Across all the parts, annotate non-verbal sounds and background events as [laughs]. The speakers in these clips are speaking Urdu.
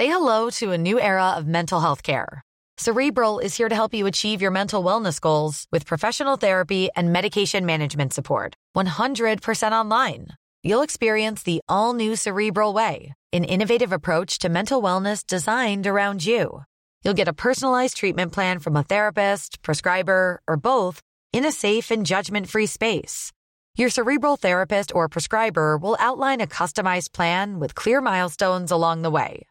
Say hello to a new era of mental health care. Cerebral is here to help you achieve your mental wellness goals with professional therapy and medication management support. 100% online. You'll experience the all new Cerebral Way, an innovative approach to mental wellness designed around you. You'll get a personalized treatment plan from a therapist, prescriber, or both in a safe and judgment free space. Your Cerebral therapist or prescriber will outline a customized plan with clear milestones along the way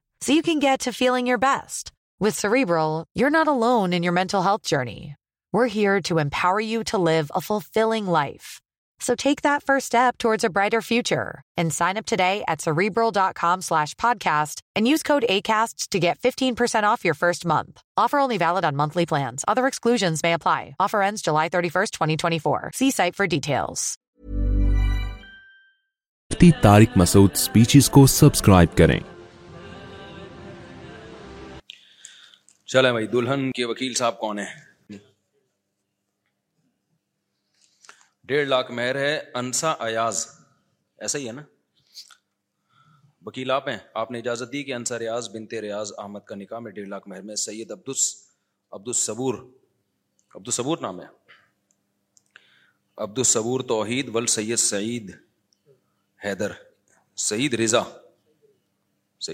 تاریخ مسود کو سبسکرائب کریں چلے بھائی، دلہن کے وکیل صاحب کون ہیں؟ ڈیڑھ لاکھ مہر ہے، انسا ایاز۔ ایسا ہی ہے نا؟ وکیل آپ ہیں؟ آپ نے اجازت دی کہ انسا ریاض بنتے ریاض احمد کا نکاح میں ڈیڑھ لاکھ مہر میں۔ سید عبد عبد الصبور عبد الصبور نام ہے۔ عبد الصبور توحید ول سید سعید حیدر۔ سعید رضا۔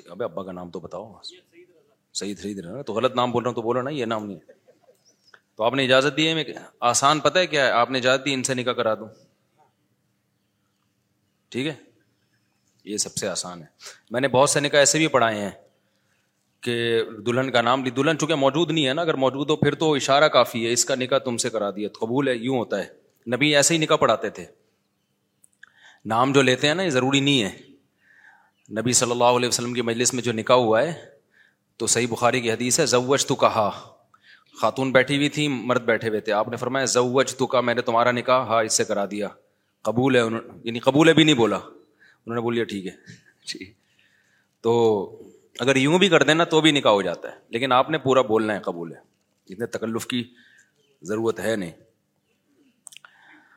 ابے ابا کا نام تو بتاؤ۔ صحیح سعید دے رہا تو غلط نام بول رہا ہوں تو بولو نا، یہ نام نہیں ہے۔ تو آپ نے اجازت دی ہے؟ میں آسان پتہ ہے کیا ہے؟ آپ نے اجازت دی، ان سے نکاح کرا دوں۔ ٹھیک ہے؟ یہ سب سے آسان ہے۔ میں نے بہت سے نکاح ایسے بھی پڑھائے ہیں کہ دلہن کا نام لی۔ دلہن چونکہ موجود نہیں ہے نا، اگر موجود ہو پھر تو اشارہ کافی ہے۔ اس کا نکاح تم سے کرا دیا۔ قبول ہے؟ یوں ہوتا ہے۔ نبی ایسے ہی نکاح پڑھاتے تھے۔ نام جو لیتے ہیں نا، یہ ضروری نہیں ہے۔ نبی صلی اللہ علیہ وسلم کی مجلس میں جو نکاح ہوا ہے تو صحیح بخاری کی حدیث ہے زوج تو کہا خاتون بیٹھی ہوئی تھی، مرد بیٹھے ہوئے تھے۔ آپ نے فرمایا زوج تو کہا میں نے تمہارا نکاح ہاں اس سے کرا دیا۔ قبول ہے انہوں یعنی قبول ہے بھی نہیں بولا۔ انہوں نے بولیا ٹھیک ہے۔ [laughs] جی۔ تو اگر یوں بھی کر دیں نا تو بھی نکاح ہو جاتا ہے۔ لیکن آپ نے پورا بولنا ہے، قبول ہے۔ اتنے تکلف کی ضرورت ہے نہیں۔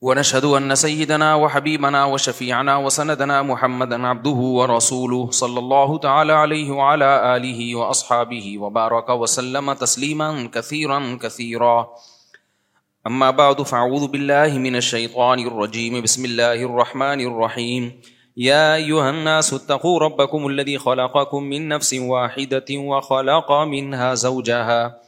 ونشهد ان سيدنا وحبيبنا وشفيعنا وسندنا محمدا عبده ورسوله صلى الله تعالى عليه وعلى اله واصحابه وبارك وسلم تسليما كثيرا كثيرا. اما بعد فاعوذ بالله من الشيطان الرجيم. بسم الله الرحمن الرحيم. يا أيها الناس، اتقوا ربكم الذي خلقكم من نفس واحدة وخلق منها زوجها.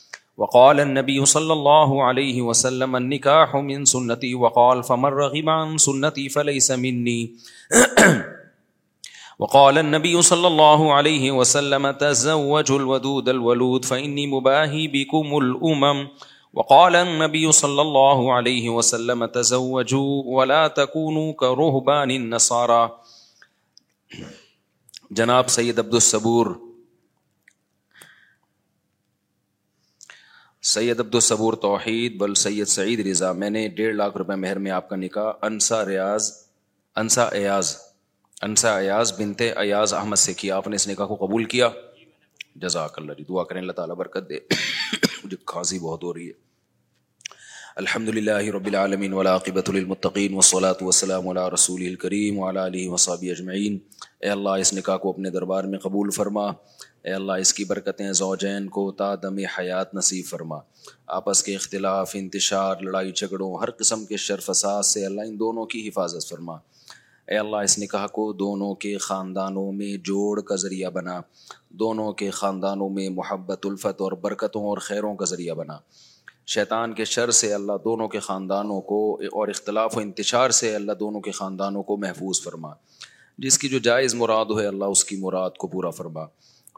وقال النبي صلى الله عليه وسلم النكاح من سنتي، وقال فمن رغب عن سنتي فليس مني. وقال النبي صلى الله عليه وسلم تزوجوا الودود الولود فإني مباهي بكم الأمم. وقال النبي صلى الله عليه وسلم تزوجوا ولا تكونوا كرهبان النصارى. جناب سید عبد الصبور سید عبد الصبور توحید بل سید سعید رضا، میں نے ڈیڑھ لاکھ روپے مہر میں آپ کا نکاح، انسا ریاض، انسا ایاز انسا ایاز بنتے ایاز احمد سے کیا۔ آپ نے اس نکاح کو قبول کیا؟ جزاک اللہ جی دعا کریں اللہ تعالیٰ برکت دے۔ مجھے کھانسی بہت ہو رہی ہے۔ الحمد للہ رب العالمین ولاقبۃ المطقین وصلاۃ وسلم علیہ رسول الکریم ولا علیہ وصابی اجمعین۔ اے اللہ، اس نکاح کو اپنے دربار میں قبول فرما۔ اے اللہ، اس کی برکتیں زوجین کو تا دم حیات نصیب فرما۔ آپس کے اختلاف، انتشار، لڑائی جھگڑوں، ہر قسم کے شرف فساد سے اللہ ان دونوں کی حفاظت فرما۔ اے اللہ، اس نکاح کو دونوں کے خاندانوں میں جوڑ کا ذریعہ بنا۔ دونوں کے خاندانوں میں محبت، الفت اور برکتوں اور خیروں کا ذریعہ بنا۔ شیطان کے شر سے اللہ دونوں کے خاندانوں کو اور اختلاف و انتشار سے اللہ دونوں کے خاندانوں کو محفوظ فرما۔ جس کی جو جائز مراد ہے اللہ، اس کی مراد کو پورا فرما۔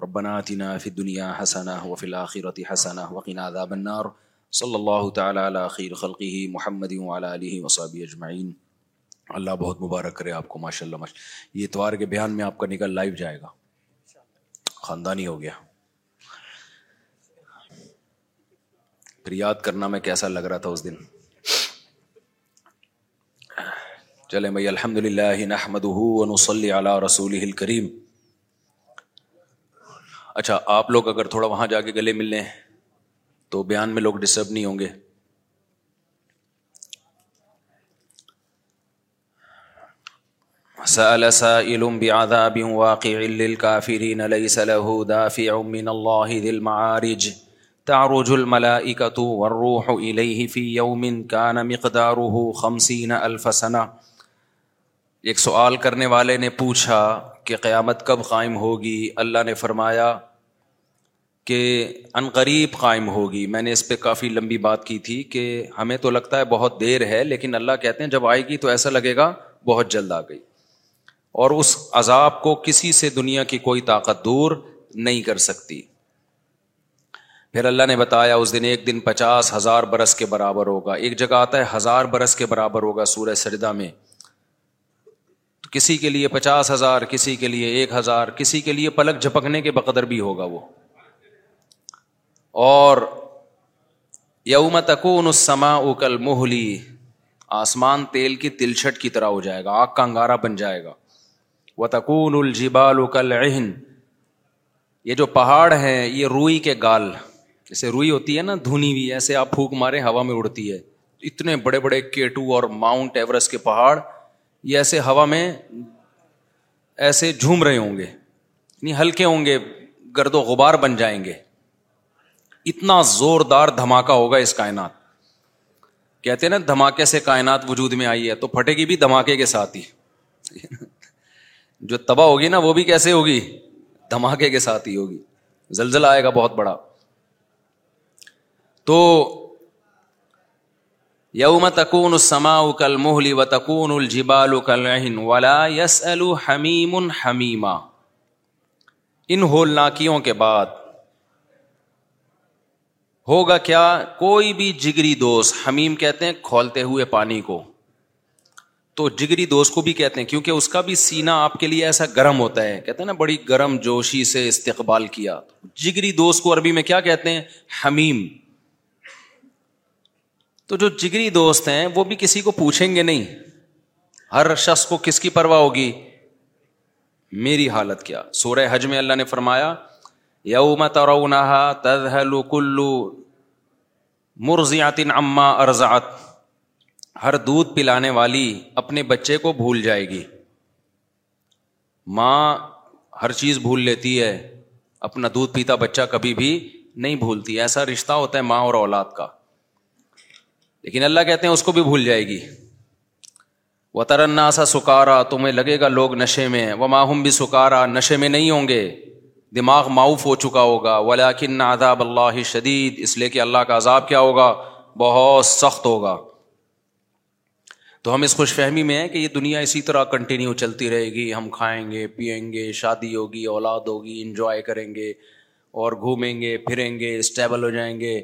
ربنا آتنا في الدنيا حسنة وفي الآخرة حسنة وقنا عذاب النار. صلی اللہ تعالیٰ علیہ خیر خلقی محمد وعلى علیہ وصحبہ اجمعین. اللہ بہت مبارک کرے آپ کو ماشاء اللہ یہ اتوار کے بیان میں آپ کا نکل لائیو جائے گا۔ خاندانی ہو گیا۔ پھر یاد کرنا میں کیسا لگ رہا تھا اس دن۔ چلے بھائی الحمد للہ نحمد علی رسول کریم اچھا آپ لوگ اگر تھوڑا وہاں جا کے گلے مل لیں تو بیان میں لوگ ڈسٹرب نہیں ہوں گے۔ سأل سائل بعذاب واقع للكافرين ليس له دافع من الله ذي المعارج۔ تعرج الملائكة والروح إليه في يوم كان مقداره خمسين ألف سنة۔ ایک سوال کرنے والے نے پوچھا کہ قیامت کب قائم ہوگی؟ اللہ نے فرمایا کہ عنقریب قائم ہوگی۔ میں نے اس پہ کافی لمبی بات کی تھی کہ ہمیں تو لگتا ہے بہت دیر ہے، لیکن اللہ کہتے ہیں جب آئے گی تو ایسا لگے گا بہت جلد آ گئی۔ اور اس عذاب کو کسی سے دنیا کی کوئی طاقت دور نہیں کر سکتی۔ پھر اللہ نے بتایا، اس دن ایک دن پچاس ہزار برس کے برابر ہوگا۔ ایک جگہ آتا ہے ہزار برس کے برابر ہوگا سورہ سجدہ میں۔ کسی کے لیے پچاس ہزار، کسی کے لیے ایک ہزار، کسی کے لیے پلک جھپکنے کے بقدر بھی ہوگا وہ۔ اور یوم تکون السما اکل موہلی آسمان تیل کی تلچھٹ کی طرح ہو جائے گا، آگ کا انگارا بن جائے گا۔ وہ تکون الجبال اکل عہن یہ جو پہاڑ ہیں، یہ روئی کے گال۔ جیسے روئی ہوتی ہے نا دھنی ہوئی، ایسے آپ پھونک مارے، ہوا میں اڑتی ہے۔ اتنے بڑے بڑے کیٹو اور ماؤنٹ ایوریسٹ کے پہاڑ یہ ایسے ہوا میں ایسے جھوم رہے ہوں گے یعنی ہلکے ہوں گے، گرد و غبار بن جائیں گے۔ اتنا زوردار دھماکہ ہوگا اس کائنات۔ کہتے نا، دھماکے سے کائنات وجود میں آئی ہے، تو پھٹے گی بھی دھماکے کے ساتھ ہی۔ جو تباہ ہوگی نا، وہ بھی کیسے ہوگی؟ دھماکے کے ساتھ ہی ہوگی۔ زلزلہ آئے گا بہت بڑا۔ تو یوم تکون السما کل محلی و تکون الجبال کل ولا یس حمیم حمیما ان ہولناکیوں کے بعد ہوگا کیا کوئی بھی جگری دوست، حمیم کہتے ہیں کھولتے ہوئے پانی کو۔ تو جگری دوست کو بھی کہتے ہیں، کیونکہ اس کا بھی سینا آپ کے لیے ایسا گرم ہوتا ہے۔ کہتے ہیں نا، بڑی گرم جوشی سے استقبال کیا۔ جگری دوست کو عربی میں کیا کہتے ہیں؟ حمیم۔ تو جو جگری دوست ہیں، وہ بھی کسی کو پوچھیں گے نہیں۔ ہر شخص کو کس کی پرواہ ہوگی؟ میری حالت کیا؟ سورہ حج میں اللہ نے فرمایا، یوم ترونها تذهل كل مرضعت عما ارضعت۔ ہر دودھ پلانے والی اپنے بچے کو بھول جائے گی۔ ماں ہر چیز بھول لیتی ہے۔ اپنا دودھ پیتا بچہ کبھی بھی نہیں بھولتی۔ ایسا رشتہ ہوتا ہے ماں اور اولاد کا۔ لیکن اللہ کہتے ہیں اس کو بھی بھول جائے گی۔ وہ ترنا سا سکارا، تمہیں لگے گا لوگ نشے میں۔ وہ ماہم بھی سکارا نشے میں نہیں ہوں گے۔ دماغ معاف ہو چکا ہوگا۔ ولیکن عذاب اللہ شدید اس لیے کہ اللہ کا عذاب کیا ہوگا؟ بہت سخت ہوگا۔ تو ہم اس خوش فہمی میں ہیں کہ یہ دنیا اسی طرح کنٹینیو چلتی رہے گی۔ ہم کھائیں گے پئیں گے، شادی ہوگی، اولاد ہوگی انجوائے کریں گے اور گھومیں گے، پھریں گے اسٹیبل ہو جائیں گے۔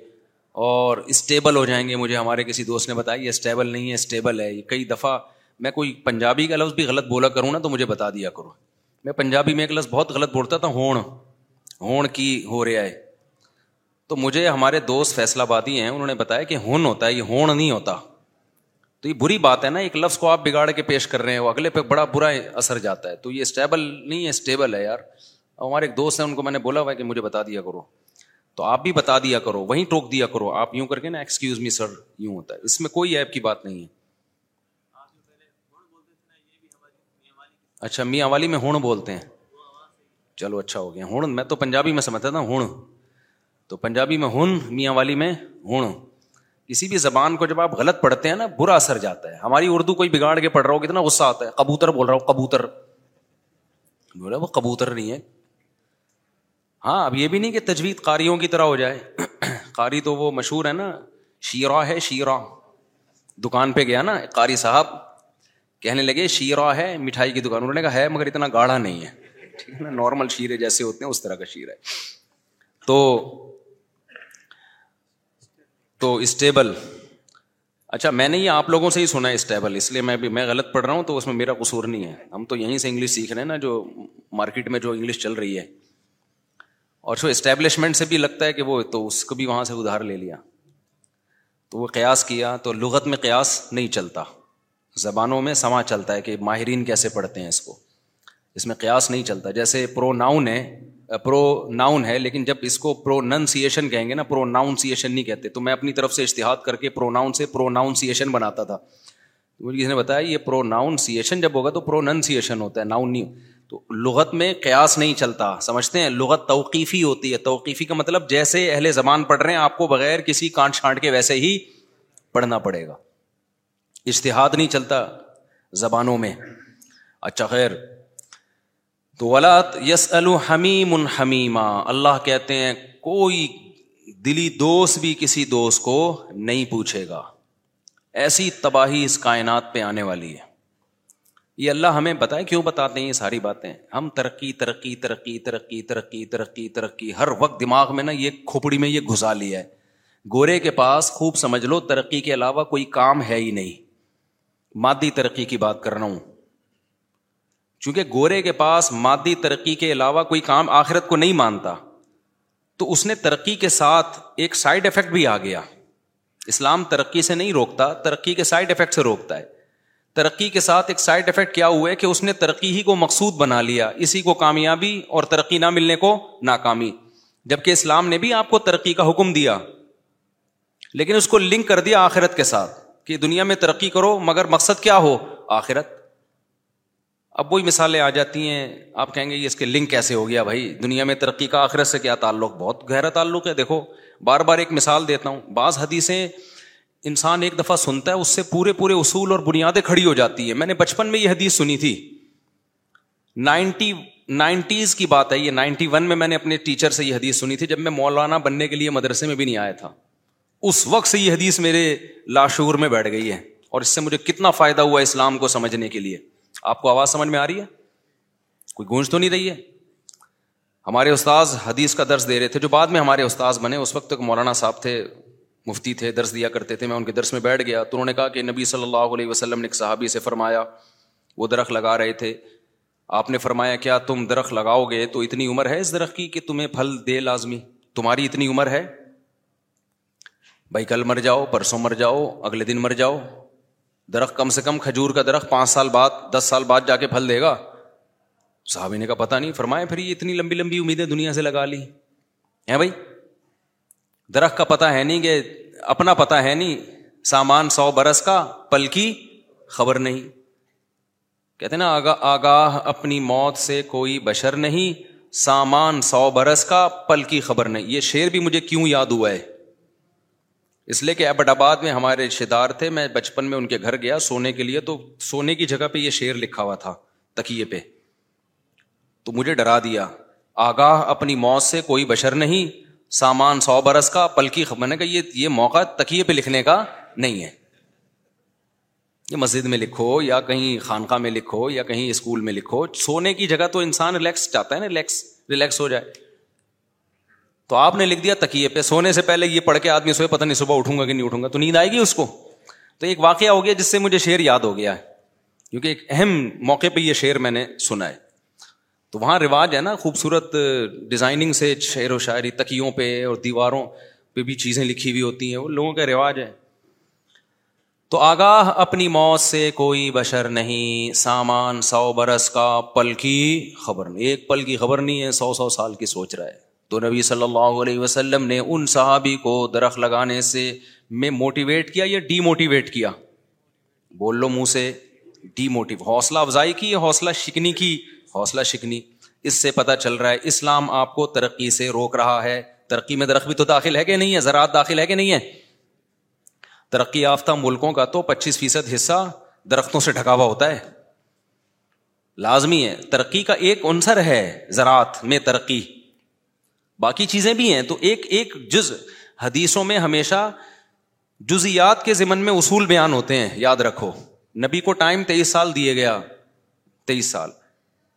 اور اسٹیبل ہو جائیں گے، مجھے ہمارے کسی دوست نے بتایا، یہ اسٹیبل نہیں ہے اسٹیبل ہے۔ یہ کئی دفعہ میں کوئی پنجابی کا لفظ بھی غلط بولا کروں نا تو مجھے بتا دیا کرو۔ میں پنجابی میں ایک لفظ بہت غلط بولتا تھا، ہون۔ ہون کی ہو رہا ہے۔ تو مجھے ہمارے دوست فیصلہ آبادی ہیں، انہوں نے بتایا کہ ہن ہوتا ہے، یہ ہون نہیں ہوتا۔ تو یہ بری بات ہے نا، ایک لفظ کو آپ بگاڑ کے پیش کر رہے ہیں، وہ اگلے پہ بڑا برا اثر جاتا ہے۔ تو یہ اسٹیبل نہیں ہے اسٹیبل ہے یار۔ ہمارے ایک دوست ہیں، ان کو میں نے بولا ہوا کہ مجھے بتا دیا کرو۔ تو آپ بھی بتا دیا کرو، وہیں ٹوک دیا کرو۔ آپ یوں کر کے نا ایکسکیوز می سر یوں ہوتا ہے۔ اس میں کوئی ایپ کی بات نہیں ہے۔ اچھا میاں والی میں ہوں بولتے ہیں۔ چلو اچھا ہو گیا۔ ہوں میں تو پنجابی میں سمجھتا تھا ہوں تو پنجابی میں ہن، میاں والی میں ہوں کسی بھی زبان کو جب آپ غلط پڑھتے ہیں نا، برا اثر جاتا ہے۔ ہماری اردو کوئی بگاڑ کے پڑھ رہا ہو کتنا غصہ آتا ہے۔ کبوتر بول رہا ہوں کبوتر بولا، وہ کبوتر نہیں ہے۔ ہاں اب یہ بھی نہیں کہ تجوید قاریوں کی طرح ہو جائے۔ [clears throat] قاری تو وہ مشہور ہے نا شیرا ہے شیرا دکان پہ گیا نا قاری صاحب، کہنے لگے شیرا ہے، مٹھائی کی دکان۔ انہوں نے کہا، ہے، مگر اتنا گاڑھا نہیں ہے۔ ٹھیک ہے نا، نارمل شیرے جیسے ہوتے ہیں، اس طرح کا شیر ہے۔ تو تو اسٹیبل اچھا میں نے یہ آپ لوگوں سے ہی سنا ہے اسٹیبل اس لیے میں بھی، میں غلط پڑھ رہا ہوں تو اس میں میرا قصور نہیں ہے۔ ہم تو یہیں سے انگلش سیکھ رہے ہیں نا، جو مارکیٹ میں جو انگلش چل رہی ہے۔ اور جو اسٹیبلشمنٹ سے بھی لگتا ہے کہ وہ تو اس کو بھی وہاں سے ادھار لے لیا۔ تو وہ قیاس کیا، تو لغت میں قیاس نہیں چلتا۔ زبانوں میں سما چلتا ہے کہ ماہرین کیسے پڑھتے ہیں اس کو۔ اس میں قیاس نہیں چلتا۔ جیسے پرو ناؤن ہے، پرو ناؤن ہے، لیکن جب اس کو پرو ننسیشن کہیں گے نا، پرو ناؤنسیشن نہیں کہتے، تو میں اپنی طرف سے اشتہاد کر کے پرو ناؤن سے پرو ناؤنسیشن بناتا تھا۔ مجھے کسی نے بتایا، یہ پرو ناؤنسیشن جب ہوگا تو پرو ننسیشن ہوتا ہے، ناؤن نہیں۔ تو لغت میں قیاس نہیں چلتا، سمجھتے ہیں؟ لغت توقیفی ہوتی ہے۔ توقیفی کا مطلب جیسے اہل زبان پڑھ رہے ہیں، آپ کو بغیر کسی کانٹ چھانٹ کے ویسے ہی پڑھنا پڑے گا۔ اشتہاد نہیں چلتا زبانوں میں۔ اچھا خیر۔ تو ولاد یس الحمیم حمیما۔ اللہ کہتے ہیں، کوئی دلی دوست بھی کسی دوست کو نہیں پوچھے گا۔ ایسی تباہی اس کائنات پہ آنے والی ہے۔ یہ اللہ ہمیں بتائے، کیوں بتاتے ہیں یہ ساری باتیں؟ ہم ترقی ترقی ترقی ترقی ترقی ترقی ترقی، ہر وقت دماغ میں نا یہ کھوپڑی میں یہ گھسا لیا ہے۔ گورے کے پاس خوب سمجھ لو، ترقی کے علاوہ کوئی کام ہے ہی نہیں۔ مادی ترقی کی بات کر رہا ہوں۔ چونکہ گورے کے پاس مادی ترقی کے علاوہ کوئی کام آخرت کو نہیں مانتا، تو اس نے ترقی کے ساتھ ایک سائڈ افیکٹ بھی آ گیا۔ اسلام ترقی سے نہیں روکتا، ترقی کے سائڈ افیکٹ سے روکتا ہے۔ ترقی کے ساتھ ایک سائڈ افیکٹ کیا ہوا ہے کہ اس نے ترقی ہی کو مقصود بنا لیا، اسی کو کامیابی اور ترقی نہ ملنے کو ناکامی۔ جبکہ اسلام نے بھی آپ کو ترقی کا حکم دیا، لیکن اس کو لنک کر دیا آخرت کے ساتھ کہ دنیا میں ترقی کرو، مگر مقصد کیا ہو؟ آخرت۔ اب وہی مثالیں آ جاتی ہیں، آپ کہیں گے یہ اس کے لنک کیسے ہو گیا؟ بھائی، دنیا میں ترقی کا آخرت سے کیا تعلق؟ بہت گہرا تعلق ہے۔ دیکھو، بار بار ایک مثال دیتا ہوں، بعض حدیثیں انسان ایک دفعہ سنتا ہے، اس سے پورے پورے اصول اور بنیادیں کھڑی ہو جاتی ہیں۔ میں نے بچپن میں یہ حدیث سنی تھی۔ نائنٹی، نائنٹیز کی بات ہے یہ۔ نائنٹی ون میں میں نے اپنے ٹیچر سے یہ حدیث سنی تھی، جب میں مولانا بننے کے لیے مدرسے میں بھی نہیں آیا تھا۔ اس وقت سے یہ حدیث میرے لاشعور میں بیٹھ گئی ہے اور اس سے مجھے کتنا فائدہ ہوا اسلام کو سمجھنے کے لیے۔ آپ کو آواز سمجھ میں آ رہی ہے؟ کوئی گونج تو نہیں رہی ہے؟ ہمارے استاذ حدیث کا درس دے رہے تھے، جو بعد میں ہمارے استاذ بنے، اس وقت تک مولانا صاحب تھے۔ مفتی تھے، درس دیا کرتے تھے، میں ان کے درس میں بیٹھ گیا تو انہوں نے کہا کہ نبی صلی اللہ علیہ وسلم نے ایک صحابی سے فرمایا، وہ درخت لگا رہے تھے۔ آپ نے فرمایا، کیا تم درخت لگاؤ گے؟ تو اتنی عمر ہے اس درخت کی کہ تمہیں پھل دے لازمی۔ تمہاری اتنی عمر ہے؟ بھائی، کل مر جاؤ، پرسوں مر جاؤ، اگلے دن مر جاؤ۔ درخت کم سے کم کھجور کا درخت پانچ سال بعد، دس سال بعد جا کے پھل دے گا۔ صحابی نے کا پتا نہیں، فرمایا، پھر یہ اتنی لمبی لمبی امیدیں دنیا سے لگا لی۔ ہے بھائی؟ درخت کا پتا ہے نہیں کہ اپنا پتا ہے نہیں، سامان سو برس کا، پل کی خبر نہیں۔ کہتے نا، آگاہ اپنی موت سے کوئی بشر نہیں، سامان سو برس کا، پل کی خبر نہیں۔ یہ شیر بھی مجھے کیوں یاد ہوا ہے؟ اس لیے کہ ایبٹ آباد میں ہمارے رشتے دار تھے، میں بچپن میں ان کے گھر گیا سونے کے لیے، تو سونے کی جگہ پہ یہ شیر لکھا ہوا تھا، تکیے پہ۔ تو مجھے ڈرا دیا، آگاہ اپنی موت سے کوئی بشر نہیں سامان سو برس کا پلکی میں نے کہا یہ یہ موقع تکیے پہ لکھنے کا نہیں ہے۔ یہ مسجد میں لکھو یا کہیں خانقاہ میں لکھو یا کہیں اسکول میں لکھو، سونے کی جگہ تو انسان ریلیکس چاہتا ہے نا، ریلیکس ریلیکس ہو جائے۔ تو آپ نے لکھ دیا تکیے پہ۔ سونے سے پہلے یہ پڑھ کے آدمی سوئے، پتہ نہیں صبح اٹھوں گا کہ نہیں اٹھوں گا۔ تو نیند آئے گی اس کو؟ تو ایک واقعہ ہو گیا جس سے مجھے شعر یاد ہو گیا ہے۔ کیونکہ ایک اہم موقع پہ یہ شعر میں نے سنا ہے۔ تو وہاں رواج ہے نا، خوبصورت ڈیزائننگ سے شعر و شاعری، تکیوں پہ اور دیواروں پہ بھی چیزیں لکھی ہوئی ہوتی ہیں، وہ لوگوں کا رواج ہے۔ تو آگاہ اپنی موت سے کوئی بشر نہیں، سامان سو برس کا پل کی خبر نہیں۔ ایک پل کی خبر نہیں ہے، سو سو سال کی سوچ رہا ہے۔ تو نبی صلی اللہ علیہ وسلم نے ان صحابی کو درخت لگانے سے میں موٹیویٹ کیا یا ڈی موٹیویٹ کیا؟ بول لو منہ سے ڈی موٹیو حوصلہ افزائی کی یا حوصلہ شکنی کی؟ حوصلہ شکنی، اس سے پتا چل رہا ہے اسلام آپ کو ترقی سے روک رہا ہے۔ ترقی میں درخت بھی تو داخل ہے کہ نہیں ہے؟ زراعت داخل ہے کہ نہیں ہے؟ ترقی یافتہ ملکوں کا تو پچیس فیصد حصہ درختوں سے ڈھکا ہوا ہوتا ہے۔ لازمی ہے، ترقی کا ایک عنصر ہے زراعت میں ترقی۔ باقی چیزیں بھی ہیں، تو ایک ایک جز حدیثوں میں ہمیشہ جزیات کے ضمن میں اصول بیان ہوتے ہیں، یاد رکھو۔ نبی کو ٹائم تیئیس سال دیے گیا، تیئیس سال۔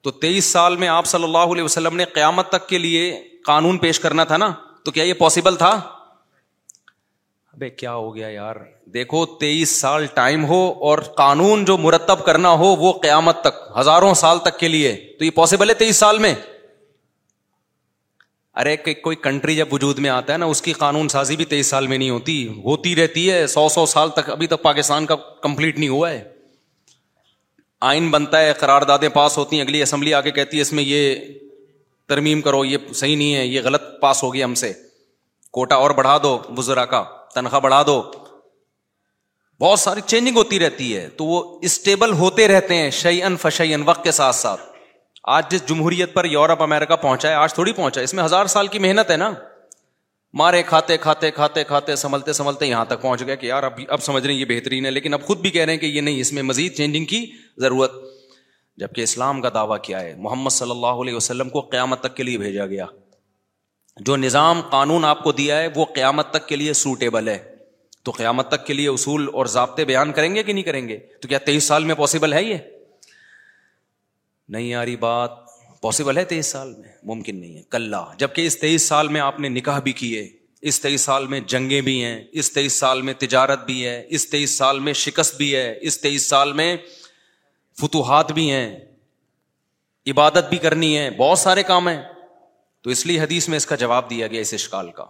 تو تیئیس سال میں آپ صلی اللہ علیہ وسلم نے قیامت تک کے لیے قانون پیش کرنا تھا نا؟ تو کیا یہ پاسبل تھا؟ ابے کیا ہو گیا یار؟ دیکھو، تیئیس سال ٹائم ہو اور قانون جو مرتب کرنا ہو وہ قیامت تک، ہزاروں سال تک کے لیے۔ تو یہ پاسبل ہے تیئیس سال میں؟ ارے کوئی کنٹری جب وجود میں آتا ہے نا، اس کی قانون سازی بھی تیئیس سال میں نہیں ہوتی۔ ہوتی رہتی ہے، سو سو سال تک، ابھی تک پاکستان کا کمپلیٹ نہیں ہوا ہے۔ آئین بنتا ہے قرار دادیں پاس ہوتی ہیں، اگلی اسمبلی آگے کہتی ہے، اس میں یہ ترمیم کرو، یہ صحیح نہیں ہے، یہ غلط پاس ہو گیا ہم سے۔ کوٹا اور بڑھا دو، وزرا کا تنخواہ بڑھا دو۔ بہت ساری چینجنگ ہوتی رہتی ہے، تو وہ اسٹیبل ہوتے رہتے ہیں شعی ان فشی وقت کے ساتھ ساتھ۔ آج جس جمہوریت پر یورپ امیرکا پہنچا ہے، آج تھوڑی پہنچا ہے، اس میں ہزار سال کی محنت ہے نا۔ مارے، کھاتے کھاتے کھاتے کھاتے، سنبھلتے سنبھلتے یہاں تک پہنچ گئے کہ یار اب اب سمجھ رہے ہیں یہ بہترین ہے، لیکن اب خود بھی کہہ رہے ہیں کہ یہ نہیں، اس میں مزید چینجنگ کی ضرورت۔ جبکہ اسلام کا دعویٰ کیا ہے، محمد صلی اللہ علیہ وسلم کو قیامت تک کے لیے بھیجا گیا۔ جو نظام قانون آپ کو دیا ہے، وہ قیامت تک کے لیے سوٹیبل ہے۔ تو قیامت تک کے لیے اصول اور ضابطے بیان کریں گے کہ نہیں کریں گے؟ تو کیا تیئیس سال میں پاسبل ہے یہ؟ نہیں آ رہی بات۔ پاسبل ہے تیئیس سال میں؟ ممکن نہیں ہے۔ کل جبکہ اس تیئیس سال میں آپ نے نکاح بھی کیے، اس تیئیس سال میں جنگیں بھی ہیں، اس تیئیس سال میں تجارت بھی ہے، اس تیئیس سال میں شکست بھی ہے، اس تیئیس سال میں فتوحات بھی ہیں، عبادت بھی کرنی ہے، بہت سارے کام ہیں۔ تو اس لیے حدیث میں اس کا جواب دیا گیا اس اشکال کا۔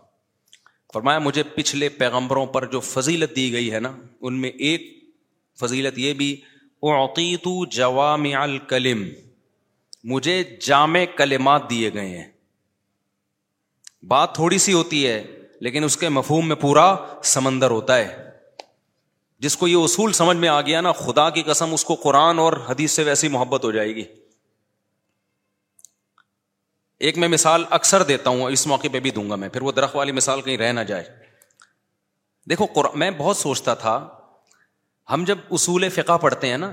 فرمایا، مجھے پچھلے پیغمبروں پر جو فضیلت دی گئی ہے نا، ان میں ایک فضیلت یہ بھی، اعطیت جوامع الکلم۔ مجھے جامع کلمات دیے گئے ہیں۔ بات تھوڑی سی ہوتی ہے، لیکن اس کے مفہوم میں پورا سمندر ہوتا ہے۔ جس کو یہ اصول سمجھ میں آ گیا نا، خدا کی قسم اس کو قرآن اور حدیث سے ویسی محبت ہو جائے گی۔ ایک میں مثال اکثر دیتا ہوں، اس موقع پہ بھی دوں گا میں، پھر وہ درخت والی مثال کہیں رہ نہ جائے۔ دیکھو میں بہت سوچتا تھا، ہم جب اصول فقہ پڑھتے ہیں نا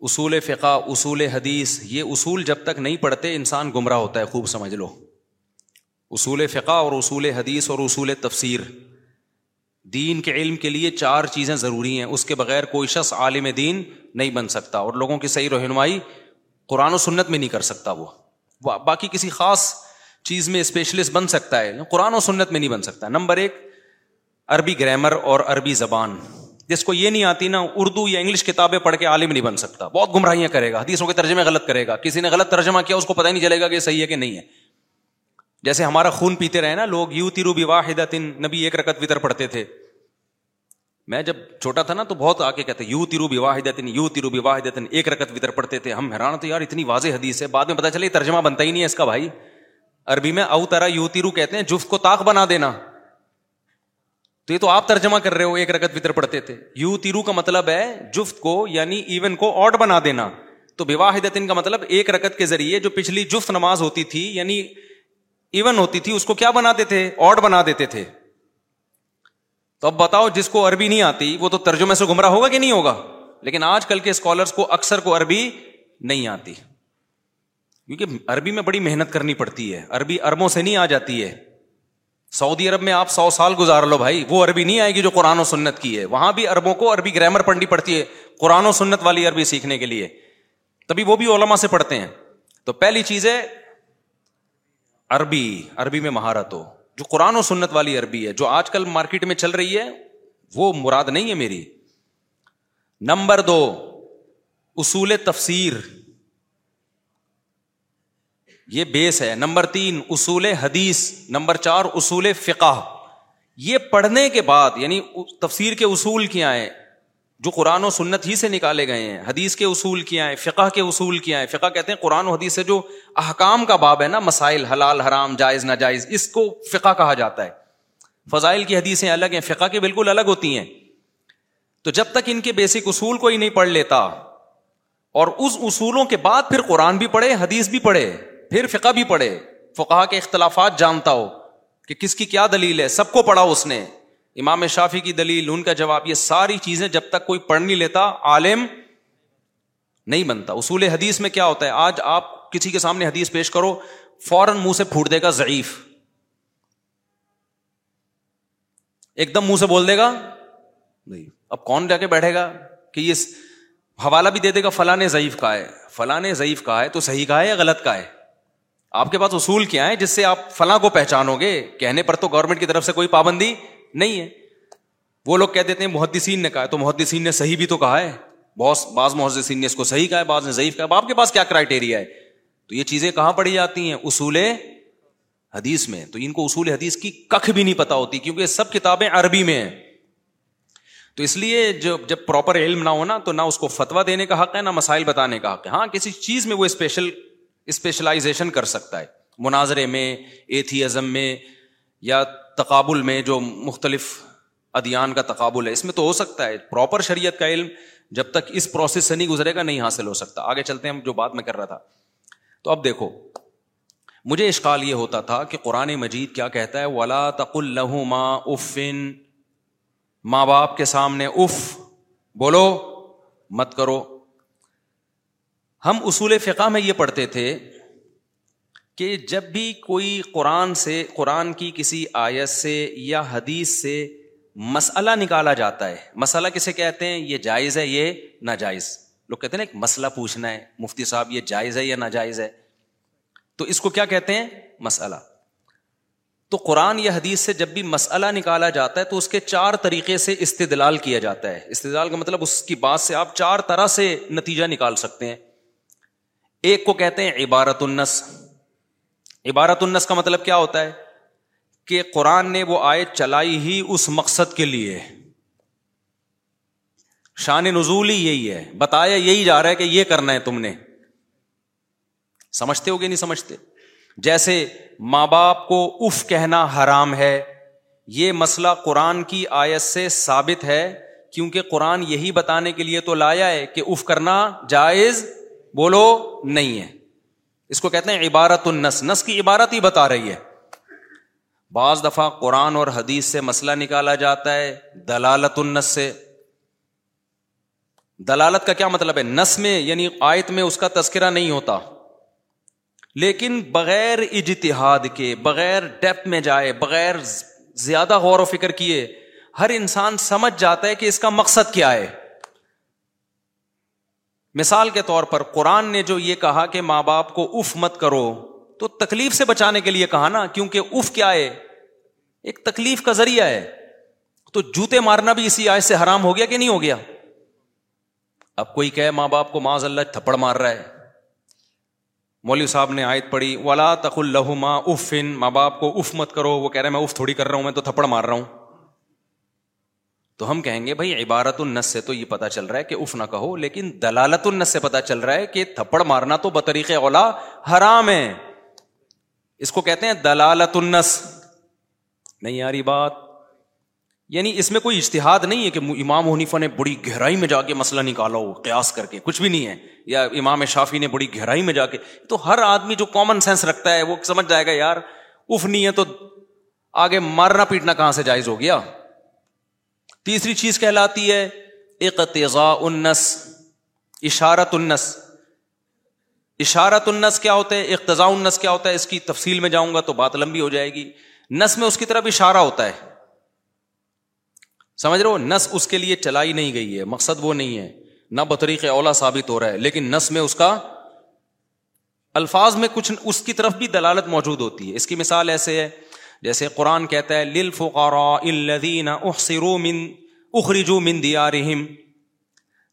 اصول فقہ، اصول حدیث، یہ اصول جب تک نہیں پڑھتے انسان گمراہ ہوتا ہے، خوب سمجھ لو۔ اصول فقہ اور اصول حدیث اور اصول تفسیر۔ دین کے علم کے لیے چار چیزیں ضروری ہیں، اس کے بغیر کوئی شخص عالم دین نہیں بن سکتا۔ اور لوگوں کی صحیح رہنمائی قرآن و سنت میں نہیں کر سکتا وہ۔ باقی کسی خاص چیز میں اسپیشلسٹ بن سکتا ہے، قرآن و سنت میں نہیں بن سکتا۔ نمبر ایک، عربی گرامر اور عربی زبان۔ جس کو یہ نہیں آتی نا، اردو یا انگلش کتابیں پڑھ کے عالم نہیں بن سکتا۔ بہت گمراہیاں کرے گا، حدیثوں کے ترجمے غلط کرے گا۔ کسی نے غلط ترجمہ کیا، اس کو پتہ نہیں چلے گا کہ صحیح ہے کہ نہیں ہے۔ جیسے ہمارا خون پیتے رہے نا، لوگ یو تیرو واحد نبی ایک رکت وطر پڑھتے تھے۔ میں جب چھوٹا تھا نا، تو بہت آ کے کہتے یو تیرو واحد یو تیرو واحد ایک رکت وطر پڑھتے تھے۔ ہم حیران تھے یار، اتنی واضح حدیث ہے۔ بعد میں پتا چلے ترجمہ بنتا ہی نہیں ہے اس کا بھائی۔ عربی میں او ترا یو تیرو کہتے ہیں، جفت کو تاک بنا دینا۔ تو یہ تو آپ ترجمہ کر رہے ہو، ایک رکت وطر پڑھتے تھے۔ یو تیرو کا مطلب ہے جفت کو یعنی ایون کو آڈ بنا دینا۔ تو واحد کا مطلب ایک رکت کے ذریعے جو پچھلی جفت نماز ہوتی تھی یعنی ایون ہوتی تھی، اس کو کیا بناتے تھے؟ آڈ بنا دیتے تھے۔ تو اب بتاؤ، جس کو عربی نہیں آتی، وہ تو ترجمے سے گمراہ ہوگا کہ نہیں ہوگا؟ لیکن آج کل کے اسکالرس کو اکثر کو عربی نہیں آتی۔ کیونکہ عربی میں بڑی محنت کرنی پڑتی ہے، عربی اربوں سے نہیں آ جاتی ہے۔ سعودی عرب میں آپ سو سال گزار لو بھائی، وہ عربی نہیں آئے گی جو قرآن و سنت کی ہے۔ وہاں بھی اربوں کو عربی گرامر پڑھنی پڑتی ہے، قرآن و سنت والی عربی سیکھنے کے لیے۔ تبھی وہ بھی علما سے پڑھتے ہیں۔ تو پہلی چیز ہے، عربی عربی میں مہارت ہو۔ جو قرآن و سنت والی عربی ہے، جو آج کل مارکیٹ میں چل رہی ہے، وہ مراد نہیں ہے میری۔ نمبر دو، اصول تفسیر۔ یہ بیس ہے۔ نمبر تین، اصول حدیث۔ نمبر چار، اصول فقہ۔ یہ پڑھنے کے بعد یعنی تفسیر کے اصول کیا ہیں؟ جو قرآن و سنت ہی سے نکالے گئے ہیں۔ حدیث کے اصول کیا ہیں؟ فقہ کے اصول کیا ہیں؟ فقہ کہتے ہیں قرآن و حدیث سے جو احکام کا باب ہے نا، مسائل، حلال، حرام، جائز، ناجائز، اس کو فقہ کہا جاتا ہے۔ فضائل کی حدیثیں الگ ہیں، فقہ کی بالکل الگ ہوتی ہیں۔ تو جب تک ان کے بیسک اصول کو ہی نہیں پڑھ لیتا، اور اس اصولوں کے بعد پھر قرآن بھی پڑھے، حدیث بھی پڑھے پھر فقہ بھی پڑھے۔ فقہ کے اختلافات جانتا ہو کہ کس کی کیا دلیل ہے، سب کو پڑھا اس نے۔ امام شافی کی دلیل، ان کا جواب، یہ ساری چیزیں جب تک کوئی پڑھ نہیں لیتا، عالم نہیں بنتا۔ اصول حدیث میں کیا ہوتا ہے، آج آپ کسی کے سامنے حدیث پیش کرو، فوراً منہ سے پھوٹ دے گا ضعیف۔ ایک دم منہ سے بول دے گا، نہیں۔ اب کون جا کے بیٹھے گا کہ یہ حوالہ بھی دے دے گا، فلاں ضعیف کا ہے۔ فلاں ضعیف کا ہے تو صحیح کا ہے یا غلط کا ہے؟ آپ کے پاس اصول کیا ہے جس سے آپ فلاں کو پہچانو گے؟ کہنے پر تو گورنمنٹ کی طرف سے کوئی پابندی نہیں ہے۔ وہ لوگ کہہ دیتے ہیں محدثین نے کہا ہے، تو محدثین نے صحیح بھی تو کہا ہے۔ بہت، بعض محدثین نے اس کو صحیح کہا ہے، بعض نے ضعیف کہا آپ کے پاس کیا کرائٹیریا ہے؟ تو یہ چیزیں کہاں پڑھی جاتی ہیں؟ اصول حدیث میں۔ تو ان کو اصول حدیث کی کخ بھی نہیں پتا ہوتی کیونکہ سب کتابیں عربی میں ہیں۔ تو اس لیے جو، جب پراپر علم نہ ہونا تو نہ اس کو فتوا دینے کا حق ہے، نہ مسائل بتانے کا حق ہے۔ ہاں کسی چیز میں وہ اسپیشل اسپیشلائزیشن کر سکتا ہے۔ مناظرے میں، ایتھیزم میں یا تقابل میں جو مختلف ادیان کا تقابل ہے، اس میں تو ہو سکتا ہے۔ پراپر شریعت کا علم جب تک اس پروسیس سے نہیں گزرے گا، نہیں حاصل ہو سکتا۔ آگے چلتے ہیں جو بات میں کر رہا تھا۔ تو اب دیکھو، مجھے اشکال یہ ہوتا تھا کہ قرآن مجید کیا کہتا ہے، ولا تق الما افن ماں باپ کے سامنے اف۔ بولو، مت کرو۔ ہم اصول فقہ میں یہ پڑھتے تھے کہ جب بھی کوئی قرآن سے، قرآن کی کسی آیت سے یا حدیث سے مسئلہ نکالا جاتا ہے، مسئلہ کسے کہتے ہیں؟ یہ جائز ہے، یہ ناجائز۔ لوگ کہتے ہیں نا ایک مسئلہ پوچھنا ہے، مفتی صاحب یہ جائز ہے یا ناجائز ہے؟ تو اس کو کیا کہتے ہیں؟ مسئلہ۔ تو قرآن یا حدیث سے جب بھی مسئلہ نکالا جاتا ہے تو اس کے چار طریقے سے استدلال کیا جاتا ہے۔ استدلال کا مطلب اس کی بات سے آپ چار طرح سے نتیجہ نکال سکتے ہیں۔ ایک کو کہتے ہیں عبارت النس. عبارت النس کا مطلب کیا ہوتا ہے؟ کہ قرآن نے وہ آیت چلائی ہی اس مقصد کے لیے. شان نزول ہی یہی ہے. بتایا یہی جا رہا ہے کہ یہ کرنا ہے تم نے. سمجھتے ہو گے نہیں سمجھتے؟ جیسے ماں باپ کو اف کہنا حرام ہے، یہ مسئلہ قرآن کی آیت سے ثابت ہے، کیونکہ قرآن یہی بتانے کے لیے تو لایا ہے کہ اف کرنا جائز بولو نہیں ہے۔ اس کو کہتے ہیں عبارت النس۔ نس کی عبارت ہی بتا رہی ہے۔ بعض دفعہ قرآن اور حدیث سے مسئلہ نکالا جاتا ہے دلالت النس سے۔ دلالت کا کیا مطلب ہے؟ نس میں یعنی آیت میں اس کا تذکرہ نہیں ہوتا۔ لیکن بغیر اجتہاد کے، بغیر ڈیپ میں جائے، بغیر زیادہ غور و فکر کیے، ہر انسان سمجھ جاتا ہے کہ اس کا مقصد کیا ہے۔ مثال کے طور پر قرآن نے جو یہ کہا کہ ماں باپ کو اف مت کرو، تو تکلیف سے بچانے کے لیے کہا نا، کیونکہ اف کیا ہے؟ ایک تکلیف کا ذریعہ ہے۔ تو جوتے مارنا بھی اسی آئے سے حرام ہو گیا کہ نہیں ہو گیا؟ اب کوئی کہ ماں باپ کو ماض اللہ تھپڑ مار رہا ہے۔ مولوی صاحب نے آیت پڑھی، ولا تخ اللہ ماں اف۔ ان ماں باپ کو اف مت کرو، وہ کہہ رہے میں اف تھوڑی کر رہا ہوں، میں تو تھپڑ مار رہا ہوں۔ تو ہم کہیں گے بھائی عبارت النس سے تو یہ پتا چل رہا ہے کہ اف نہ کہو، لیکن دلالت النس سے پتا چل رہا ہے کہ تھپڑ مارنا تو بطریق اولا حرام ہے۔ اس کو کہتے ہیں دلالت النس۔ نہیں آ رہی بات۔ یعنی اس میں کوئی اشتہاد نہیں ہے کہ امام حنیفہ نے بڑی گہرائی میں جا کے مسئلہ نکالا ہو، قیاس کر کے، کچھ بھی نہیں ہے۔ یا امام شافی نے بڑی گہرائی میں جا کے۔ تو ہر آدمی جو کامن سینس رکھتا ہے، وہ سمجھ جائے گا یار، اف نہیں ہے تو آگے مارنا پیٹنا کہاں سے جائز ہو گیا؟ تیسری چیز کہلاتی ہے، اقتضاء النس اشارت النس۔ اشارت النس کیا ہوتا ہے؟ اقتضاء النس کیا ہوتا ہے؟ اس کی تفصیل میں جاؤں گا تو بات لمبی ہو جائے گی۔ نس میں اس کی طرف اشارہ ہوتا ہے۔ سمجھ رہے ہو؟ نس اس کے لیے چلائی نہیں گئی ہے، مقصد وہ نہیں ہے۔ نہ بطریق اولا ثابت ہو رہا ہے، لیکن نس میں اس کا الفاظ میں کچھ اس کی طرف بھی دلالت موجود ہوتی ہے۔ اس کی مثال ایسے ہے جیسے قرآن کہتا ہے لل الذین احصروا من اخرجوا من دیارہم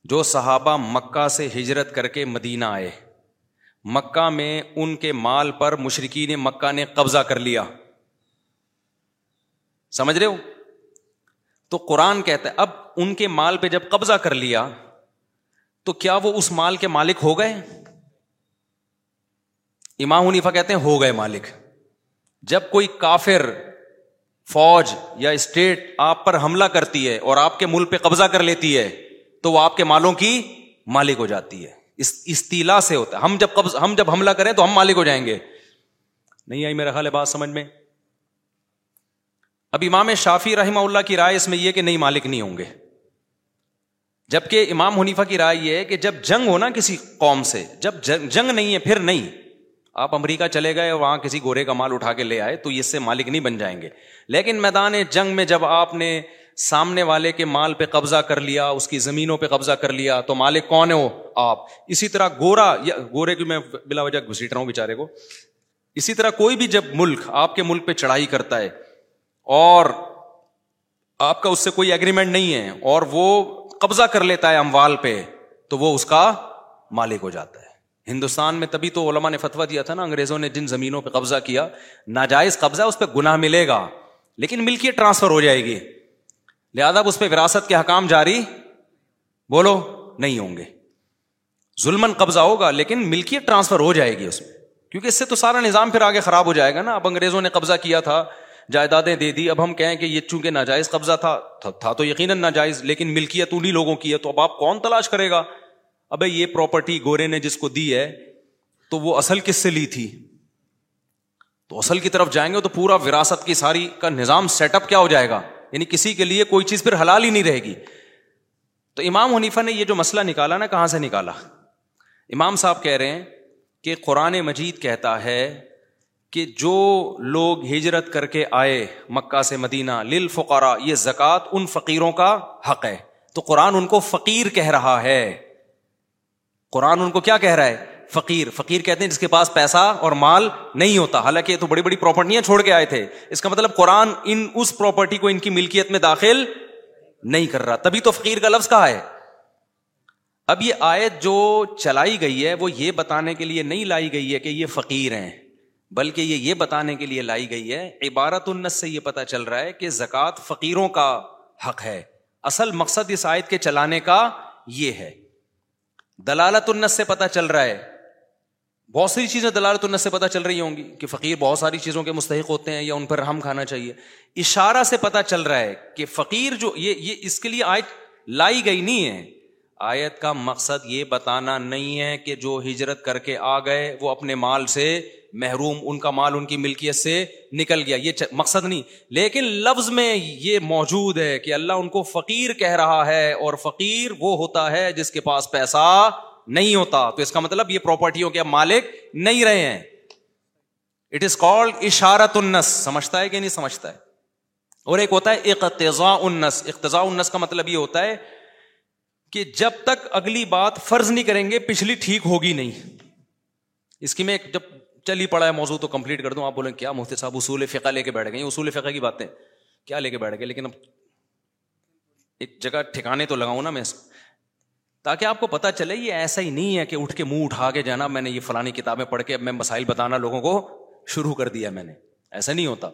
جو صحابہ مکہ سے ہجرت کر کے مدینہ آئے۔ مکہ میں ان کے مال پر مشرقین مکہ نے قبضہ کر لیا۔ سمجھ رہے ہو؟ تو قرآن کہتا ہے، اب ان کے مال پہ جب قبضہ کر لیا، تو کیا وہ اس مال کے مالک ہو گئے؟ امام حنیفہ کہتے ہیں، ہو گئے مالک۔ جب کوئی کافر فوج یا اسٹیٹ آپ پر حملہ کرتی ہے اور آپ کے ملک پہ قبضہ کر لیتی ہے، تو وہ آپ کے مالوں کی مالک ہو جاتی ہے۔ اس استیلا سے ہوتا ہے۔ ہم جب قبض، ہم جب حملہ کریں تو ہم مالک ہو جائیں گے۔ نہیں آئی میرا خیال ہے بات سمجھ میں؟ اب امام شافی رحمہ اللہ کی رائے اس میں یہ کہ نہیں، مالک نہیں ہوں گے۔ جبکہ امام حنیفہ کی رائے یہ ہے کہ جب جنگ ہو نا کسی قوم سے، جب جنگ نہیں ہے، پھر نہیں۔ آپ امریکہ چلے گئے، وہاں کسی گورے کا مال اٹھا کے لے آئے، تو اس سے مالک نہیں بن جائیں گے۔ لیکن میدان جنگ میں جب آپ نے سامنے والے کے مال پہ قبضہ کر لیا، اس کی زمینوں پہ قبضہ کر لیا، تو مالک کون ہے آپ۔ اسی طرح گورا، یا گورے کی میں بلا وجہ گھسیٹ رہا ہوں بےچارے کو۔ اسی طرح کوئی بھی جب ملک آپ کے ملک پہ چڑھائی کرتا ہے، اور آپ کا اس سے کوئی اگریمنٹ نہیں ہے، اور وہ قبضہ کر لیتا ہے اموال پہ، تو وہ اس کا مالک ہو جاتا ہے۔ ہندوستان میں تبھی تو علماء نے فتوا دیا تھا نا، انگریزوں نے جن زمینوں پہ قبضہ کیا، ناجائز قبضہ اس پہ گناہ ملے گا، لیکن ملکیت ٹرانسفر ہو جائے گی۔ لہذا اس پہ وراثت کے حکام جاری، بولو نہیں ہوں گے۔ ظلمن قبضہ ہوگا، لیکن ملکیت ٹرانسفر ہو جائے گی اس میں۔ کیونکہ اس سے تو سارا نظام پھر آگے خراب ہو جائے گا نا۔ اب انگریزوں نے قبضہ کیا تھا، جائیدادیں دے دی، اب ہم کہیں کہ یہ چونکہ ناجائز قبضہ تھا تھا تو یقیناً ناجائز، لیکن ملکیت انہیں لوگوں کی ہے، تو اب آپ کون تلاش کرے گا؟ اب یہ پراپرٹی گورے نے جس کو دی ہے، تو وہ اصل کس سے لی تھی؟ تو اصل کی طرف جائیں گے تو پورا وراثت کی ساری کا نظام سیٹ اپ کیا ہو جائے گا؟ یعنی کسی کے لیے کوئی چیز پھر حلال ہی نہیں رہے گی۔ تو امام حنیفہ نے یہ جو مسئلہ نکالا نا، کہاں سے نکالا؟ امام صاحب کہہ رہے ہیں کہ قرآن مجید کہتا ہے کہ جو لوگ ہجرت کر کے آئے مکہ سے مدینہ لل فقارا یہ زکوٰۃ ان فقیروں کا حق ہے۔ تو قرآن ان کو فقیر کہہ رہا ہے۔ قرآن ان کو کیا کہہ رہا ہے؟ فقیر. فقیر کہتے ہیں جس کے پاس پیسہ اور مال نہیں ہوتا. حالانکہ یہ تو بڑی بڑی پراپرٹیاں چھوڑ کے آئے تھے. اس کا مطلب قرآن ان اس پراپرٹی کو ان کی ملکیت میں داخل نہیں کر رہا. تبھی تو فقیر کا لفظ کہا ہے. اب یہ آیت جو چلائی گئی ہے، وہ یہ بتانے کے لیے نہیں لائی گئی ہے کہ یہ فقیر ہیں، بلکہ یہ یہ بتانے کے لیے لائی گئی ہے عبارت النس سے یہ پتا چل رہا ہے کہ زکوٰۃ فقیروں کا حق ہے. اصل مقصد اس آیت کے چلانے کا یہ ہے۔ دلالت النس سے پتا چل رہا ہے۔ بہت ساری چیزیں دلالت النس سے پتا چل رہی ہوں گی کہ فقیر بہت ساری چیزوں کے مستحق ہوتے ہیں یا ان پر رحم کھانا چاہیے۔ اشارہ سے پتا چل رہا ہے کہ فقیر جو یہ یہ اس کے لیے آیت لائی گئی نہیں ہے۔ آیت کا مقصد یہ بتانا نہیں ہے کہ جو ہجرت کر کے آ گئے وہ اپنے مال سے محروم ان کا مال، ان کی ملکیت سے نکل گیا، یہ مقصد نہیں۔ لیکن لفظ میں یہ موجود ہے کہ اللہ ان کو فقیر کہہ رہا ہے اور فقیر وہ ہوتا ہے جس کے پاس پیسہ نہیں ہوتا۔ تو اس کا مطلب یہ پراپرٹیوں کے مالک نہیں رہے ہیں۔ اٹ از کالڈ اشارت انس سمجھتا ہے کہ نہیں سمجھتا ہے؟ اور ایک ہوتا ہے اقتضاء انس اقتضاء انس کا مطلب یہ ہوتا ہے کہ جب تک اگلی بات فرض نہیں کریں گے، پچھلی ٹھیک ہوگی نہیں۔ اس کی میں جب چل ہی پڑا ہے موضوع تو کمپلیٹ کر دوں، آپ بولیں کیا مفتی صاحب اصول فقہ لے کے بیٹھ گئے اصول فقہ کی باتیں کیا لے کے بیٹھ گئے؟ لیکن اب ایک جگہ ٹھکانے تو لگاؤں نا میں، تاکہ آپ کو پتا چلے، یہ ایسا ہی نہیں ہے کہ اٹھ کے منہ اٹھا کے جانا، میں نے یہ فلانی کتابیں پڑھ کے اب میں مسائل بتانا لوگوں کو شروع کر دیا میں نے۔ ایسا نہیں ہوتا۔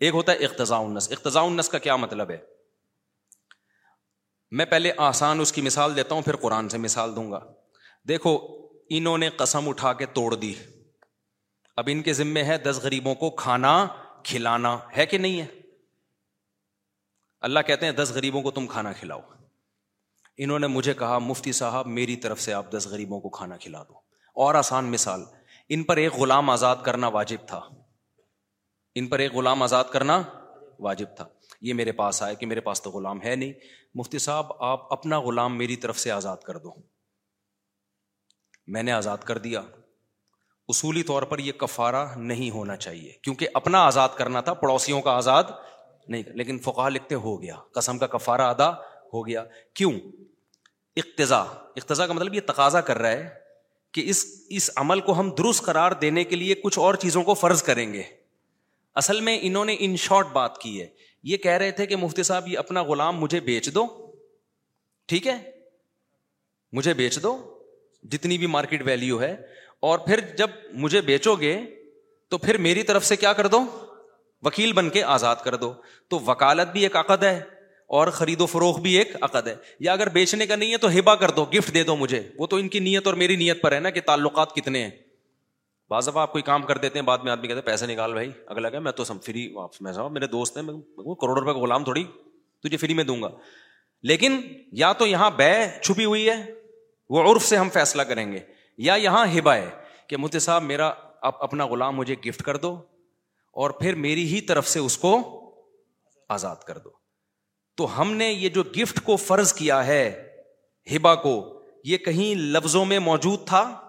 ایک ہوتا ہے اقتضاء النس۔ اقتضاء النس کا کیا مطلب ہے؟ میں پہلے آسان اس کی مثال دیتا ہوں، پھر قرآن سے مثال دوں گا۔ دیکھو، انہوں نے قسم اٹھا کے توڑ دی۔ اب ان کے ذمے ہے دس غریبوں کو کھانا، کھلانا، ہے کہ نہیں ہے؟ اللہ کہتے ہیں دس غریبوں کو تم کھانا کھلاؤ۔ انہوں نے مجھے کہا، مفتی صاحب، میری طرف سے آپ دس غریبوں کو کھانا کھلا دو۔ اور آسان مثال، ان پر ایک غلام آزاد کرنا واجب تھا۔ ان پر ایک غلام آزاد کرنا واجب تھا۔ یہ میرے پاس آئے کہ میرے پاس تو غلام ہے نہیں۔ مفتی صاحب، آپ اپنا غلام میری طرف سے آزاد کر دو۔ میں نے آزاد کر دیا۔ اصولی طور پر یہ کفارہ نہیں ہونا چاہیے، کیونکہ اپنا آزاد کرنا تھا، پڑوسیوں کا آزاد نہیں لیکن فقہ لکھتے ہو گیا، قسم کا کفارہ ادا ہو گیا۔ کیوں؟ اقتضا اقتضا کا مطلب یہ تقاضا کر رہا ہے کہ اس اس عمل کو ہم درست قرار دینے کے لیے کچھ اور چیزوں کو فرض کریں گے۔ اصل میں انہوں نے ان شارٹ بات کی ہے۔ یہ کہہ رہے تھے کہ مفتی صاحب، یہ اپنا غلام مجھے بیچ دو۔ ٹھیک ہے؟ مجھے بیچ دو۔ جتنی بھی مارکیٹ ویلو ہے اور پھر جب مجھے بیچو گے، تو پھر میری طرف سے کیا کر دو؟ وکیل بن کے آزاد کر دو۔ تو وکالت بھی ایک عقد ہے اور خرید و فروخت بھی ایک عقد ہے۔ یا اگر بیچنے کا نہیں ہے تو ہبا کر دو، گفٹ دے دو مجھے۔ وہ تو ان کی نیت اور میری نیت پر ہے نا کہ تعلقات کتنے ہیں۔ بعض دفعہ آپ کوئی کام کر دیتے ہیں، بعد میں آدمی کہتے ہیں، پیسے نکال بھائی، اگلا کہ میں تو سم فری میں صاحب میرے دوست ہیں کروڑ روپے کا غلام تھوڑی، تجھے فری میں دوں گا۔ لیکن یا تو یہاں بے چھپی ہوئی ہے، وہ عرف سے ہم فیصلہ کریں گے۔ یا یہاں ہبا ہے کہ مفتی صاحب میرا اپنا غلام مجھے گفٹ کر دو اور پھر میری ہی طرف سے اس کو آزاد کر دو۔ تو ہم نے یہ جو گفٹ کو فرض کیا ہے ہبا کو، یہ کہیں لفظوں میں موجود تھا؟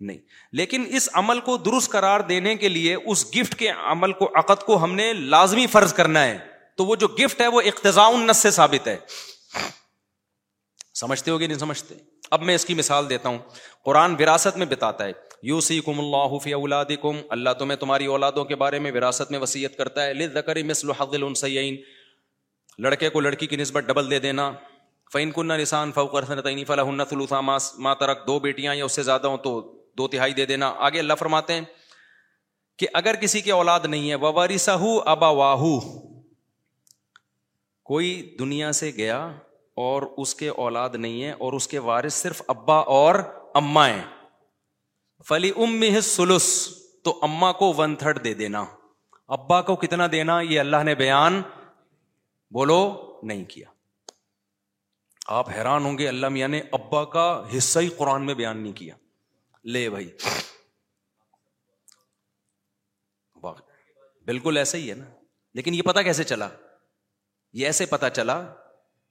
نہیں۔ لیکن اس عمل کو درست قرار دینے کے لیے اس گفٹ کے عمل کو، عقد کو ہم نے لازمی فرض کرنا ہے۔ تو وہ جو گفٹ ہے وہ اقتضاء النس سے ثابت ہے۔ سمجھتے ہو گے نہیں سمجھتے۔ اب میں اس کی مثال دیتا ہوں۔ قرآن وراثت میں بتاتا ہے یو سی کم اللہ فی اولاد کم اللہ تمہیں تمہاری اولادوں کے بارے میں وراثت میں وسیعت کرتا ہے لذکر مثل حظ الانثیین۔ لڑکے کو لڑکی کی نسبت ڈبل دے دینا۔ فین کن نسان فوق سنتین فلہن ثلث ما ترک دو بیٹیاں یا اس سے زیادہ ہوں تو دو تہائی دے دینا۔ آگے اللہ فرماتے ہیں کہ اگر کسی کی اولاد نہیں ہے ووارثہ ابا واہو کوئی دنیا سے گیا اور اس کے اولاد نہیں ہے اور اس کے وارث صرف ابا اور اما ہے فلی ام سلس تو اما کو ون تھرڈ دے دینا۔ ابا کو کتنا دینا؟ یہ اللہ نے بیان بولو، نہیں کیا۔ آپ حیران ہوں گے، اللہ میاں نے ابا کا حصہ ہی قرآن میں بیان نہیں کیا۔ لے بھائی۔ بالکل ایسا ہی ہے نا۔ لیکن یہ پتا کیسے چلا؟ یہ ایسے پتا چلا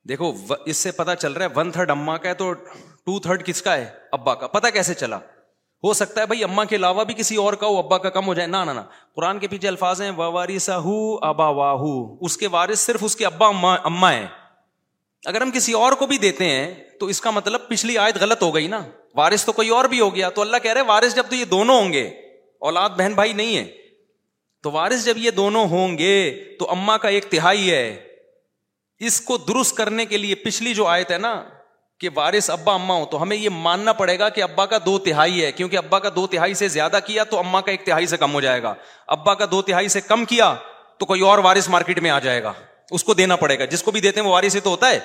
دیکھو اس سے پتا چل رہا ہے ون تھرڈ اما کا ہے تو ٹو تھرڈ کس کا ہے؟ ابا کا۔ پتا کیسے چلا؟ ہو سکتا ہے بھائی اما کے علاوہ بھی کسی اور کا ہو، ابا کا کم ہو جائے۔ نہ نہ قرآن کے پیچھے الفاظ ہیں واری سہو ابا واہ اس کے وارث صرف اس کے ابا اما ہے اگر ہم کسی اور کو بھی دیتے ہیں، تو اس کا مطلب پچھلی آیت غلط ہو گئی نا۔ وارث تو کوئی اور بھی ہو گیا۔ تو اللہ کہہ رہے وارث جب تو یہ دونوں ہوں گے، اولاد، بہن، بھائی نہیں ہے۔ تو وارث جب یہ دونوں ہوں گے، تو اما کا ایک تہائی ہے۔ اس کو درست کرنے کے لیے پچھلی جو آیت ہے نا، کہ وارث ابا اما ہو، تو ہمیں یہ ماننا پڑے گا کہ ابا کا دو تہائی ہے، کیونکہ ابا کا دو تہائی سے زیادہ کیا تو اما کا ایک تہائی سے کم ہو جائے گا۔ ابا کا دو تہائی سے کم کیا تو کوئی اور وارث مارکیٹ میں آ جائے گا۔ اس کو دینا پڑے گا۔ جس کو بھی دیتے ہیں وہ وارث ہی تو ہوتا ہے۔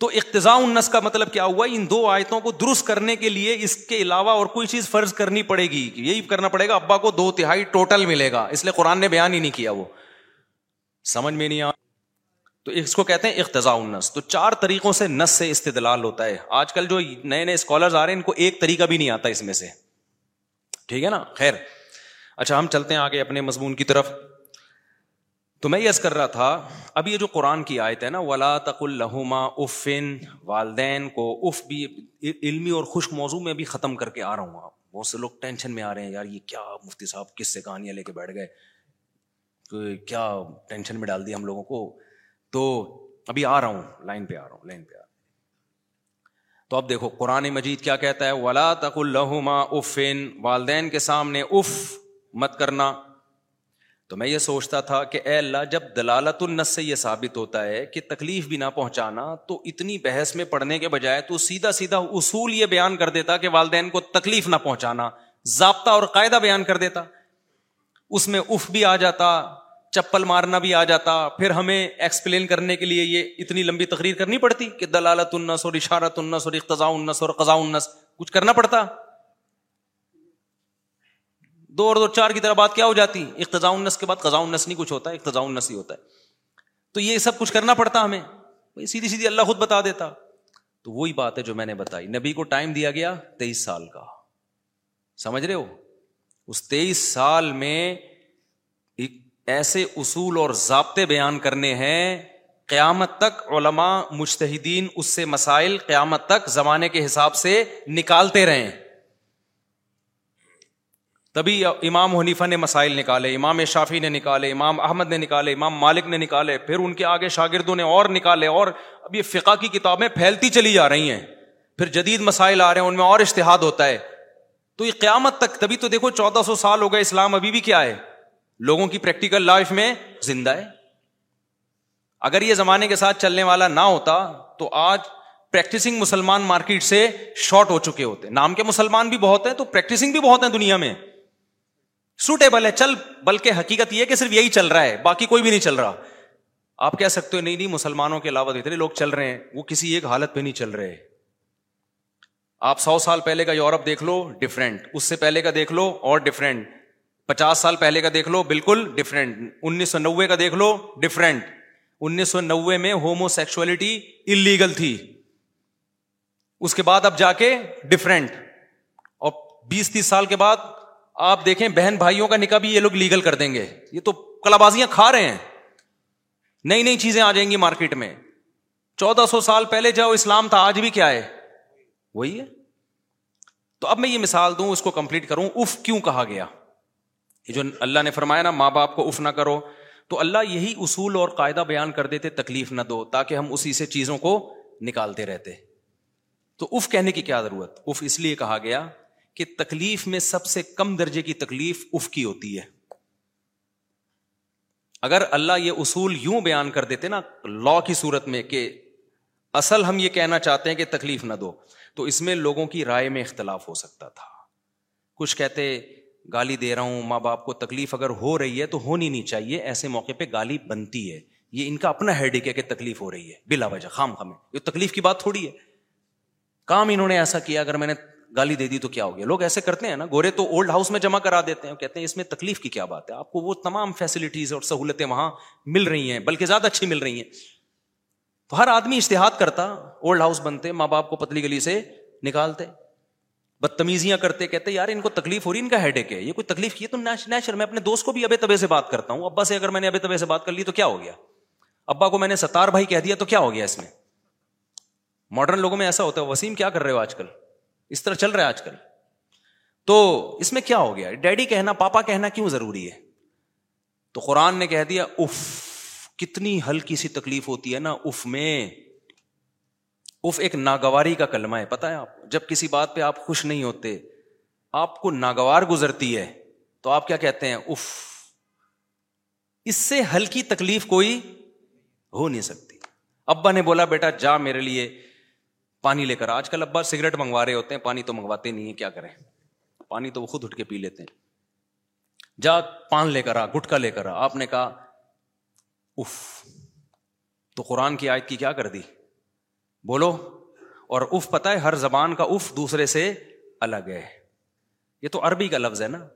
تو اقتضاء النس کا مطلب کیا ہوا؟ ان دو آیتوں کو درست کرنے کے لیے اس کے علاوہ اور کوئی چیز فرض کرنی پڑے گی۔ یہی کرنا پڑے گا، ابا کو دو تہائی ٹوٹل ملے گا۔ اس لیے قرآن نے بیان ہی نہیں کیا وہ۔ سمجھ میں نہیں آ تو اس کو کہتے ہیں اقتضاء النس تو چار طریقوں سے نس سے استدلال ہوتا ہے. آج کل جو نئے نئے اسکالر آ رہے ہیں، ان کو ایک طریقہ بھی نہیں آتا اس میں سے. ٹھیک ہے نا؟ خیر. اچھا ہم چلتے ہیں آگے اپنے مضمون کی طرف. تو میں یس کر رہا تھا، اب یہ جو قرآن کی آیت ہے نا، ولا تق الحما افن والدین کو اف بھی علمی اور خشک موضوع میں بھی ختم کر کے آ رہا ہوں۔ آپ بہت سے لوگ ٹینشن میں آ رہے ہیں، یار یہ کیا مفتی صاحب، کس سے کہانیاں لے کے بیٹھ گئے؟ کیا ٹینشن میں ڈال دی ہم لوگوں کو؟ تو ابھی آ رہا ہوں، لائن پہ آ رہا ہوں، لائن پہ آ رہا ہوں۔ تو اب دیکھو، قرآن مجید کیا کہتا ہے؟ ولا تق الحما افن والدین کے سامنے اف مت کرنا۔ تو میں یہ سوچتا تھا کہ اے اللہ، جب دلالت النس سے یہ ثابت ہوتا ہے کہ تکلیف بھی نہ پہنچانا، تو اتنی بحث میں پڑھنے کے بجائے تو سیدھا سیدھا اصول یہ بیان کر دیتا کہ والدین کو تکلیف نہ پہنچانا، ضابطہ اور قاعدہ بیان کر دیتا۔ اس میں اف بھی آ جاتا، چپل مارنا بھی آ جاتا، پھر ہمیں ایکسپلین کرنے کے لیے یہ اتنی لمبی تقریر کرنی پڑتی کہ دلالت النس اور اشارت النس اور اقتضاء النس اور قضاء النس کچھ کرنا پڑتا۔ دو اور دو چار کی طرح بات کیا ہو جاتی؟ اقتضاء النس کے بعد قضاء النس نہیں کچھ ہوتا ہے اقتضاء النس ہی ہوتا ہے۔ تو یہ سب کچھ کرنا پڑتا ہمیں۔ سیدھی سیدھی اللہ خود بتا دیتا۔ تو وہی بات ہے جو میں نے بتائی۔ نبی کو ٹائم دیا گیا تیئیس سال کا۔ سمجھ رہے ہو؟ اس تیئیس سال میں ایسے اصول اور ضابطے بیان کرنے ہیں، قیامت تک علماء مشتحدین اس سے مسائل قیامت تک زمانے کے حساب سے نکالتے رہے تبھی امام حنیفہ نے مسائل نکالے، امام شافی نے نکالے، امام احمد نے نکالے، امام مالک نے نکالے، پھر ان کے آگے شاگردوں نے اور نکالے اور اب یہ فقہ کی کتابیں پھیلتی چلی جا رہی ہیں۔ پھر جدید مسائل آ رہے ہیں، ان میں اور اشتہاد ہوتا ہے۔ تو یہ قیامت تک، تبھی تو دیکھو چودہ سو سال ہو گئے اسلام، ابھی بھی کیا ہے؟ لوگوں کی پریکٹیکل لائف میں زندہ ہے۔ اگر یہ زمانے کے ساتھ چلنے والا نہ ہوتا، تو آج پریکٹسنگ مسلمان مارکیٹ سے شارٹ ہو چکے ہوتے۔ نام کے مسلمان بھی بہت ہیں، تو پریکٹسنگ بھی بہت ہیں دنیا میں۔ سوٹیبل ہے، چل، بلکہ حقیقت یہ کہ صرف یہی چل رہا ہے، باقی کوئی بھی نہیں چل رہا۔ آپ کہہ سکتے ہو، نہیں نہیں، مسلمانوں کے علاوہ اتنے لوگ چل رہے ہیں، وہ کسی ایک حالت پہ نہیں چل رہے۔ آپ سو سال پہلے کا یورپ دیکھ لو ڈفرینٹ اس سے پہلے کا دیکھ لو اور ڈفرینٹ پچاس سال پہلے کا دیکھ لو، بالکل ڈفرینٹ انیس سو نوے کا دیکھ لو ڈفرینٹ انیس سو نوے میں ہومو سیکچولیٹی انلیگل تھی۔ اس کے بعد اب جا کے ڈفرینٹ اور بیس تیس سال کے بعد آپ دیکھیں، بہن بھائیوں کا نکاح بھی یہ لوگ لیگل کر دیں گے۔ یہ تو کلا بازیاں کھا رہے ہیں۔ نئی نئی چیزیں آ جائیں گی مارکیٹ میں۔ چودہ سو سال پہلے جاؤ، اسلام تھا، آج بھی کیا ہے؟ وہی ہے۔ تو اب میں یہ مثال دوں، اس کو کمپلیٹ کروں۔ اف کیوں کہا گیا؟ جو اللہ نے فرمایا نا، ماں باپ کو اف نہ کرو۔ تو اللہ یہی اصول اور قاعدہ بیان کر دیتے، تکلیف نہ دو، تاکہ ہم اسی سے چیزوں کو نکالتے رہتے۔ تو اف کہنے کی کیا ضرورت؟ اف اس لیے کہا گیا کہ تکلیف میں سب سے کم درجے کی تکلیف اف کی ہوتی ہے۔ اگر اللہ یہ اصول یوں بیان کر دیتے نا لا کی صورت میں کہ اصل ہم یہ کہنا چاہتے ہیں کہ تکلیف نہ دو۔ تو اس میں لوگوں کی رائے میں اختلاف ہو سکتا تھا۔ کچھ کہتے، گالی دے رہا ہوں، ماں باپ کو تکلیف اگر ہو رہی ہے تو ہونی نہیں چاہیے، ایسے موقع پہ گالی بنتی ہے۔ یہ ان کا اپنا ہیڈ ہے کہ تکلیف ہو رہی ہے، بلا وجہ، خام خامے یہ تکلیف کی بات تھوڑی ہے۔ کام انہوں نے ایسا کیا، اگر میں نے گالی دے دی تو کیا ہو گیا؟ لوگ ایسے کرتے ہیں نا، گورے تو اولڈ ہاؤس میں جمع کرا دیتے ہیں۔ کہتے ہیں، اس میں تکلیف کی کیا بات ہے؟ آپ کو وہ تمام فیسلٹیز اور سہولتیں وہاں مل رہی ہیں، بلکہ زیادہ اچھی مل رہی ہیں۔ تو ہر آدمی اشتہاد کرتا اولڈ ہاؤس بنتے، ماں باپ کو پتلی گلی سے نکالتے، بدتمیزیاں کرتے، کہتے، یار ان کو تکلیف ہو رہی، ان کا ہیڈ ایک ہے، یہ کوئی تکلیف کی تو نیچر میں اپنے دوست کو بھی ابے تبے سے بات کرتا ہوں، ابا سے اگر میں نے ابے تبے سے بات کر لی تو کیا ہو گیا؟ ابا کو میں نے ستار بھائی کہہ دیا تو کیا ہو گیا اس میں؟ ماڈرن لوگوں میں ایسا ہوتا ہے، وسیم کیا کر رہے ہو آج کل اس طرح چل رہا ہے آج کل تو اس میں کیا ہو گیا؟ ڈیڈی کہنا، پاپا کہنا کیوں ضروری ہے؟ تو قرآن نے کہہ دیا اف کتنی ہلکی سی تکلیف ہوتی ہے نا اف میں۔ اف ایک ناگواری کا کلمہ ہے پتا ہے آپ؟ جب کسی بات پہ آپ خوش نہیں ہوتے، آپ کو ناگوار گزرتی ہے، تو آپ کیا کہتے ہیں؟ اف اس سے ہلکی تکلیف کوئی ہو نہیں سکتی۔ ابا نے بولا، بیٹا، جا میرے لیے پانی لے کر۔ آج کل ابا سگریٹ منگوا رہے ہوتے ہیں، پانی تو منگواتے نہیں ہیں، کیا کریں؟ پانی تو وہ خود اٹھ کے پی لیتے ہیں۔ جا، پان لے کر آ، گٹکا لے کر آ۔ آپ نے کہا اف تو قرآن کی آیت کی کیا کر دی؟ بولو، اور اف پتا ہے ہر زبان کا اف دوسرے سے الگ ہے۔ یہ تو عربی کا لفظ ہے نا۔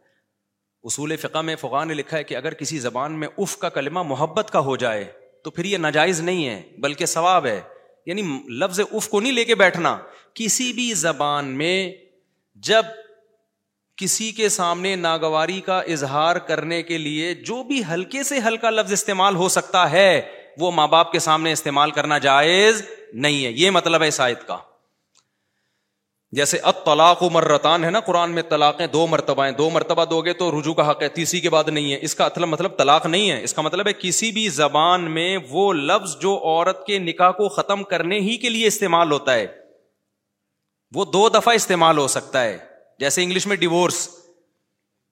اصول فقہ میں فقہ نے لکھا ہے کہ اگر کسی زبان میں اف کا کلمہ محبت کا ہو جائے، تو پھر یہ ناجائز نہیں ہے، بلکہ ثواب ہے۔ یعنی لفظ اف کو نہیں لے کے بیٹھنا، کسی بھی زبان میں جب کسی کے سامنے ناگواری کا اظہار کرنے کے لیے جو بھی ہلکے سے ہلکا لفظ استعمال ہو سکتا ہے، وہ ماں باپ کے سامنے استعمال کرنا جائز نہیں ہے۔ یہ مطلب ہے شاید کا۔ جیسے اب طلاق و مرتان ہے نا، قرآن میں طلاقیں دو مرتبہ ہیں۔ دو مرتبہ دو گے تو رجوع کا حق ہے، تیسری کے بعد نہیں ہے۔ اس کا اصل مطلب طلاق نہیں ہے۔ اس کا مطلب ہے کسی بھی زبان میں وہ لفظ جو عورت کے نکاح کو ختم کرنے ہی کے لیے استعمال ہوتا ہے، وہ دو دفعہ استعمال ہو سکتا ہے۔ جیسے انگلش میں ڈیوورس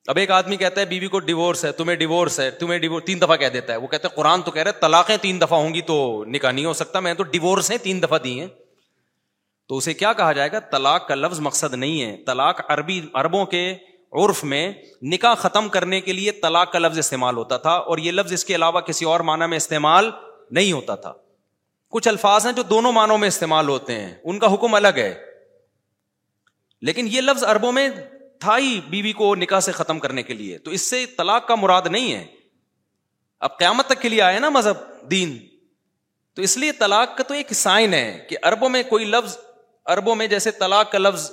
اب ایک آدمی کہتا ہے بیوی کو ڈیوورس ہے، تمہیں ڈیوورس ہے، تمہیں ڈیوورس تین دفعہ کہہ دیتا ہے۔ وہ کہتے ہیں قرآن تو کہہ رہے طلاقیں تین دفعہ ہوں گی تو نکاح نہیں ہو سکتا، میں تو ڈیوورس ہیں، تین دفعہ دی ہیں۔ تو اسے کیا کہا جائے گا؟ طلاق کا لفظ مقصد نہیں ہے۔ طلاق عربی، عربوں کے عرف میں نکاح ختم کرنے کے لیے طلاق کا لفظ استعمال ہوتا تھا اور یہ لفظ اس کے علاوہ کسی اور معنی میں استعمال نہیں ہوتا تھا۔ کچھ الفاظ ہیں جو دونوں معنوں میں استعمال ہوتے ہیں۔ ان کا حکم الگ ہے۔ لیکن یہ لفظ اربوں میں تھا ہی بیوی کو نکاح سے ختم کرنے کے لیے، تو اس سے طلاق کا مراد نہیں ہے۔ اب قیامت تک کے لیے آئے نا مذہب، دین۔ تو اس لیے طلاق کا تو ایک سائن ہے کہ اربوں میں کوئی لفظ اربوں میں جیسے طلاق کا لفظ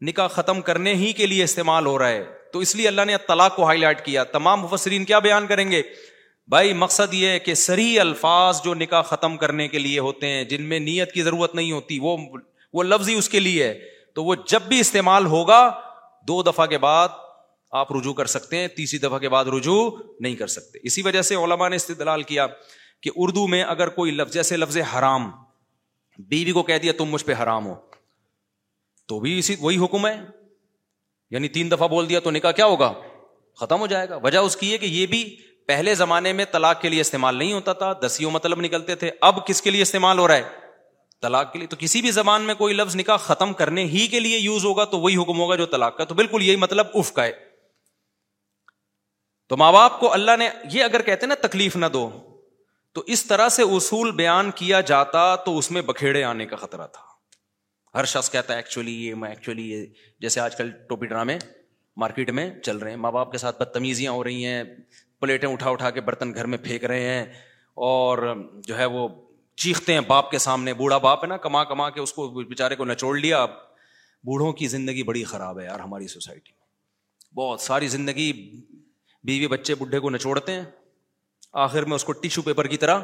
نکاح ختم کرنے ہی کے لیے استعمال ہو رہا ہے، تو اس لیے اللہ نے طلاق کو ہائی لائٹ کیا۔ تمام مفسرین کیا بیان کریں گے؟ بھائی مقصد یہ ہے کہ سری الفاظ جو نکاح ختم کرنے کے لیے ہوتے ہیں، جن میں نیت کی ضرورت نہیں ہوتی، وہ وہ لفظ ہی اس کے لیے ہے۔ تو وہ جب بھی استعمال ہوگا، دو دفعہ کے بعد آپ رجوع کر سکتے ہیں، تیسری دفعہ کے بعد رجوع نہیں کر سکتے۔ اسی وجہ سے علماء نے استدلال کیا کہ اردو میں اگر کوئی لفظ، جیسے لفظ حرام، بیوی کو کہہ دیا تم مجھ پہ حرام ہو، تو بھی اسی وہی حکم ہے۔ یعنی تین دفعہ بول دیا تو نکاح کیا ہوگا؟ ختم ہو جائے گا۔ وجہ اس کی ہے کہ یہ بھی پہلے زمانے میں طلاق کے لیے استعمال نہیں ہوتا تھا، دسیوں مطلب نکلتے تھے، اب کس کے لیے استعمال ہو رہا ہے؟ طلاق کے لیے۔ تو کسی بھی زبان میں کوئی لفظ نکاح ختم کرنے ہی کے لیے یوز ہوگا تو وہی حکم ہوگا جو طلاق کا۔ تو بالکل یہی مطلب اف کا ہے۔ تو ماں باپ کو اللہ نے یہ اگر کہتے نا تکلیف نہ دو، تو اس طرح سے اصول بیان کیا جاتا تو اس میں بکھیڑے آنے کا خطرہ تھا۔ ہر شخص کہتا ہے ایکچولی یہ، میں ایکچولی یہ، جیسے آج کل ٹوپی ڈرامے مارکیٹ میں چل رہے ہیں۔ ماں باپ کے ساتھ بدتمیزیاں ہو رہی ہیں، پلیٹیں اٹھا اٹھا کے برتن گھر میں پھینک رہے ہیں اور جو ہے وہ چیختے ہیں باپ کے سامنے، بوڑھا باپ ہے نا، کما کما کے اس کو بےچارے کو نچوڑ لیا۔ بوڑھوں کی زندگی بڑی خراب ہے یار ہماری سوسائٹی میں۔ بہت ساری زندگی بیوی بچے بڈھے کو نچوڑتے ہیں۔ آخر میں اس کو ٹیشو پیپر کی طرح۔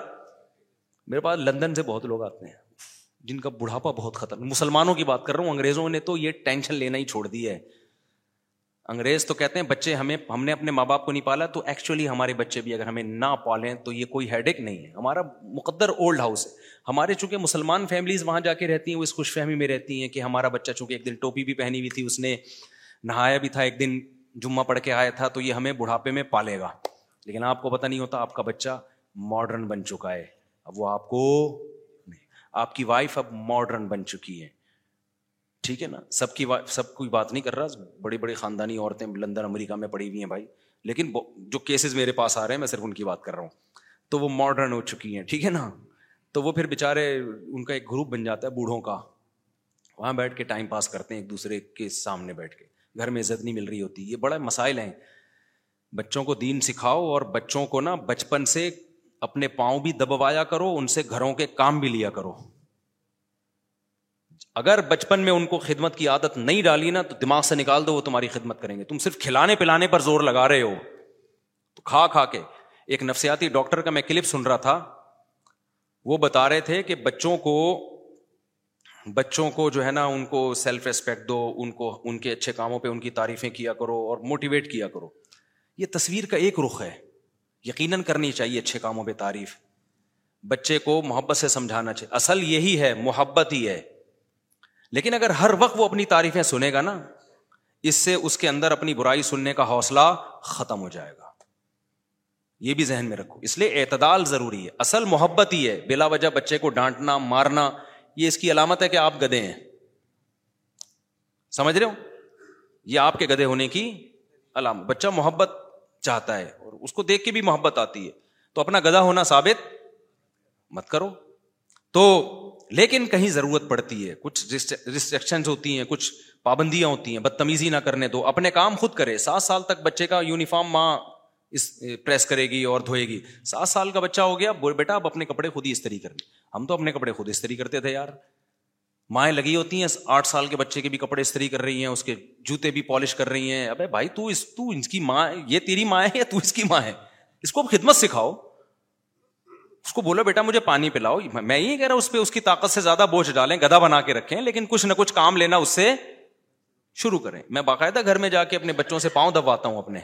میرے پاس لندن سے بہت لوگ آتے ہیں جن کا بڑھاپا بہت خطرناک، مسلمانوں کی بات کر رہا ہوں، انگریزوں نے تو یہ ٹینشن لینا ہی چھوڑ دی ہے۔ انگریز تو کہتے ہیں بچے ہمیں ہم نے اپنے ماں باپ کو نہیں پالا، تو ایکچولی ہمارے بچے بھی اگر ہمیں نہ پالیں تو یہ کوئی ہیڈ ایک نہیں ہے۔ ہمارا مقدر اولڈ ہاؤس ہے۔ ہمارے چونکہ مسلمان فیملیز وہاں جا کے رہتی ہیں، وہ اس خوش فہمی میں رہتی ہیں کہ ہمارا بچہ چونکہ ایک دن ٹوپی بھی پہنی ہوئی تھی، اس نے نہایا بھی تھا، ایک دن جمعہ پڑھ کے آیا تھا، تو یہ ہمیں بڑھاپے میں پالے گا۔ لیکن آپ کو پتہ نہیں ہوتا، آپ کا بچہ ماڈرن بن چکا ہے۔ اب وہ آپ کو آپ کی وائف اب ماڈرن بن چکی ہے۔ ٹھیک ہے نا؟ سب کی سب کوئی بات نہیں کر رہا، بڑی بڑی خاندانی عورتیں لندن، امریکہ میں پڑی ہوئی ہیں بھائی۔ لیکن جو کیسز میرے پاس آ رہے ہیں، میں صرف ان کی بات کر رہا ہوں۔ تو وہ ماڈرن ہو چکی ہیں، ٹھیک ہے نا؟ تو وہ پھر بےچارے ان کا ایک گروپ بن جاتا ہے بوڑھوں کا۔ وہاں بیٹھ کے ٹائم پاس کرتے ہیں ایک دوسرے کے سامنے بیٹھ کے۔ گھر میں عزت نہیں مل رہی ہوتی، یہ بڑا مسائل ہیں۔ بچوں کو دین سکھاؤ اور بچوں کو نا بچپن سے اپنے پاؤں بھی دبوایا کرو، ان سے گھروں کے کام بھی لیا کرو۔ اگر بچپن میں ان کو خدمت کی عادت نہیں ڈالی نا، تو دماغ سے نکال دو، وہ تمہاری خدمت کریں گے۔ تم صرف کھلانے پلانے پر زور لگا رہے ہو۔ تو کھا کھا کے۔ ایک نفسیاتی ڈاکٹر کا میں کلپ سن رہا تھا۔ وہ بتا رہے تھے کہ بچوں کو بچوں کو جو ہے نا، ان کو سیلف ریسپیکٹ دو، ان کو، ان کے اچھے کاموں پہ ان کی تعریفیں کیا کرو اور موٹیویٹ کیا کرو۔ یہ تصویر کا ایک رخ ہے۔ یقیناً کرنی چاہیے اچھے کاموں پہ تعریف۔ بچے کو محبت سے سمجھانا چاہیے۔ اصل یہی ہے، محبت ہی ہے۔ لیکن اگر ہر وقت وہ اپنی تعریفیں سنے گا نا، اس سے اس کے اندر اپنی برائی سننے کا حوصلہ ختم ہو جائے گا۔ یہ بھی ذہن میں رکھو۔ اس لیے اعتدال ضروری ہے۔ اصل محبت ہی ہے۔ بلا وجہ بچے کو ڈانٹنا، مارنا، یہ اس کی علامت ہے کہ آپ گدے ہیں۔ سمجھ رہے ہو؟ یہ آپ کے گدے ہونے کی علامت۔ بچہ محبت چاہتا ہے اور اس کو دیکھ کے بھی محبت آتی ہے۔ تو اپنا گدا ہونا ثابت مت کرو۔ تو لیکن کہیں ضرورت پڑتی ہے۔ کچھ ریسٹرکشن ہوتی ہیں، کچھ پابندیاں ہوتی ہیں۔ بدتمیزی نہ کرنے دو۔ اپنے کام خود کرے۔ سات سال تک بچے کا یونیفارم ماں اس پریس کرے گی اور دھوئے گی۔ سات سال کا بچہ ہو گیا بیٹا اب اپنے کپڑے خود ہی استری کر ہم تو اپنے کپڑے خود استری کرتے تھے یار۔ مائیں لگی ہوتی ہیں، آٹھ سال کے بچے کے بھی کپڑے استری کر رہی ہیں، اس کے جوتے بھی پالش کر رہی ہیں۔ ابے بھائی تو اس تو اس کی ماں، یہ تیری ماں ہے یا تو اس کی ماں ہے؟ اس کو خدمت سکھاؤ۔ اس کو بولو، بیٹا، مجھے پانی پلاؤ. میں یہ کہہ رہا ہوں، اس پہ اس کی طاقت سے زیادہ بوجھ ڈالیں، گدا بنا کے رکھیں، لیکن کچھ نہ کچھ کام لینا اس سے شروع کریں۔ میں باقاعدہ گھر میں جا کے اپنے بچوں سے پاؤں دباتا ہوں اپنے۔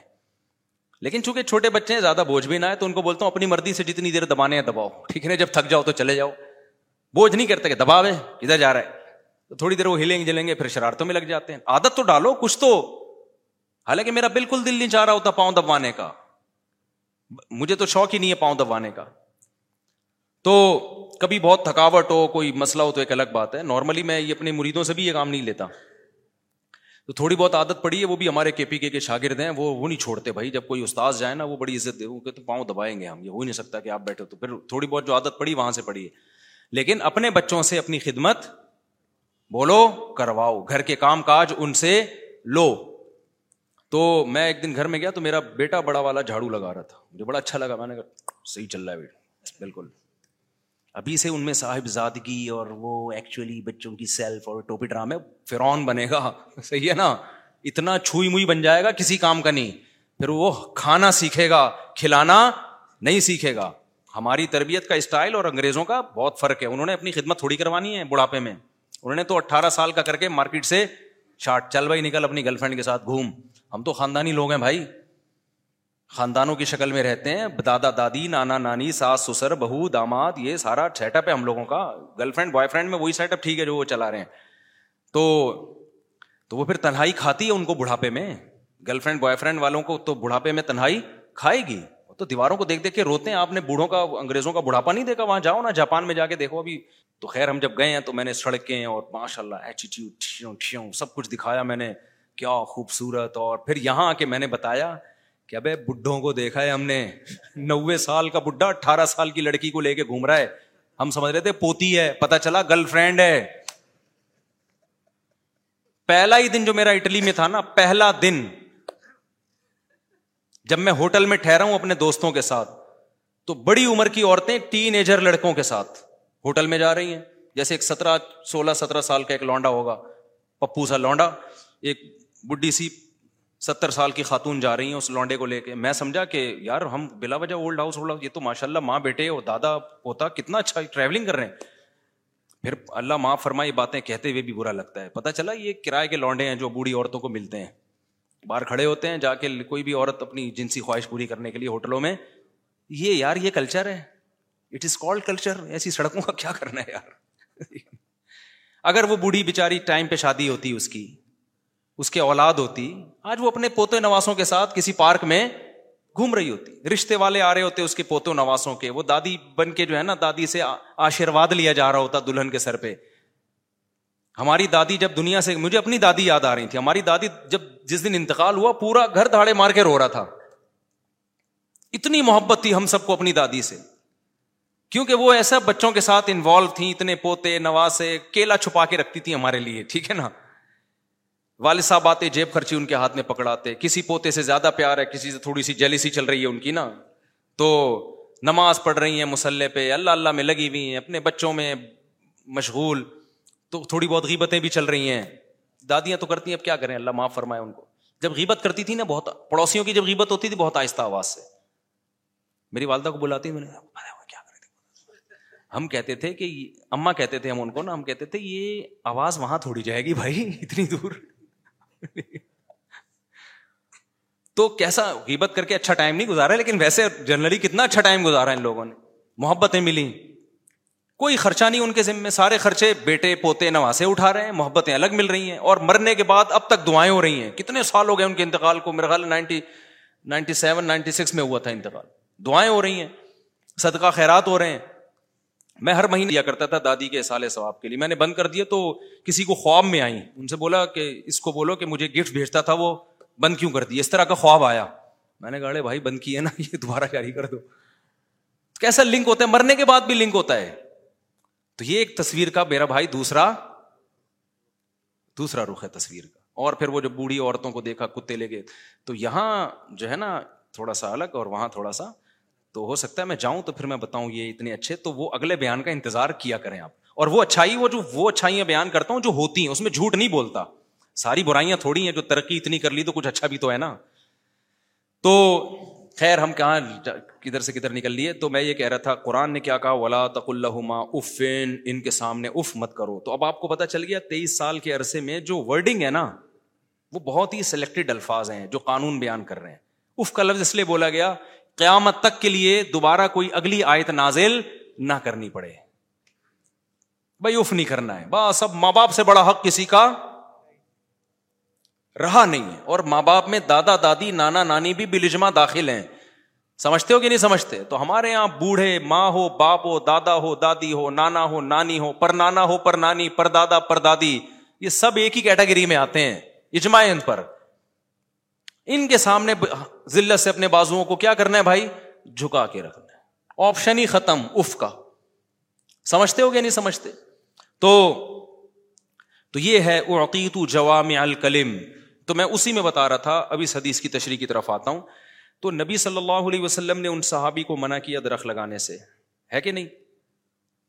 لیکن چونکہ چھوٹے بچے ہیں، زیادہ بوجھ بھی نہ ہے تو ان کو بولتا ہوں، اپنی مرضی سے جتنی دیر دبانے ہیں دباؤ۔ ٹھیک ہے جب تھک جاؤ تو چلے جاؤ۔ بوجھ نہیں کرتے کہ دباؤ ہے، ادھر جا رہا ہے۔ تو تھوڑی دیر وہ ہلیں گے، جلیں گے، پھر شرارتوں میں لگ جاتے ہیں۔ عادت تو ڈالو، کچھ تو۔ حالانکہ میرا بالکل دل نہیں چاہ رہا ہوتا پاؤں دبوانے کا۔ مجھے تو شوق ہی نہیں ہے پاؤں دبوانے کا۔ تو کبھی بہت تھکاوٹ ہو، کوئی مسئلہ ہو تو ایک الگ بات ہے۔ نارملی میں یہ اپنے مریدوں سے بھی یہ کام نہیں لیتا۔ تو تھوڑی بہت عادت پڑی ہے، وہ بھی ہمارے کے پی کے کے شاگرد ہیں، وہ وہ نہیں چھوڑتے بھائی۔ جب کوئی استاذ جائے نا، وہ بڑی عزت دے، وہ تو پاؤں دبائیں گے ہم، یہ ہو نہیں سکتا کہ آپ بیٹھے تو پھر تھوڑی بہت جو عادت پڑی، وہاں سے پڑی ہے۔ لیکن اپنے بچوں سے اپنی خدمت، بولو، کرواؤ۔ گھر کے کام کاج ان سے لو۔ تو میں ایک دن گھر میں گیا تو میرا بیٹا بڑا والا جھاڑو لگا رہا تھا۔ مجھے بڑا اچھا لگا، میں نے کہا، صحیح چل رہا ہے بیٹا۔ بالکل ابھی سے ان میں صاحب زادگی اور وہ ایکچولی بچوں کی سیلف اور ٹوپی ڈرامے فرون بنے گا۔ [laughs] صحیح ہے نا؟ اتنا چھوئی موئی بن جائے گا کسی کام کا نہیں۔ پھر وہ کھانا سیکھے گا، کھلانا نہیں سیکھے گا۔ ہماری تربیت کا اسٹائل اور انگریزوں کا بہت فرق ہے۔ انہوں نے اپنی خدمت تھوڑی کروانی ہے بڑھاپے میں۔ انہوں نے تو اٹھارہ سال کا کر کے مارکیٹ سے شارٹ چل بھائی نکل اپنی گرل فرینڈ کے ساتھ گھوم۔ ہم تو خاندانی لوگ ہیں بھائی۔ خاندانوں کی شکل میں رہتے ہیں۔ دادا، دادی، نانا، نانی، ساس، سسر، بہو، داماد، یہ سارا سیٹ اپ ہے ہم لوگوں کا۔ گرل فرینڈ بوائے فرینڈ میں وہی سیٹ اپ ٹھیک ہے جو وہ چلا رہے ہیں۔ تو تو وہ پھر تنہائی کھاتی ہے ان کو بڑھاپے میں۔ گرل فرینڈ بوائے فرینڈ والوں کو تو بڑھاپے میں تنہائی کھائے گی۔ تو دیواروں کو دیکھ دیکھ کے روتے ہیں۔ آپ نے بوڑھوں کا، انگریزوں کا بڑھاپا نہیں دیکھا؟ وہاں جاؤ نا، جاپان میں جا کے دیکھو ابھی۔ تو خیر، ہم جب گئے ہیں تو میں نے سڑکیں اور ماشاء اللہ سب کچھ دکھایا میں نے۔ کیا خوبصورت۔ اور پھر یہاں آ کے میں نے بتایا کہ ابے بڈھوں کو دیکھا ہے ہم نے؟ نوے سال کا بڈھا، اٹھارہ سال کی لڑکی کو لے کے گھوم رہا ہے۔ ہم سمجھ رہے تھے پوتی ہے، پتا چلا گرل فرینڈ ہے۔ پہلا ہی دن جو میرا اٹلی میں تھا نا، پہلا دن۔ جب میں ہوٹل میں ٹھہرا ہوں اپنے دوستوں کے ساتھ، تو بڑی عمر کی عورتیں ٹین ایجر لڑکوں کے ساتھ ہوٹل میں جا رہی ہیں۔ جیسے ایک سترہ، سولہ، سترہ سال کا ایک لونڈا ہوگا، پپو سا لونڈا، ایک بڈی سی ستر سال کی خاتون جا رہی ہیں اس لانڈے کو لے کے۔ میں سمجھا کہ یار ہم بلا وجہ اولڈ ہاؤس اولڈ ہاؤس یہ تو ماشاء اللہ ماں بیٹے اور دادا پوتا کتنا اچھا ٹریولنگ کر رہے ہیں۔ پھر اللہ ماں فرمائی باتیں کہتے ہوئے بھی برا لگتا ہے۔ پتا چلا یہ کرائے کے لانڈے ہیں جو بوڑھی عورتوں کو ملتے ہیں۔ باہر کھڑے ہوتے ہیں، جا کے کوئی بھی عورت اپنی جنسی خواہش پوری کرنے کے لیے ہوٹلوں میں۔ یہ یار، یہ کلچر ہے۔ اٹ از کالڈ کلچر ایسی سڑکوں کا کیا کرنا ہے یار؟ [laughs] اگر وہ بوڑھی بےچاری ٹائم پہ شادی ہوتی اس کی۔ اس کے اولاد ہوتی، آج وہ اپنے پوتے نواسوں کے ساتھ کسی پارک میں گھوم رہی ہوتی۔ رشتے والے آ رہے ہوتے اس کے پوتوں نواسوں کے۔ وہ دادی بن کے جو ہے نا، دادی سے آشیرواد لیا جا رہا ہوتا دلہن کے سر پہ۔ ہماری دادی جب دنیا سے، مجھے اپنی دادی یاد آ رہی تھی۔ ہماری دادی جب جس دن انتقال ہوا، پورا گھر دھاڑے مار کے رو رہا تھا۔ اتنی محبت تھی ہم سب کو اپنی دادی سے۔ کیونکہ وہ ایسا بچوں کے ساتھ انوالو تھی اتنے پوتے نواسے، کیلا چھپا کے رکھتی تھی ہمارے لیے، ٹھیک ہے نا؟ والد صاحب آتے، جیب خرچی ان کے ہاتھ میں پکڑاتے، کسی پوتے سے زیادہ پیار ہے، کسی سے تھوڑی سی جیلیسی چل رہی ہے ان کی نا، تو نماز پڑھ رہی ہیں مسلح پہ، اللہ اللہ میں لگی ہوئی ہیں، اپنے بچوں میں مشغول، تو تھوڑی بہت غیبتیں بھی چل رہی ہیں۔ دادیاں تو کرتی ہیں، اب کیا کریں؟ اللہ معاف فرمائے ان کو۔ جب غیبت کرتی تھی نا بہت، پڑوسیوں کی جب غیبت ہوتی تھی، بہت آہستہ آواز سے۔ میری والدہ کو بلاتی میں نے کیا ہم کہتے تھے کہ اما کہتے تھے ہم ان کو نا، ہم کہتے تھے، یہ آواز وہاں تھوڑی جائے گی بھائی، اتنی دور۔ تو کیسا غیبت کر کے اچھا ٹائم نہیں گزارا لیکن ویسے جنرلی کتنا اچھا ٹائم گزارا ان لوگوں نے۔ محبتیں ملی کوئی خرچہ نہیں ان کے ذمے، سارے خرچے بیٹے، پوتے، نواسے اٹھا رہے ہیں، محبتیں الگ مل رہی ہیں۔ اور مرنے کے بعد اب تک دعائیں ہو رہی ہیں۔ کتنے سال ہو گئے ان کے انتقال کو؟ میرا خیال ninety ninety seven, ninety six میں ہوا تھا انتقال۔ دعائیں ہو رہی ہیں، صدقہ خیرات ہو رہے ہیں۔ میں ہر مہینے دیا کرتا تھا، دادی کے سال ثواب کے لیے۔ میں نے بند کر دیا تو کسی کو خواب میں آئی ان سے بولا کہ، اس کو بولو کہ مجھے گفٹ بھیجتا تھا، وہ بند کیوں کر دیا اس طرح کا خواب آیا۔ میں نے کہا بھائی، بند کیا نا، یہ دوبارہ جاری کر دو۔ کیسا لنک ہوتا ہے؟ مرنے کے بعد بھی لنک ہوتا ہے۔ تو یہ ایک تصویر کا میرا بھائی دوسرا دوسرا رخ ہے تصویر کا۔ اور پھر وہ جو بوڑھی عورتوں کو دیکھا، کتے لے گئے۔ تو یہاں جو ہے نا، تھوڑا سا الگ اور وہاں تھوڑا سا تو ہو سکتا ہے میں جاؤں تو پھر میں بتاؤں یہ اتنے اچھے، تو وہ اگلے بیان کا انتظار کیا کریں آپ۔ اور وہ اچھائی، وہ جو، وہ اچھائیاں بیان کرتا ہوں جو ہوتی ہیں، اس میں جھوٹ نہیں بولتا۔ ساری برائیاں تھوڑی ہیں، جو ترقی اتنی کر لی تو کچھ اچھا بھی تو ہے نا۔ تو خیر، ہم کہاں کدھر سے کدھر نکل لیے؟ تو میں یہ کہہ رہا تھا، قرآن نے کیا کہا؟ ولا تق اللہ افین ان کے سامنے اف مت کرو۔ تو اب آپ کو پتا چل گیا، تیئیس سال کے عرصے میں جو ورڈنگ ہے نا، وہ بہت ہی سلیکٹڈ الفاظ ہیں جو قانون بیان کر رہے ہیں۔ اف کا لفظ اس لیے بولا گیا قیامت تک کے لیے دوبارہ کوئی اگلی آیت نازل نہ کرنی پڑے۔ بھائی اف نہیں کرنا ہے۔ بس اب ماں باپ سے بڑا حق کسی کا رہا نہیں ہے۔ اور ماں باپ میں دادا، دادی، نانا، نانی بھی بلجما داخل ہیں۔ سمجھتے ہو کہ نہیں سمجھتے؟ تو ہمارے یہاں بوڑھے، ماں ہو، باپ ہو، دادا ہو، دادی ہو، نانا ہو، نانی ہو پر نانا ہو پر نانی پر دادا پر دادی یہ سب ایک ہی کیٹاگری میں آتے ہیں۔ اجماع ان پر۔ ان کے سامنے ذلت سے اپنے بازو کو کیا کرنا ہے بھائی؟ جھکا کے رکھنا ہے۔ آپشن ہی ختم، اف کا۔ سمجھتے ہو گیا نہیں سمجھتے؟ تو تو یہ ہے عقیت جوام الکلم تو میں اسی میں بتا رہا تھا، ابھی حدیث کی تشریح کی طرف آتا ہوں۔ تو نبی صلی اللہ علیہ وسلم نے ان صحابی کو منع کیا درخت لگانے سے۔ ہے کہ نہیں؟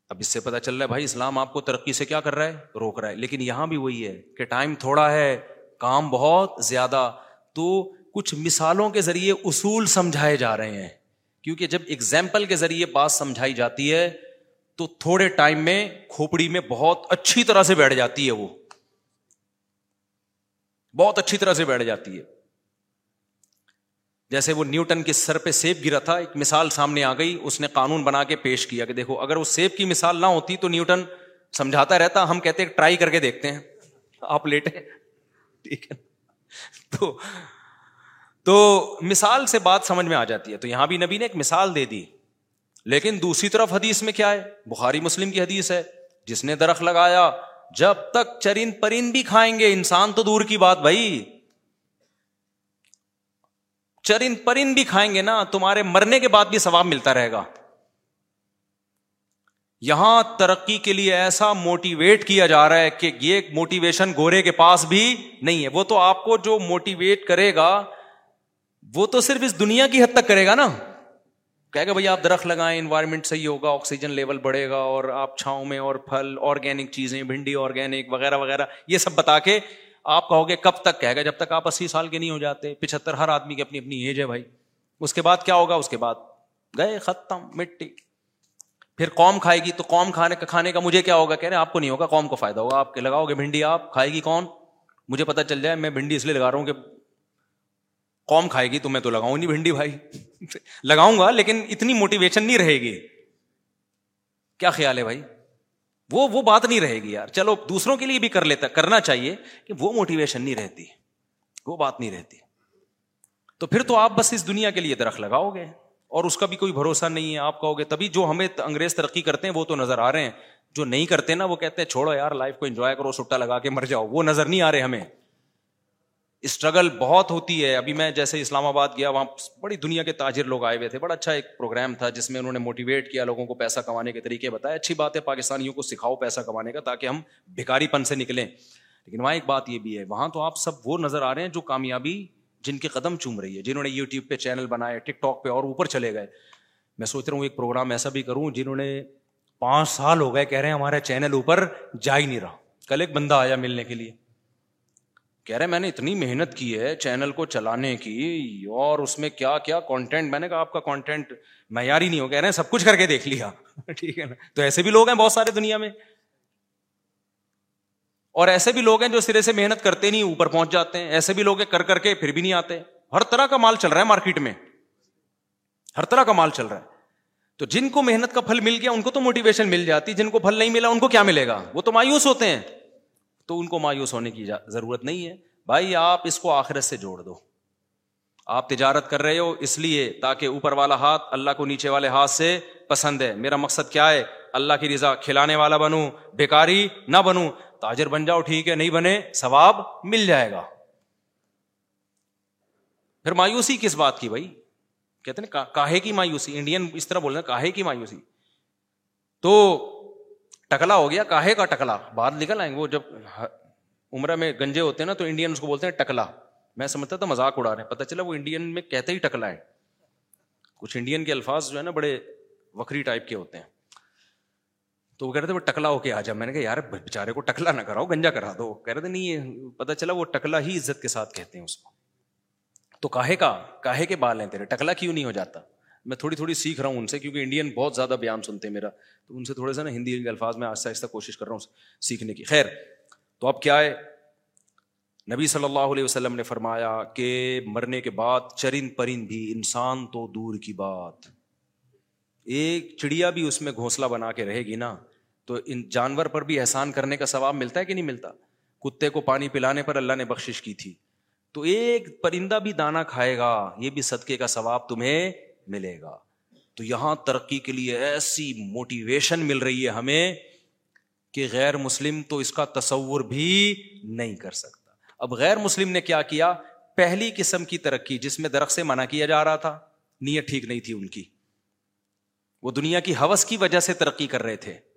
اب اس سے پتا چل رہا ہے، بھائی اسلام آپ کو ترقی سے کیا کر رہا ہے؟ روک رہا ہے۔ لیکن یہاں بھی وہی ہے کہ ٹائم تھوڑا ہے، کام بہت زیادہ۔ تو کچھ مثالوں کے ذریعے اصول سمجھائے جا رہے ہیں۔ کیونکہ جب اگزامپل کے ذریعے بات سمجھائی جاتی ہے، تو تھوڑے ٹائم میں کھوپڑی میں بہت اچھی طرح سے بیٹھ جاتی ہے وہ۔ بہت اچھی طرح سے بیٹھ جاتی ہے۔ جیسے وہ نیوٹن کے سر پہ سیب گرا تھا، ایک مثال سامنے آ گئی۔ اس نے قانون بنا کے پیش کیا کہ دیکھو، اگر وہ سیب کی مثال نہ ہوتی تو نیوٹن سمجھاتا رہتا، ہم کہتے ٹرائی کر کے دیکھتے ہیں۔ آپ لیٹے ٹھیک ہے۔ تو تو مثال سے بات سمجھ میں آ جاتی ہے۔ تو یہاں بھی نبی نے ایک مثال دے دی۔ لیکن دوسری طرف حدیث میں کیا ہے؟ بخاری مسلم کی حدیث ہے۔ جس نے درخت لگایا، جب تک چرند پرند بھی کھائیں گے، انسان تو دور کی بات بھائی۔ چرند پرند بھی کھائیں گے نا، تمہارے مرنے کے بعد بھی ثواب ملتا رہے گا۔ یہاں ترقی کے لیے ایسا موٹیویٹ کیا جا رہا ہے کہ یہ موٹیویشن گورے کے پاس بھی نہیں ہے۔ وہ تو آپ کو جو موٹیویٹ کرے گا، وہ تو صرف اس دنیا کی حد تک کرے گا نا۔ کہ بھائی آپ درخت لگائیں انوائرمنٹ صحیح ہوگا آکسیجن لیول بڑھے گا اور آپ چھاؤں میں اور پھل آرگینک چیزیں، بھنڈی آرگینک وغیرہ وغیرہ، یہ سب بتا کے آپ کہو گے کب تک؟ کہے گا جب تک آپ اسی سال کے نہیں ہو جاتے۔ پچہتر ہر آدمی کی اپنی اپنی ایج ہے بھائی۔ اس کے بعد کیا ہوگا؟ اس کے بعد گئے ختم مٹی۔ پھر قوم کھائے گی تو قوم کھانے کا کھانے کا مجھے کیا ہوگا؟ کہہ رہے ہیں، آپ کو نہیں ہوگا، قوم کو فائدہ ہوگا۔ آپ کے لگاؤ گے بھنڈی، آپ کھائے گی کون؟ مجھے پتا چل جائے، میں بھنڈی اس لیے لگا رہا ہوں کہ قوم کھائے گی تو میں تو لگاؤں نہیں بھنڈی بھائی۔ [laughs] لگاؤں گا لیکن اتنی موٹیویشن نہیں رہے گی۔ کیا خیال ہے بھائی؟ وہ وہ بات نہیں رہے گی یار۔ چلو، دوسروں کے لیے بھی کر لیتا، کرنا چاہیے کہ وہ موٹیویشن نہیں رہتی۔ وہ بات نہیں رہتی۔ تو پھر تو آپ بس اس دنیا کے لیے درخت لگاؤ گے۔ اور اس کا بھی کوئی بھروسہ نہیں ہے۔ آپ کہو گے، تبھی جو ہمیں انگریز ترقی کرتے ہیں، وہ تو نظر آ رہے ہیں۔ جو نہیں کرتے نا، وہ کہتے ہیں، چھوڑو یار لائف کو انجوائے کرو، سٹا لگا کے مر جاؤ۔ وہ نظر نہیں آ رہے ہمیں۔ اسٹرگل بہت ہوتی ہے۔ ابھی میں جیسے اسلام آباد گیا، وہاں بڑی دنیا کے تاجر لوگ آئے ہوئے تھے۔ بڑا اچھا ایک پروگرام تھا، جس میں انہوں نے موٹیویٹ کیا لوگوں کو پیسہ کمانے کے طریقے۔ بتایا، اچھی بات ہے، پاکستانیوں کو سکھاؤ پیسہ کمانے کا تاکہ ہم بھکاری پن سے نکلیں۔ لیکن وہاں ایک بات یہ بھی ہے، وہاں تو آپ سب وہ نظر آ رہے ہیں جو کامیابی جن کے قدم چوم رہی ہے، جنہوں نے یوٹیوب پہ چینل بنائے ٹک ٹاک پہ اور اوپر چلے گئے۔ میں سوچ رہا ہوں ایک پروگرام ایسا بھی کروں جنہوں نے پانچ سال ہو گئے کہہ رہے ہیں ہمارا چینل اوپر جا ہی نہیں رہا۔ کل ایک بندہ آیا ملنے کے لیے۔ کہہ رہے میں نے اتنی محنت کی ہے چینل کو چلانے کی اور اس میں کیا کیا کانٹینٹ میں نے کہا، آپ کا کانٹینٹ معیاری نہیں ہو کہہ رہے ہیں، سب کچھ کر کے دیکھ لیا۔ [laughs] ٹھیک ہے نا؟ تو ایسے بھی لوگ ہیں بہت سارے دنیا میں۔ اور ایسے بھی لوگ ہیں جو سرے سے محنت کرتے نہیں، اوپر پہنچ جاتے ہیں۔ ایسے بھی لوگ ہیں کر کر کے پھر بھی نہیں آتے۔ ہر طرح کا مال چل رہا ہے مارکیٹ میں۔ ہر طرح کا مال چل رہا ہے۔ تو جن کو محنت کا پھل مل گیا، ان کو تو موٹیویشن مل جاتی۔ جن کو پھل نہیں ملا، ان کو کیا ملے گا؟ وہ تو مایوس ہوتے ہیں۔ تو ان کو مایوس ہونے کی ضرورت نہیں ہے۔ بھائی، آپ اس کو آخرت سے جوڑ دو۔ آپ تجارت کر رہے ہو، اس لیے تاکہ اوپر والا ہاتھ اللہ کو نیچے والے ہاتھ سے پسند ہے۔ میرا مقصد کیا ہے؟ اللہ کی رضا کھلانے والا بنوں بیکاری نہ بنوں۔ تاجر بن جاؤ، ٹھیک ہے، نہیں بنے، ثواب مل جائے گا۔ پھر مایوسی کس بات کی بھائی؟ کہتے ہیں کاہے کی مایوسی انڈین اس طرح بول رہے کاہے کی مایوسی۔ تو ٹکلا ہو گیا، کاہے کا ٹکلا۔ بعد نکل آئیں گے وہ جب عمرہ میں گنجے ہوتے ہیں نا، تو انڈین اس کو بولتے ہیں ٹکلا۔ میں سمجھتا تھا مذاق اڑا رہے ہیں پتا چلا وہ انڈین میں کہتے ہی ٹکلا ہے کچھ انڈین کے الفاظ جو ہے نا، بڑے وکری ٹائپ کے ہوتے ہیں۔ تو وہ کہہ رہے تھے وہ ٹکلا ہو کے آ جا۔ میں نے کہا، یار بےچارے کو ٹکلا نہ کراؤ، گنجا کرا دو۔ کہہ رہے تھے، نہیں، یہ پتا چلا وہ ٹکلا ہی عزت کے ساتھ کہتے ہیں اس کو۔ تو کاہے کا، کاہے کے بال ہیں تیرے؟ ٹکلا کیوں نہیں ہو جاتا؟ میں تھوڑی تھوڑی سیکھ رہا ہوں ان سے کیونکہ انڈین بہت زیادہ بیان سنتے ہیں میرا۔ تو ان سے تھوڑے سا نا ہندی کے الفاظ میں آہستہ آہستہ کوشش کر رہا ہوں سیکھنے کی۔ خیر، تو اب کیا ہے؟ نبی صلی اللہ علیہ وسلم نے فرمایا کہ مرنے کے بعد چرند پرند بھی انسان تو دور کی بات۔ ایک چڑیا بھی اس میں گھونسلہ بنا کے رہے گی نا۔ تو ان جانور پر بھی احسان کرنے کا ثواب ملتا ہے کہ نہیں ملتا؟ کتے کو پانی پلانے پر اللہ نے بخشش کی تھی۔ تو ایک پرندہ بھی دانا کھائے گا، یہ بھی صدقے کا ثواب تمہیں ملے گا۔ تو یہاں ترقی کے لیے ایسی موٹیویشن مل رہی ہے ہمیں کہ غیر مسلم تو اس کا تصور بھی نہیں کر سکتا۔ اب غیر مسلم نے کیا کیا؟ پہلی قسم کی ترقی، جس میں درخت سے منع کیا جا رہا تھا، نیت ٹھیک نہیں تھی ان کی۔ وہ دنیا کی حوث کی وجہ سے ترقی کر رہے تھے۔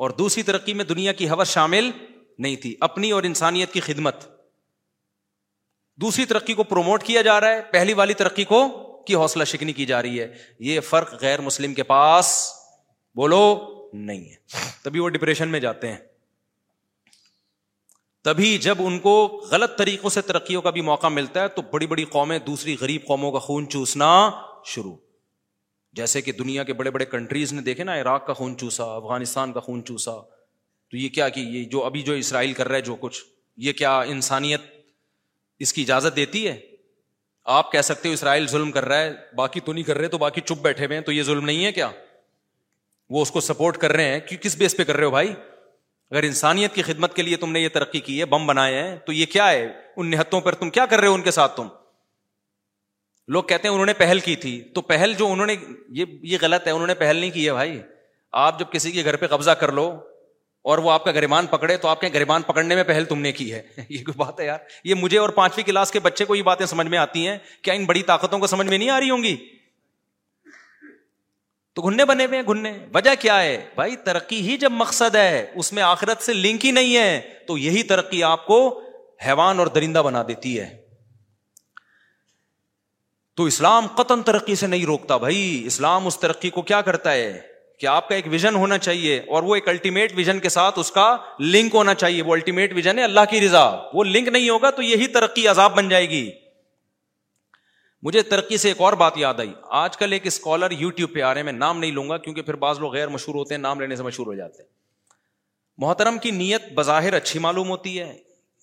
اور دوسری ترقی میں دنیا کی حوث شامل نہیں تھی، اپنی اور انسانیت کی خدمت۔ دوسری ترقی کو پروموٹ کیا جا رہا ہے، پہلی والی ترقی کو کی حوصلہ شکنی کی جا رہی ہے۔ یہ فرق غیر مسلم کے پاس بولو نہیں ہے۔ تبھی وہ ڈپریشن میں جاتے ہیں۔ تبھی جب ان کو غلط طریقوں سے ترقیوں کا بھی موقع ملتا ہے تو بڑی بڑی قومیں دوسری غریب قوموں کا خون چوسنا شروع۔ جیسے کہ دنیا کے بڑے بڑے کنٹریز نے دیکھے نا، عراق کا خون چوسا، افغانستان کا خون چوسا۔ تو یہ کیا کہ یہ جو ابھی جو اسرائیل کر رہا ہے جو کچھ، یہ کیا انسانیت اس کی اجازت دیتی ہے؟ آپ کہہ سکتے ہو اسرائیل ظلم کر رہا ہے، باقی تو نہیں کر رہے تو باقی چپ بیٹھے ہوئے ہیں، تو یہ ظلم نہیں ہے کیا؟ وہ اس کو سپورٹ کر رہے ہیں۔ کس بیس پہ کر رہے ہو بھائی؟ اگر انسانیت کی خدمت کے لیے تم نے یہ ترقی کی ہے، بم بنائے ہیں، تو یہ کیا ہے؟ ان نہتوں پر تم کیا کر رہے ہو ان کے ساتھ تم؟ لوگ کہتے ہیں انہوں نے پہل کی تھی، تو پہل جو انہوں نے، یہ یہ غلط ہے، انہوں نے پہل نہیں کی ہے بھائی۔ آپ جب کسی کے گھر پہ قبضہ کر لو اور وہ آپ کا گریمان پکڑے، تو آپ کے گریمان پکڑنے میں پہل تم نے کی ہے۔ [laughs] یہ کوئی بات ہے یار۔ یہ مجھے اور پانچویں کلاس کے بچے کو یہ باتیں سمجھ میں آتی ہیں کیا ان بڑی طاقتوں کو سمجھ میں نہیں آ رہی ہوں گی؟ تو گھننے بنے ہوئے ہیں، گھننے۔ وجہ کیا ہے؟ بھائی ترقی ہی جب مقصد ہے، اس میں آخرت سے لنک ہی نہیں ہے، تو یہی ترقی آپ کو حیوان اور درندہ بنا دیتی ہے۔ تو اسلام قطن ترقی سے نہیں روکتا بھائی۔ اسلام اس ترقی کو کیا کرتا ہے؟ کہ آپ کا ایک ویژن ہونا چاہیے اور وہ ایک الٹیمیٹ ویژن کے ساتھ اس کا لنک ہونا چاہیے۔ وہ الٹیمیٹ ویژن ہے اللہ کی رضا۔ وہ لنک نہیں ہوگا تو یہی ترقی عذاب بن جائے گی۔ مجھے ترقی سے ایک اور بات یاد آئی۔ آج کل ایک اسکالر یو ٹیوب پہ آ رہے ہیں، میں نام نہیں لوں گا کیونکہ پھر بعض لوگ غیر مشہور ہوتے ہیں، نام لینے سے مشہور ہو جاتے ہیں۔ محترم کی نیت بظاہر اچھی معلوم ہوتی ہے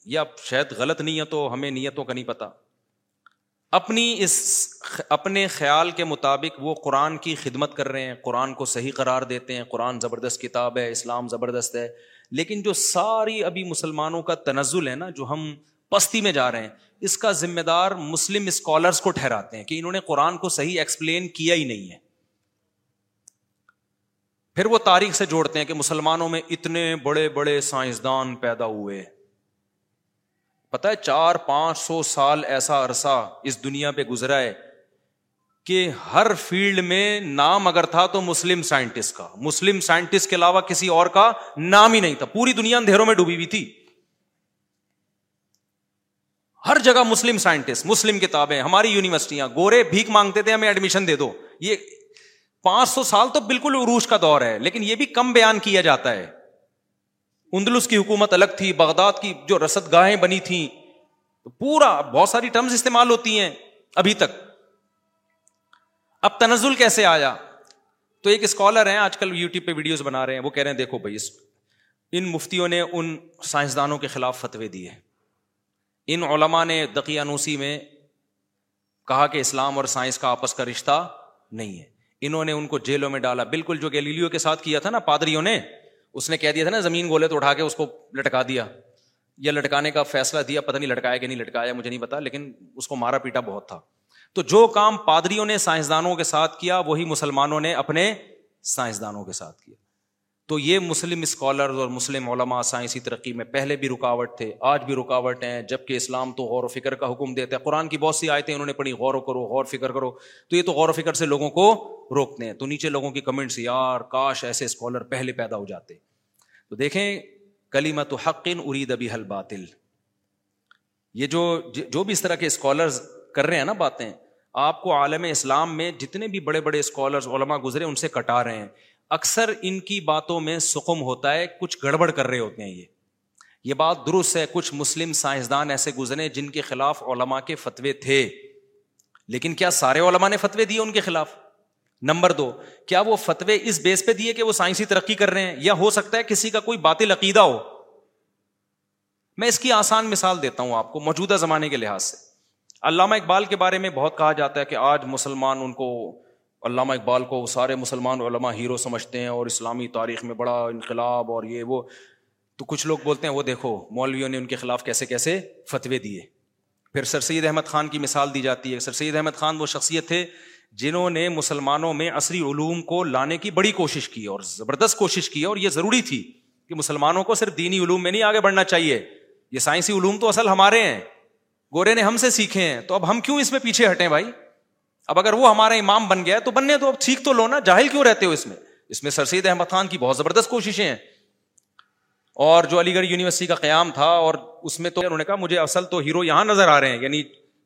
یا شاید غلط نیت ہو ہمیں نیتوں کا نہیں پتا۔ اپنی اس اپنے خیال کے مطابق وہ قرآن کی خدمت کر رہے ہیں، قرآن کو صحیح قرار دیتے ہیں، قرآن زبردست کتاب ہے، اسلام زبردست ہے۔ لیکن جو ساری ابھی مسلمانوں کا تنزل ہے نا، جو ہم پستی میں جا رہے ہیں، اس کا ذمہ دار مسلم اسکالرس کو ٹھہراتے ہیں کہ انہوں نے قرآن کو صحیح ایکسپلین کیا ہی نہیں ہے۔ پھر وہ تاریخ سے جوڑتے ہیں کہ مسلمانوں میں اتنے بڑے بڑے سائنسدان پیدا ہوئے۔ پتا ہے چار پانچ سو سال ایسا عرصہ اس دنیا پہ گزرا ہے کہ ہر فیلڈ میں نام اگر تھا تو مسلم سائنٹسٹ کا، مسلم سائنٹسٹ کے علاوہ کسی اور کا نام ہی نہیں تھا۔ پوری دنیا اندھیروں میں ڈوبی ہوئی تھی۔ ہر جگہ مسلم سائنٹسٹ، مسلم کتابیں، ہماری یونیورسٹیاں۔ گورے بھیک مانگتے تھے، ہمیں ایڈمیشن دے دو۔ یہ پانچ سو سال تو بالکل عروج کا دور ہے، لیکن یہ بھی کم بیان کیا جاتا ہے۔ اندلس کی حکومت الگ تھی، بغداد کی جو رسد گاہیں بنی تھیں پورا بہت ساری ٹرمز استعمال ہوتی ہیں ابھی تک۔ اب تنزل کیسے آیا؟ تو ایک اسکالر ہیں، آج کل یوٹیوب پہ ویڈیوز بنا رہے ہیں، وہ کہہ رہے ہیں، دیکھو بھائی ان مفتیوں نے ان سائنسدانوں کے خلاف فتوے دیے ان علماء نے دقیانوسی میں کہا کہ اسلام اور سائنس کا آپس کا رشتہ نہیں ہے۔ انہوں نے ان کو جیلوں میں ڈالا۔ بالکل جو گیلیلیو کے ساتھ کیا تھا نا، پادریوں نے اس نے کہہ دیا تھا نا، زمین گولے تو اٹھا کے اس کو لٹکا دیا. یا لٹکانے کا فیصلہ دیا، پتہ نہیں لٹکایا کہ نہیں لٹکایا، مجھے نہیں پتا، لیکن اس کو مارا پیٹا بہت تھا. تو جو کام پادریوں نے سائنسدانوں کے ساتھ کیا، وہی مسلمانوں نے اپنے سائنسدانوں کے ساتھ کیا. تو یہ مسلم اسکالر اور مسلم علماء سائنسی ترقی میں پہلے بھی رکاوٹ تھے، آج بھی رکاوٹ ہیں، جبکہ اسلام تو غور و فکر کا حکم دیتا ہے۔ قرآن کی بہت سی آیتیں انہوں نے پڑھی، غور و کرو، غور فکر کرو۔ تو یہ تو غور و فکر سے لوگوں کو روکتے ہیں۔ تو نیچے لوگوں کی کمنٹس، یار، کاش ایسے اسکالر پہلے پیدا ہو جاتے۔ تو دیکھیں کلی مت حقن ارید ابھی حل باطل یہ جو جو بھی اس طرح کے اسکالرز کر رہے ہیں نا باتیں، آپ کو عالم اسلام میں جتنے بھی بڑے بڑے اسکالرز علما گزرے، ان سے کٹا رہے ہیں۔ اکثر ان کی باتوں میں سکم ہوتا ہے، کچھ گڑبڑ کر رہے ہوتے ہیں یہ۔ یہ بات درست ہے، کچھ مسلم سائنسدان ایسے گزرے جن کے خلاف علما کے فتوے تھے۔ لیکن کیا سارے علما نے فتوے دیے ان کے خلاف؟ نمبر دو، کیا وہ فتوے اس بیس پہ دیے کہ وہ سائنسی ترقی کر رہے ہیں؟ یا ہو سکتا ہے کسی کا کوئی باطل عقیدہ ہو؟ میں اس کی آسان مثال دیتا ہوں آپ کو موجودہ زمانے کے لحاظ سے۔ علامہ اقبال کے بارے میں بہت کہا جاتا ہے کہ آج مسلمان ان کو علامہ اقبال کو سارے مسلمان علماء ہیرو سمجھتے ہیں اور اسلامی تاریخ میں بڑا انقلاب اور یہ وہ۔ تو کچھ لوگ بولتے ہیں وہ دیکھو، مولویوں نے ان کے خلاف کیسے کیسے فتوے دیے۔ پھر سر سید احمد خان کی مثال دی جاتی ہے۔ سر سید احمد خان وہ شخصیت تھے جنہوں نے مسلمانوں میں عصری علوم کو لانے کی بڑی کوشش کی اور زبردست کوشش کی اور یہ ضروری تھی کہ مسلمانوں کو صرف دینی علوم میں نہیں آگے بڑھنا چاہیے۔ یہ سائنسی علوم تو اصل ہمارے ہیں۔ گورے نے ہم سے سیکھے ہیں۔ تو اب ہم کیوں اس میں پیچھے ہٹیں بھائی؟ اب اگر وہ ہمارا امام بن گیا تو بننے تو اب سیکھ تو لو نا، جاہل کیوں رہتے ہو اس میں؟ اس میں سر سید احمد خان کی بہت زبردست کوششیں ہیں۔ اور جو علی گڑھ یونیورسٹی کا قیام تھا اور اس میں تو انہوں نے کہا، مجھے اصل تو ہیرو یہاں نظر آ رہے ہیں یعنی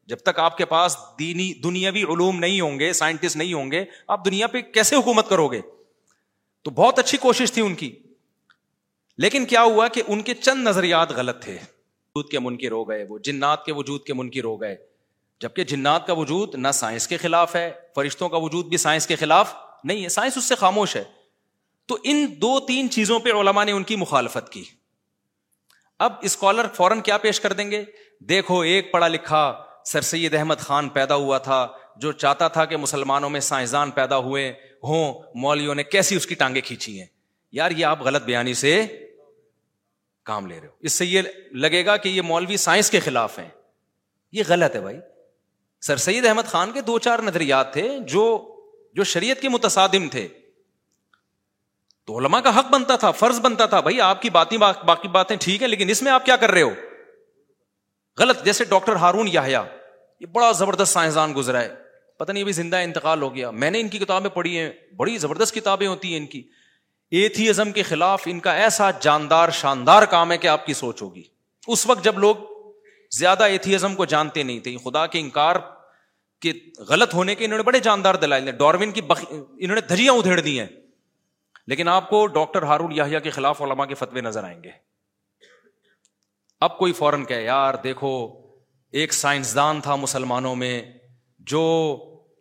جب تک آپ کے پاس دینی، دنیاوی علوم نہیں ہوں گے، سائنٹسٹ نہیں ہوں گے، آپ دنیا پہ کیسے حکومت کرو گے؟ تو بہت اچھی کوشش تھی ان کی۔ لیکن کیا ہوا کہ ان کے چند نظریات غلط تھے۔ وجود کے منکر ہو گئے، وہ جنات کے وجود کے منکر ہو گئے۔ جبکہ جنات کا وجود نہ سائنس کے خلاف ہے، فرشتوں کا وجود بھی سائنس کے خلاف نہیں ہے، سائنس اس سے خاموش ہے۔ تو ان دو تین چیزوں پہ علماء نے ان کی مخالفت کی۔ اب اسکالر فوراً کیا پیش کر دیں گے؟ دیکھو، ایک پڑھا لکھا سر سید احمد خان پیدا ہوا تھا، جو چاہتا تھا کہ مسلمانوں میں سائنسدان پیدا ہوئے ہوں، مولویوں نے کیسی اس کی ٹانگیں کھینچی ہیں۔ یار، یہ آپ غلط بیانی سے کام لے رہے ہو۔ اس سے یہ لگے گا کہ یہ مولوی سائنس کے خلاف ہیں۔ یہ غلط ہے بھائی۔ سر سید احمد خان کے دو چار نظریات تھے جو جو شریعت کے متصادم تھے۔ تو علماء کا حق بنتا تھا، فرض بنتا تھا، بھائی آپ کی باتیں باقی باتیں ٹھیک ہیں، لیکن اس میں آپ کیا کر رہے ہو؟ غلط، جیسے ڈاکٹر ہارون یا یہ بڑا زبردست سائنسدان گزرا ہے۔ پتہ نہیں ابھی زندہ انتقال ہو گیا۔ میں نے ان کی کتابیں پڑھی ہیں، بڑی زبردست کتابیں ہوتی ہیں ان کی۔ ایتھیزم کے خلاف ان کا ایسا جاندار، شاندار کام ہے کہ آپ کی سوچ ہوگی۔ اس وقت جب لوگ زیادہ ایتھیزم کو جانتے نہیں تھے۔ خدا کے انکار کے غلط ہونے کے انہوں نے بڑے جاندار دلائل ڈاروین کی بخ... انہوں نے دھجیاں ادھیڑ دی ہیں۔ لیکن آپ کو ڈاکٹر ہارون یا کے خلاف علماء کے فتوے نظر آئیں گے۔ اب کوئی فوراً کہ یار دیکھو، ایک سائنسدان تھا مسلمانوں میں جو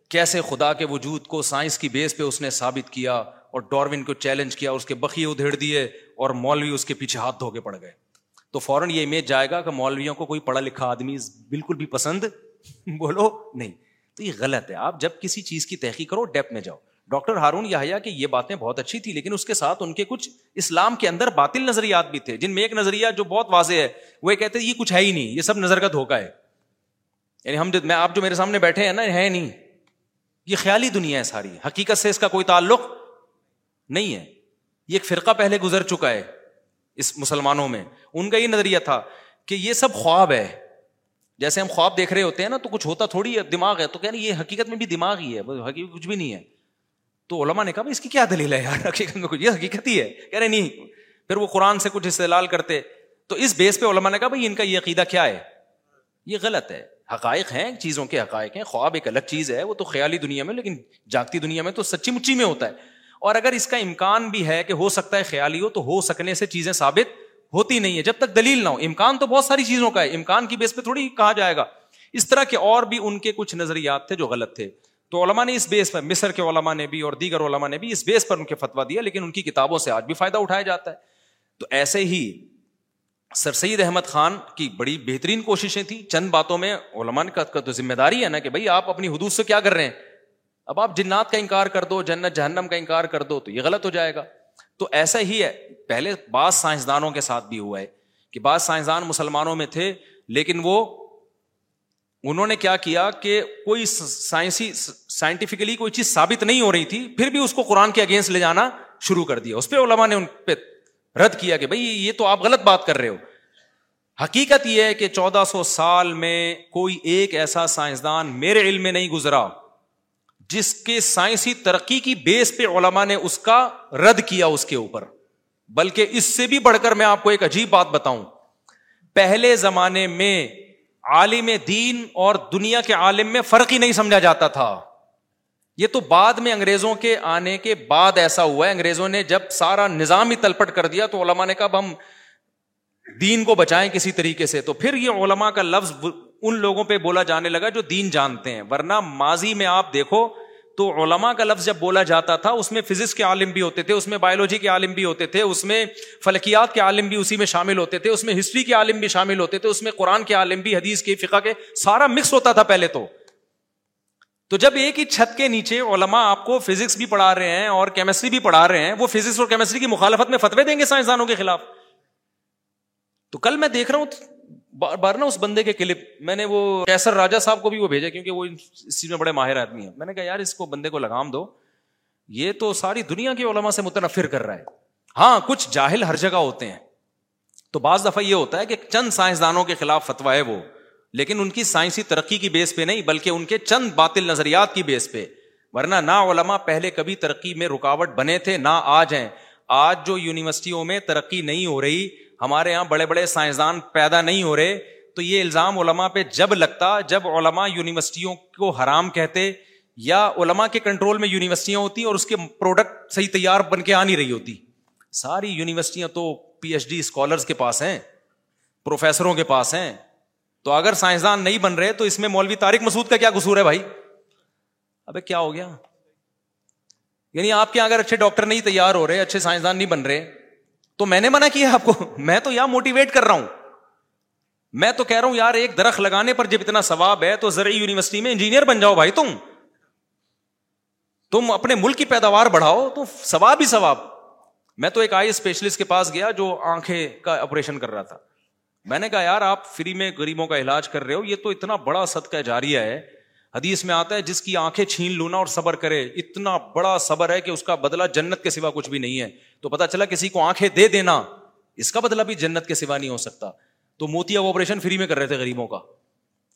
کیسے خدا کے وجود کو سائنس کی بیس پہ اس نے ثابت کیا اور ڈاروین کو چیلنج کیا، اس کے بخیے ادھیڑ دیے اور مولوی اس کے پیچھے ہاتھ دھو کے پڑ گئے۔ تو فوراً یہ امیج جائے گا کہ مولویوں کو کوئی پڑھا لکھا آدمی بالکل بھی پسند [laughs] بولو نہیں۔ تو یہ غلط ہے۔ آپ جب کسی چیز کی تحقیق کرو ڈیپ میں جاؤ۔ ڈاکٹر ہارون یہ کہ یہ باتیں بہت اچھی تھی، لیکن اس کے ساتھ ان کے کچھ اسلام کے اندر باطل نظریات بھی تھے، جن میں ایک نظریہ جو بہت واضح ہے، وہ یہ کہتے ہیں یہ کچھ ہے ہی نہیں، یہ سب نظر کا دھوکا ہے۔ یعنی ہم میں، آپ جو میرے سامنے بیٹھے ہیں نا ہے نہیں۔ یہ خیالی دنیا ہے ساری۔ حقیقت سے اس کا کوئی تعلق نہیں ہے۔ یہ ایک فرقہ پہلے گزر چکا ہے۔ اس مسلمانوں میں، ان کا یہ نظریہ تھا کہ یہ سب خواب ہے۔ جیسے ہم خواب دیکھ رہے ہوتے ہیں نا، تو کچھ ہوتا تھوڑی ہے، دماغ ہے۔ تو کہ یہ حقیقت میں بھی دماغ ہی ہے حقیقت کچھ بھی نہیں ہے۔ تو علماء نے کہا اس کی کیا دلیل ہے یار؟ حقیقت میں کچھ، یہ حقیقت ہی ہے۔ کہہ رہے نہیں۔ پھر وہ قرآن سے کچھ استعلال کرتے۔ تو اس بیس پہ علماء نے کہا، بھائی، ان کا یہ عقیدہ کیا ہے؟ یہ غلط ہے۔ حقائق ہیں، چیزوں کے حقائق ہیں، خواب ایک الگ چیز ہے۔ وہ تو خیالی دنیا میں، لیکن جاگتی دنیا میں تو سچی مچی میں ہوتا ہے۔ اور اگر اس کا امکان بھی ہے کہ ہو سکتا ہے خیالی ہو، تو ہو سکنے سے چیزیں ثابت ہوتی نہیں ہے جب تک دلیل نہ ہو، امکان تو بہت ساری چیزوں کا ہے۔ امکان کی بیس پہ تھوڑی کہا جائے گا۔ اس طرح کے اور بھی ان کے کچھ نظریات تھے جو غلط تھے۔ تو علماء نے اس بیس پر، مصر کے علماء نے بھی اور دیگر علماء نے بھی اس بیس پر ان کے فتوا دیا، لیکن ان کی کتابوں سے آج بھی فائدہ اٹھایا جاتا ہے۔ تو ایسے ہی سر سید احمد خان کی بڑی بہترین کوششیں تھیں۔ چند باتوں میں علمان کا تو ذمہ داری ہے نا کہ بھائی آپ اپنی حدود سے کیا کر رہے ہیں؟ اب آپ جنات کا انکار کر دو، جنت، جہنم کا انکار کر دو تو یہ غلط ہو جائے گا۔ تو ایسا ہی ہے۔ پہلے بعض سائنسدانوں کے ساتھ بھی ہوا ہے کہ بعض سائنسدان مسلمانوں میں تھے، لیکن وہ، انہوں نے کیا کیا کہ کوئی سائنسی سائنٹیفکلی کوئی چیز ثابت نہیں ہو رہی تھی، پھر بھی اس کو قرآن کے اگینسٹ لے جانا شروع کر دیا۔ اس پہ علماء نے ان پہ رد کیا کہ بھائی، یہ تو آپ غلط بات کر رہے ہو۔ حقیقت یہ ہے کہ چودہ سو سال میں کوئی ایک ایسا سائنسدان میرے علم میں نہیں گزرا۔ جس کے سائنسی ترقی کی بیس پہ علماء نے اس کا رد کیا اس کے اوپر۔ بلکہ اس سے بھی بڑھ کر میں آپ کو ایک عجیب بات بتاؤں۔ پہلے زمانے میں عالم دین اور دنیا کے عالم میں فرق ہی نہیں سمجھا جاتا تھا۔ یہ تو بعد میں انگریزوں کے آنے کے بعد ایسا ہوا ہے۔ انگریزوں نے جب سارا نظام ہی تلپٹ کر دیا تو علماء نے کہا ہم دین کو بچائیں کسی طریقے سے۔ تو پھر یہ علماء کا لفظ ان لوگوں پہ بولا جانے لگا جو دین جانتے ہیں۔ ورنہ ماضی میں آپ دیکھو تو علماء کا لفظ جب بولا جاتا تھا، اس میں فزکس کے عالم بھی ہوتے تھے، اس میں بایولوجی کے عالم بھی ہوتے تھے، اس میں فلکیات کے عالم بھی اسی میں شامل ہوتے تھے، اس میں ہسٹری کے عالم بھی شامل ہوتے تھے، اس میں قرآن کے عالم بھی، حدیث کے، فقہ کے، سارا مکس ہوتا تھا پہلے تو۔ تو جب ایک ہی چھت کے نیچے علماء آپ کو فزکس بھی پڑھا رہے ہیں اور کیمسٹری بھی پڑھا رہے ہیں، وہ فزکس اور کیمسٹری کی مخالفت میں فتوے دیں گے سائنسدانوں کے خلاف۔ تو کل میں دیکھ رہا ہوں بار بار نا اس بندے کے کلپ، میں نے وہ کیسر راجا صاحب کو بھی وہ بھیجا کیونکہ وہ اس چیز میں بڑے ماہر آدمی ہیں۔ میں نے کہا، یار، اس کو بندے کو لگام دو۔ یہ تو ساری دنیا کی علماء سے متنفر کر رہا ہے۔ ہاں کچھ جاہل ہر جگہ ہوتے ہیں۔ تو بعض دفعہ یہ ہوتا ہے کہ چند سائنسدانوں کے خلاف فتوا ہے وہ، لیکن ان کی سائنسی ترقی کی بیس پہ نہیں، بلکہ ان کے چند باطل نظریات کی بیس پہ۔ ورنہ نہ علماء پہلے کبھی ترقی میں رکاوٹ بنے تھے نہ آج ہیں۔ آج جو یونیورسٹیوں میں ترقی نہیں ہو رہی ہمارے یہاں بڑے بڑے سائنسدان پیدا نہیں ہو رہے، تو یہ الزام علماء پہ جب لگتا، جب علماء یونیورسٹیوں کو حرام کہتے یا علماء کے کنٹرول میں یونیورسٹیاں ہوتی اور اس کے پروڈکٹ صحیح تیار بن کے آ نہیں رہی ہوتی۔ ساری یونیورسٹیاں تو پی ایچ ڈی اسکالرس کے پاس ہیں پروفیسروں کے پاس ہیں۔ تو اگر سائنسدان نہیں بن رہے، تو اس میں مولوی طارق مسعود کا کیا قصور ہے بھائی؟ ابھی کیا ہو گیا؟ یعنی آپ کے اگر اچھے ڈاکٹر نہیں تیار ہو رہے، اچھے سائنسدان نہیں بن رہے تو میں نے منع کیا آپ کو۔ میں تو یہاں موٹیویٹ کر رہا ہوں۔ میں تو کہہ رہا ہوں، یار، ایک درخت لگانے پر جب اتنا ثواب ہے تو زرعی یونیورسٹی میں انجینئر بن جاؤ بھائی تم۔ تم اپنے ملک کی پیداوار بڑھاؤ، تو ثواب ہی ثواب۔ میں تو ایک آئی اسپیشلسٹ کے پاس گیا جو آنکھیں کا آپریشن کر رہا تھا۔ میں نے کہا، یار، آپ فری میں غریبوں کا علاج کر رہے ہو، یہ تو اتنا بڑا صدقہ جاریہ ہے۔ حدیث میں آتا ہے، جس کی آنکھیں چھین لونا اور صبر کرے، اتنا بڑا صبر ہے کہ اس کا بدلہ جنت کے سوا کچھ بھی نہیں ہے۔ تو پتا چلا کسی کو آنکھیں دے دینا، اس کا بدلہ بھی جنت کے سوا نہیں ہو سکتا۔ تو موتیا آپریشن فری میں کر رہے تھے غریبوں کا۔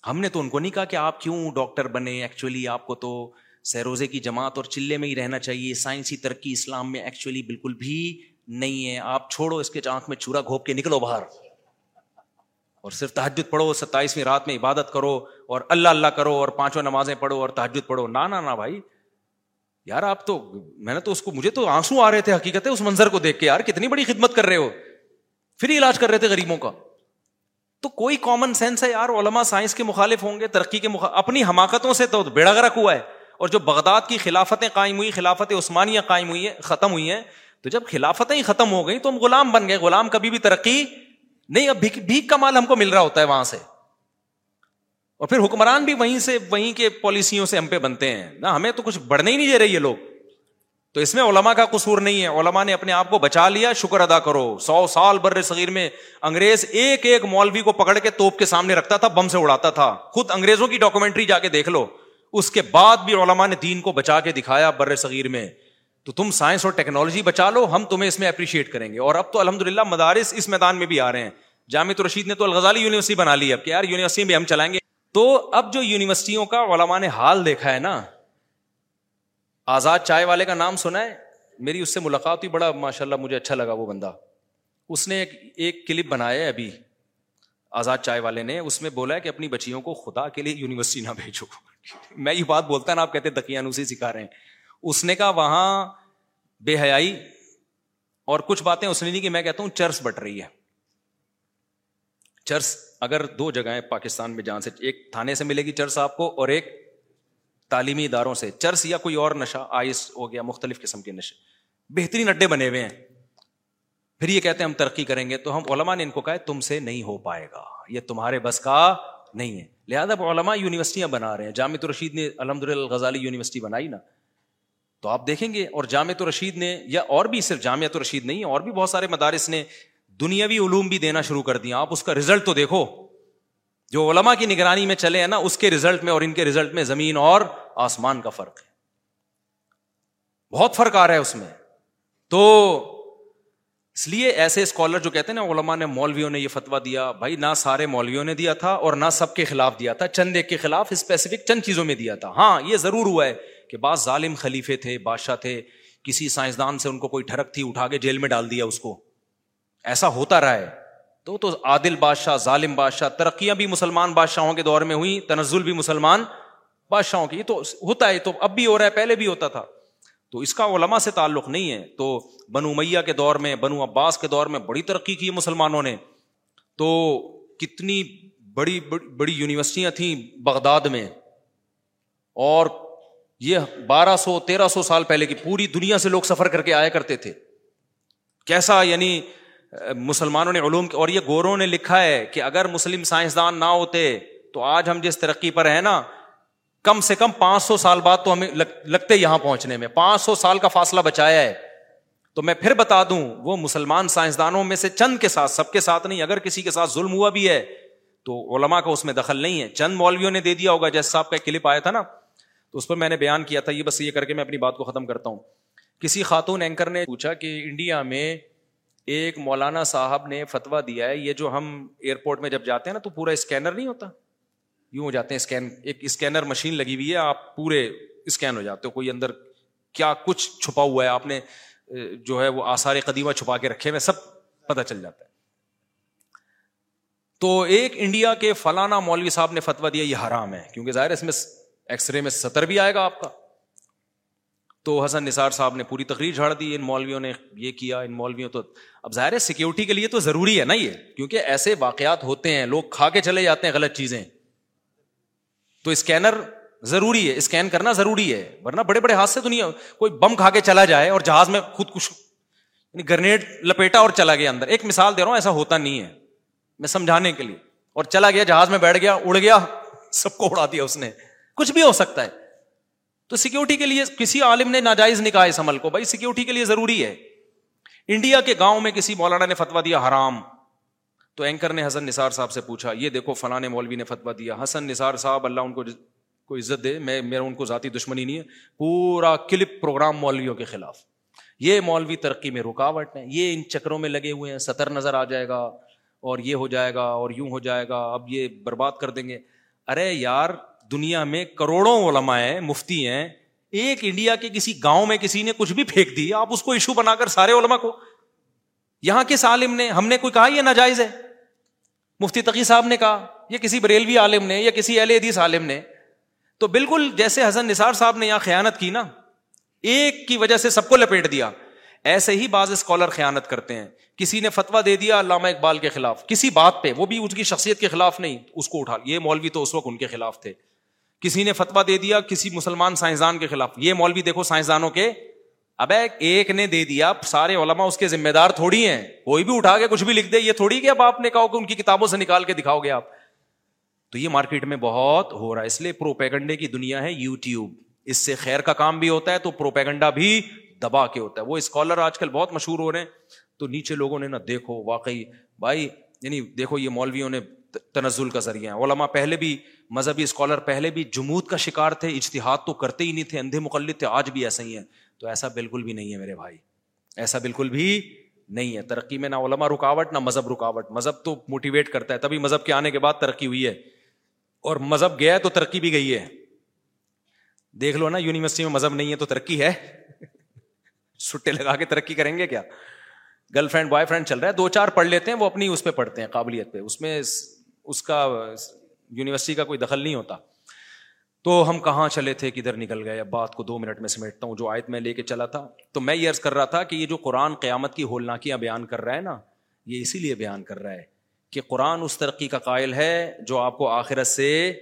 ہم نے تو ان کو نہیں کہا کہ آپ کیوں ڈاکٹر بنے؟ ایکچولی آپ کو تو سیروزے کی جماعت اور چلے میں ہی رہنا چاہیے۔ سائنسی ترقی، اسلام میں ایکچولی بالکل بھی نہیں ہے۔ آپ چھوڑو اس کے آنکھ میں چورا گھوپ کے نکلو باہر۔ اور صرف تحجد پڑھو، ستائیسویں رات میں عبادت کرو۔ اور اللہ اللہ کرو اور پانچوں نمازیں پڑھو اور تحجد پڑھو۔ نہ نہ بھائی۔ یار، آپ تو، میں نے تو اس کو، مجھے تو آنسو آ رہے تھے حقیقت ہے اس منظر کو دیکھ کے۔ یار، کتنی بڑی خدمت کر رہے ہو۔ فری علاج کر رہے تھے غریبوں کا۔ تو کوئی کامن سینس ہے یار؟ علما سائنس کے مخالف ہوں گے، ترقی کے مخالف۔ اپنی حماقتوں سے تو بیڑا گرک ہوا ہے۔ اور جو بغداد کی خلافتیں قائم ہوئی، خلافت عثمانیہ قائم ہوئی ہے ختم ہوئی ہیں، تو جب خلافتیں ہی ختم ہو گئی تو ہم غلام بن گئے۔ غلام کبھی بھی ترقی نہیں، اب بھیک کا مال ہم کو مل رہا ہوتا ہے وہاں سے۔ اور پھر حکمران بھی وہیں سے، وہیں کے پالیسیوں سے ہم پہ بنتے ہیں۔ نہ، ہمیں تو کچھ بڑھنے ہی نہیں دے رہے یہ لوگ۔ تو اس میں علما کا قصور نہیں ہے۔ علما نے اپنے آپ کو بچا لیا، شکر ادا کرو۔ سو سال بر صغیر میں انگریز ایک ایک مولوی کو پکڑ کے توپ کے سامنے رکھتا تھا، بم سے اڑاتا تھا۔ خود انگریزوں کی ڈاکومنٹری جا کے دیکھ لو۔ اس کے بعد بھی علما نے دین کو بچا کے دکھایا بر صغیر میں۔ تو تم سائنس اور ٹیکنالوجی بچا لو، ہم تمہیں اس میں اپریشیٹ کریں گے۔ اور اب تو الحمد للہ مدارس اس میدان میں بھی آ رہے ہیں۔ جامع رشید نے تو الغزالی یونیورسٹی بنا لی۔ اب کہ یار، یونیورسٹی میں ہم چلائیں گے۔ تو اب جو یونیورسٹیوں کا علماء نے حال دیکھا ہے نا، آزاد چائے والے کا نام سنا ہے؟ میری اس سے ملاقات ہوئی، بڑا ماشاء اللہ مجھے اچھا لگا وہ بندہ۔ اس نے ایک ایک کلپ بنایا ہے ابھی، آزاد چائے والے نے۔ اس میں بولا ہے کہ اپنی بچیوں کو خدا کے لیے یونیورسٹی نہ بھیجو۔ [laughs] میں یہ بات بولتا نا، آپ کہتے دقیانوسی سکھا رہے ہیں۔ اس نے کہا، وہاں بے حیائی اور کچھ باتیں اس نے نہیں کہ میں کہتا ہوں چرس بٹ رہی ہے۔ چرس اگر دو جگہیں پاکستان میں جہاں سے، ایک تھانے سے ملے گی چرس آپ کو اور ایک تعلیمی اداروں سے۔ چرس یا کوئی اور نشہ، آئس ہو گیا، مختلف قسم کے نشے۔ بہترین اڈے بنے ہوئے ہیں۔ پھر یہ کہتے ہیں، ہم ترقی کریں گے تو ہم علما نے ان کو کہا تم سے نہیں ہو پائے گا۔ یہ تمہارے بس کا نہیں ہے۔ لہٰذا علما یونیورسٹیاں بنا رہے ہیں۔ جامع رشید نے الحمد للہ غزالی یونیورسٹی بنائی نا۔ تو آپ دیکھیں گے، اور جامع رشید نے، یا اور بھی صرف جامع رشید نہیں، اور بھی بہت سارے مدارس نے دنیاوی علوم بھی دینا شروع کر دیا۔ آپ اس کا ریزلٹ تو دیکھو۔ جو علما کی نگرانی میں چلے ہیں نا، اس کے ریزلٹ میں اور ان کے ریزلٹ میں زمین اور آسمان کا فرق ہے۔ بہت فرق آ رہا ہے اس میں۔ تو اس لیے ایسے اسکالر جو کہتے ہیں نا علما نے مولویوں نے یہ فتوا دیا۔ بھائی، نہ سارے مولویوں نے دیا تھا اور نہ سب کے خلاف دیا تھا۔ چند ایک کے خلاف اسپیسیفک چند چیزوں میں دیا تھا۔ ہاں یہ ضرور ہوا ہے کہ بعض ظالم خلیفے تھے، بادشاہ تھے، کسی سائنسدان سے ان کو کوئی ٹھڑک تھی، اٹھا کے جیل میں ڈال دیا اس کو۔ ایسا ہوتا رہا ہے۔ تو تو عادل بادشاہ، ظالم بادشاہ، ترقیاں بھی مسلمان بادشاہوں کے دور میں ہوئی تنزل بھی مسلمان بادشاہوں کی۔ تو ہوتا ہے تو اب بھی ہو رہا ہے، پہلے بھی ہوتا تھا۔ تو اس کا علماء سے تعلق نہیں ہے۔ تو بنو میاں کے دور میں، بنو عباس کے دور میں بڑی ترقی کی مسلمانوں نے۔ تو کتنی بڑی بڑی یونیورسٹیاں تھیں بغداد میں۔ اور یہ بارہ سو، تیرہ سو سال پہلے کی پوری دنیا سے لوگ سفر کر کے آیا کرتے تھے۔ کیسا یعنی مسلمانوں نے علوم اور یہ گوروں نے لکھا ہے کہ اگر مسلم سائنسدان نہ ہوتے تو آج ہم جس ترقی پر ہیں نا، کم سے کم پانچ سو سال بعد تو ہمیں لگتے یہاں پہنچنے میں۔ پانچ سو سال کا فاصلہ بچایا ہے۔ تو میں پھر بتا دوں، وہ مسلمان سائنسدانوں میں سے چند کے ساتھ، سب کے ساتھ نہیں، اگر کسی کے ساتھ ظلم ہوا بھی ہے تو علما کا اس میں دخل نہیں ہے۔ چند مولویوں نے دے دیا ہوگا، جیسے صاحب کا کلپ آیا تھا نا، تو اس پر میں نے بیان کیا تھا۔ یہ بس یہ کر کے میں اپنی بات کو ختم کرتا ہوں۔ کسی خاتون اینکر نے پوچھا کہ انڈیا میں ایک مولانا صاحب نے فتوا دیا ہے، یہ جو ہم ایئرپورٹ میں جب جاتے ہیں نا، تو پورا اسکینر نہیں ہوتا؟ یوں ہو جاتے ہیں، اسکین، ایک اسکینر مشین لگی ہوئی ہے، آپ پورے اسکین ہو جاتے ہو، کوئی اندر کیا کچھ چھپا ہوا ہے، آپ نے جو ہے وہ آسار قدیمہ چھپا کے رکھے ہوئے، سب پتہ چل جاتا ہے۔ تو ایک انڈیا کے فلانا مولوی صاحب نے فتوا دیا، یہ حرام ہے، کیونکہ ظاہر ہے اس میں ایکس رے میں سطر بھی آئے گا آپ کا۔ تو حسن نثار صاحب نے پوری تقریر جھاڑ دی، ان مولویوں نے یہ کیا، ان مولویوں تو، اب ظاہر ہے سیکورٹی کے لیے تو ضروری ہے نا یہ، کیونکہ ایسے واقعات ہوتے ہیں، لوگ کھا کے چلے جاتے ہیں غلط چیزیں۔ تو اسکینر ضروری ہے، اسکین کرنا ضروری ہے، ورنہ بڑے بڑے ہاتھ سے دنیا کوئی بم کھا کے چلا جائے اور جہاز میں خود کچھ یعنی گرنیڈ لپیٹا اور چلا گیا اندر۔ ایک مثال دے رہا ہوں، ایسا ہوتا نہیں ہے، میں سمجھانے کے لیے۔ اور چلا گیا، جہاز میں بیٹھ گیا، اڑ گیا، سب کو اڑا دیا اس نے۔ کچھ بھی ہو سکتا ہے۔ تو سیکورٹی کے لیے کسی عالم نے ناجائز نہیں کہا اس عمل کو، بھائی سیکورٹی کے لیے ضروری ہے۔ انڈیا کے گاؤں میں کسی مولانا نے فتوا دیا حرام۔ تو اینکر نے حسن نثار صاحب سے پوچھا، یہ دیکھو فلاں مولوی نے فتوا دیا۔ حسن نثار صاحب، اللہ ان کو کو عزت دے، میں میرا ان کو ذاتی دشمنی نہیں ہے۔ پورا کلپ پروگرام مولویوں کے خلاف۔ یہ مولوی ترقی میں رکاوٹ ہے یہ ان چکروں میں لگے ہوئے ہیں۔ سطر نظر آ جائے گا اور یہ ہو جائے گا اور یوں ہو جائے گا۔ اب یہ برباد کر دیں گے۔ ارے یار دنیا میں کروڑوں علماء ہیں، مفتی ہیں۔ ایک انڈیا کے کسی گاؤں میں کسی نے کچھ بھی پھینک دی، آپ اس کو ایشو بنا کر سارے علماء کو۔ یہاں کے عالم نے، ہم نے کوئی کہا یہ ناجائز ہے؟ مفتی تقی صاحب نے کہا یا کسی بریلوی عالم نے، یا کسی اہل حدیث عالم نے۔ تو بالکل جیسے حسن نثار صاحب نے یہاں خیانت کی نا، ایک کی وجہ سے سب کو لپیٹ دیا۔ ایسے ہی بعض اسکالر خیانت کرتے ہیں۔ کسی نے فتوا دے دیا علامہ اقبال کے خلاف۔ کسی بات پہ، وہ بھی اس کی شخصیت کے خلاف نہیں، اس کو اٹھا۔ یہ مولوی تو اس وقت ان کے خلاف تھے۔ کسی نے فتوا دے دیا کسی مسلمان سائنسدان کے خلاف۔ یہ مولوی دیکھو سائنسدانوں کے۔ اب ایک نے دے دیا سارے علما اس کے ذمہ دار تھوڑی ہیں۔ کوئی بھی اٹھا کے کچھ بھی لکھ دے، یہ تھوڑی کہ اب آپ نے کہا کہ ان کی کتابوں سے نکال کے دکھاؤ گے آپ۔ تو یہ مارکیٹ میں بہت ہو رہا ہے، اس لیے پروپیگنڈے کی دنیا ہے یو ٹیوب اس سے خیر کا کام بھی ہوتا ہے تو پروپیگنڈا بھی دبا کے ہوتا ہے۔ وہ اسکالر آج کل بہت مشہور ہو رہے ہیں۔ تو نیچے لوگوں نے نا دیکھو، واقعی بھائی یعنی دیکھو یہ مولویوں نے تنزل کا ذریعہ ہے علماء پہلے بھی، مذہبی اسکالر پہلے بھی جمود کا شکار تھے، اجتہاد تو کرتے ہی نہیں تھے، اندھے مقلد تھے، آج بھی ایسا ہی ہے تو ایسا بالکل بھی نہیں ہے میرے بھائی۔ ایسا بالکل بھی نہیں ہے۔ ترقی میں نہ علما رکاوٹ، نہ مذہب رکاوٹ۔ مذہب تو موٹیویٹ کرتا ہے، تبھی مذہب کے آنے کے بعد ترقی ہوئی ہے۔ اور مذہب گیا تو ترقی بھی گئی ہے۔ دیکھ لو نا، یونیورسٹی میں مذہب نہیں ہے تو ترقی ہے۔ سٹے لگا کے ترقی کریں گے کیا؟ گرل فرینڈ بوائے فرینڈ چل رہا ہے، دو چار پڑھ لیتے ہیں، وہ اپنی اس پہ پڑھتے ہیں، قابلیت پہ۔ اس میں اس کا یونیورسٹی کا کوئی دخل نہیں ہوتا۔ تو ہم کہاں چلے تھے کدھر نکل گئے؟ اب بات کو دو منٹ میں سمیٹتا ہوں۔ جو آیت میں لے کے چلا تھا۔ تو میں یہ عرض کر رہا تھا کہ یہ جو قرآن قیامت کی ہولناکیاں بیان کر رہا ہے نا، یہ اسی لیے بیان کر رہا ہے کہ قرآن اس ترقی کا قائل ہے جو آپ کو آخرت سے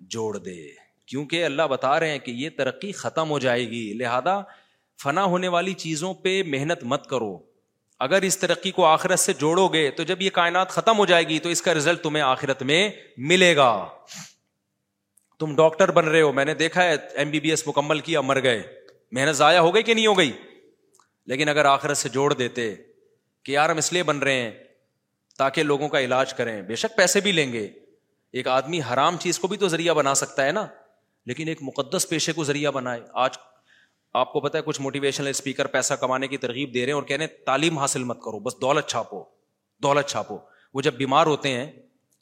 جوڑ دے۔ کیونکہ اللہ بتا رہے ہیں کہ یہ ترقی ختم ہو جائے گی۔ لہذا فنا ہونے والی چیزوں پہ محنت مت کرو۔ اگر اس ترقی کو آخرت سے جوڑو گے تو جب یہ کائنات ختم ہو جائے گی تو اس کا ریزلٹ تمہیں آخرت میں ملے گا۔ تم ڈاکٹر بن رہے ہو، میں نے دیکھا ہے ایم بی بی ایس مکمل کیا، مر گئے۔ محنت ضائع ہو گئی کہ نہیں ہو گئی؟ لیکن اگر آخرت سے جوڑ دیتے کہ یار ہم اس لیے بن رہے ہیں تاکہ لوگوں کا علاج کریں، بے شک پیسے بھی لیں گے۔ ایک آدمی حرام چیز کو بھی تو ذریعہ بنا سکتا ہے نا، لیکن ایک مقدس پیشے کو ذریعہ بنائے۔ آج آپ کو پتا ہے کچھ موٹیویشنل اسپیکر پیسہ کمانے کی ترغیب دے رہے ہیں اور کہنے تعلیم حاصل مت کرو، بس دولت چھاپو دولت چھاپو۔ وہ جب بیمار ہوتے ہیں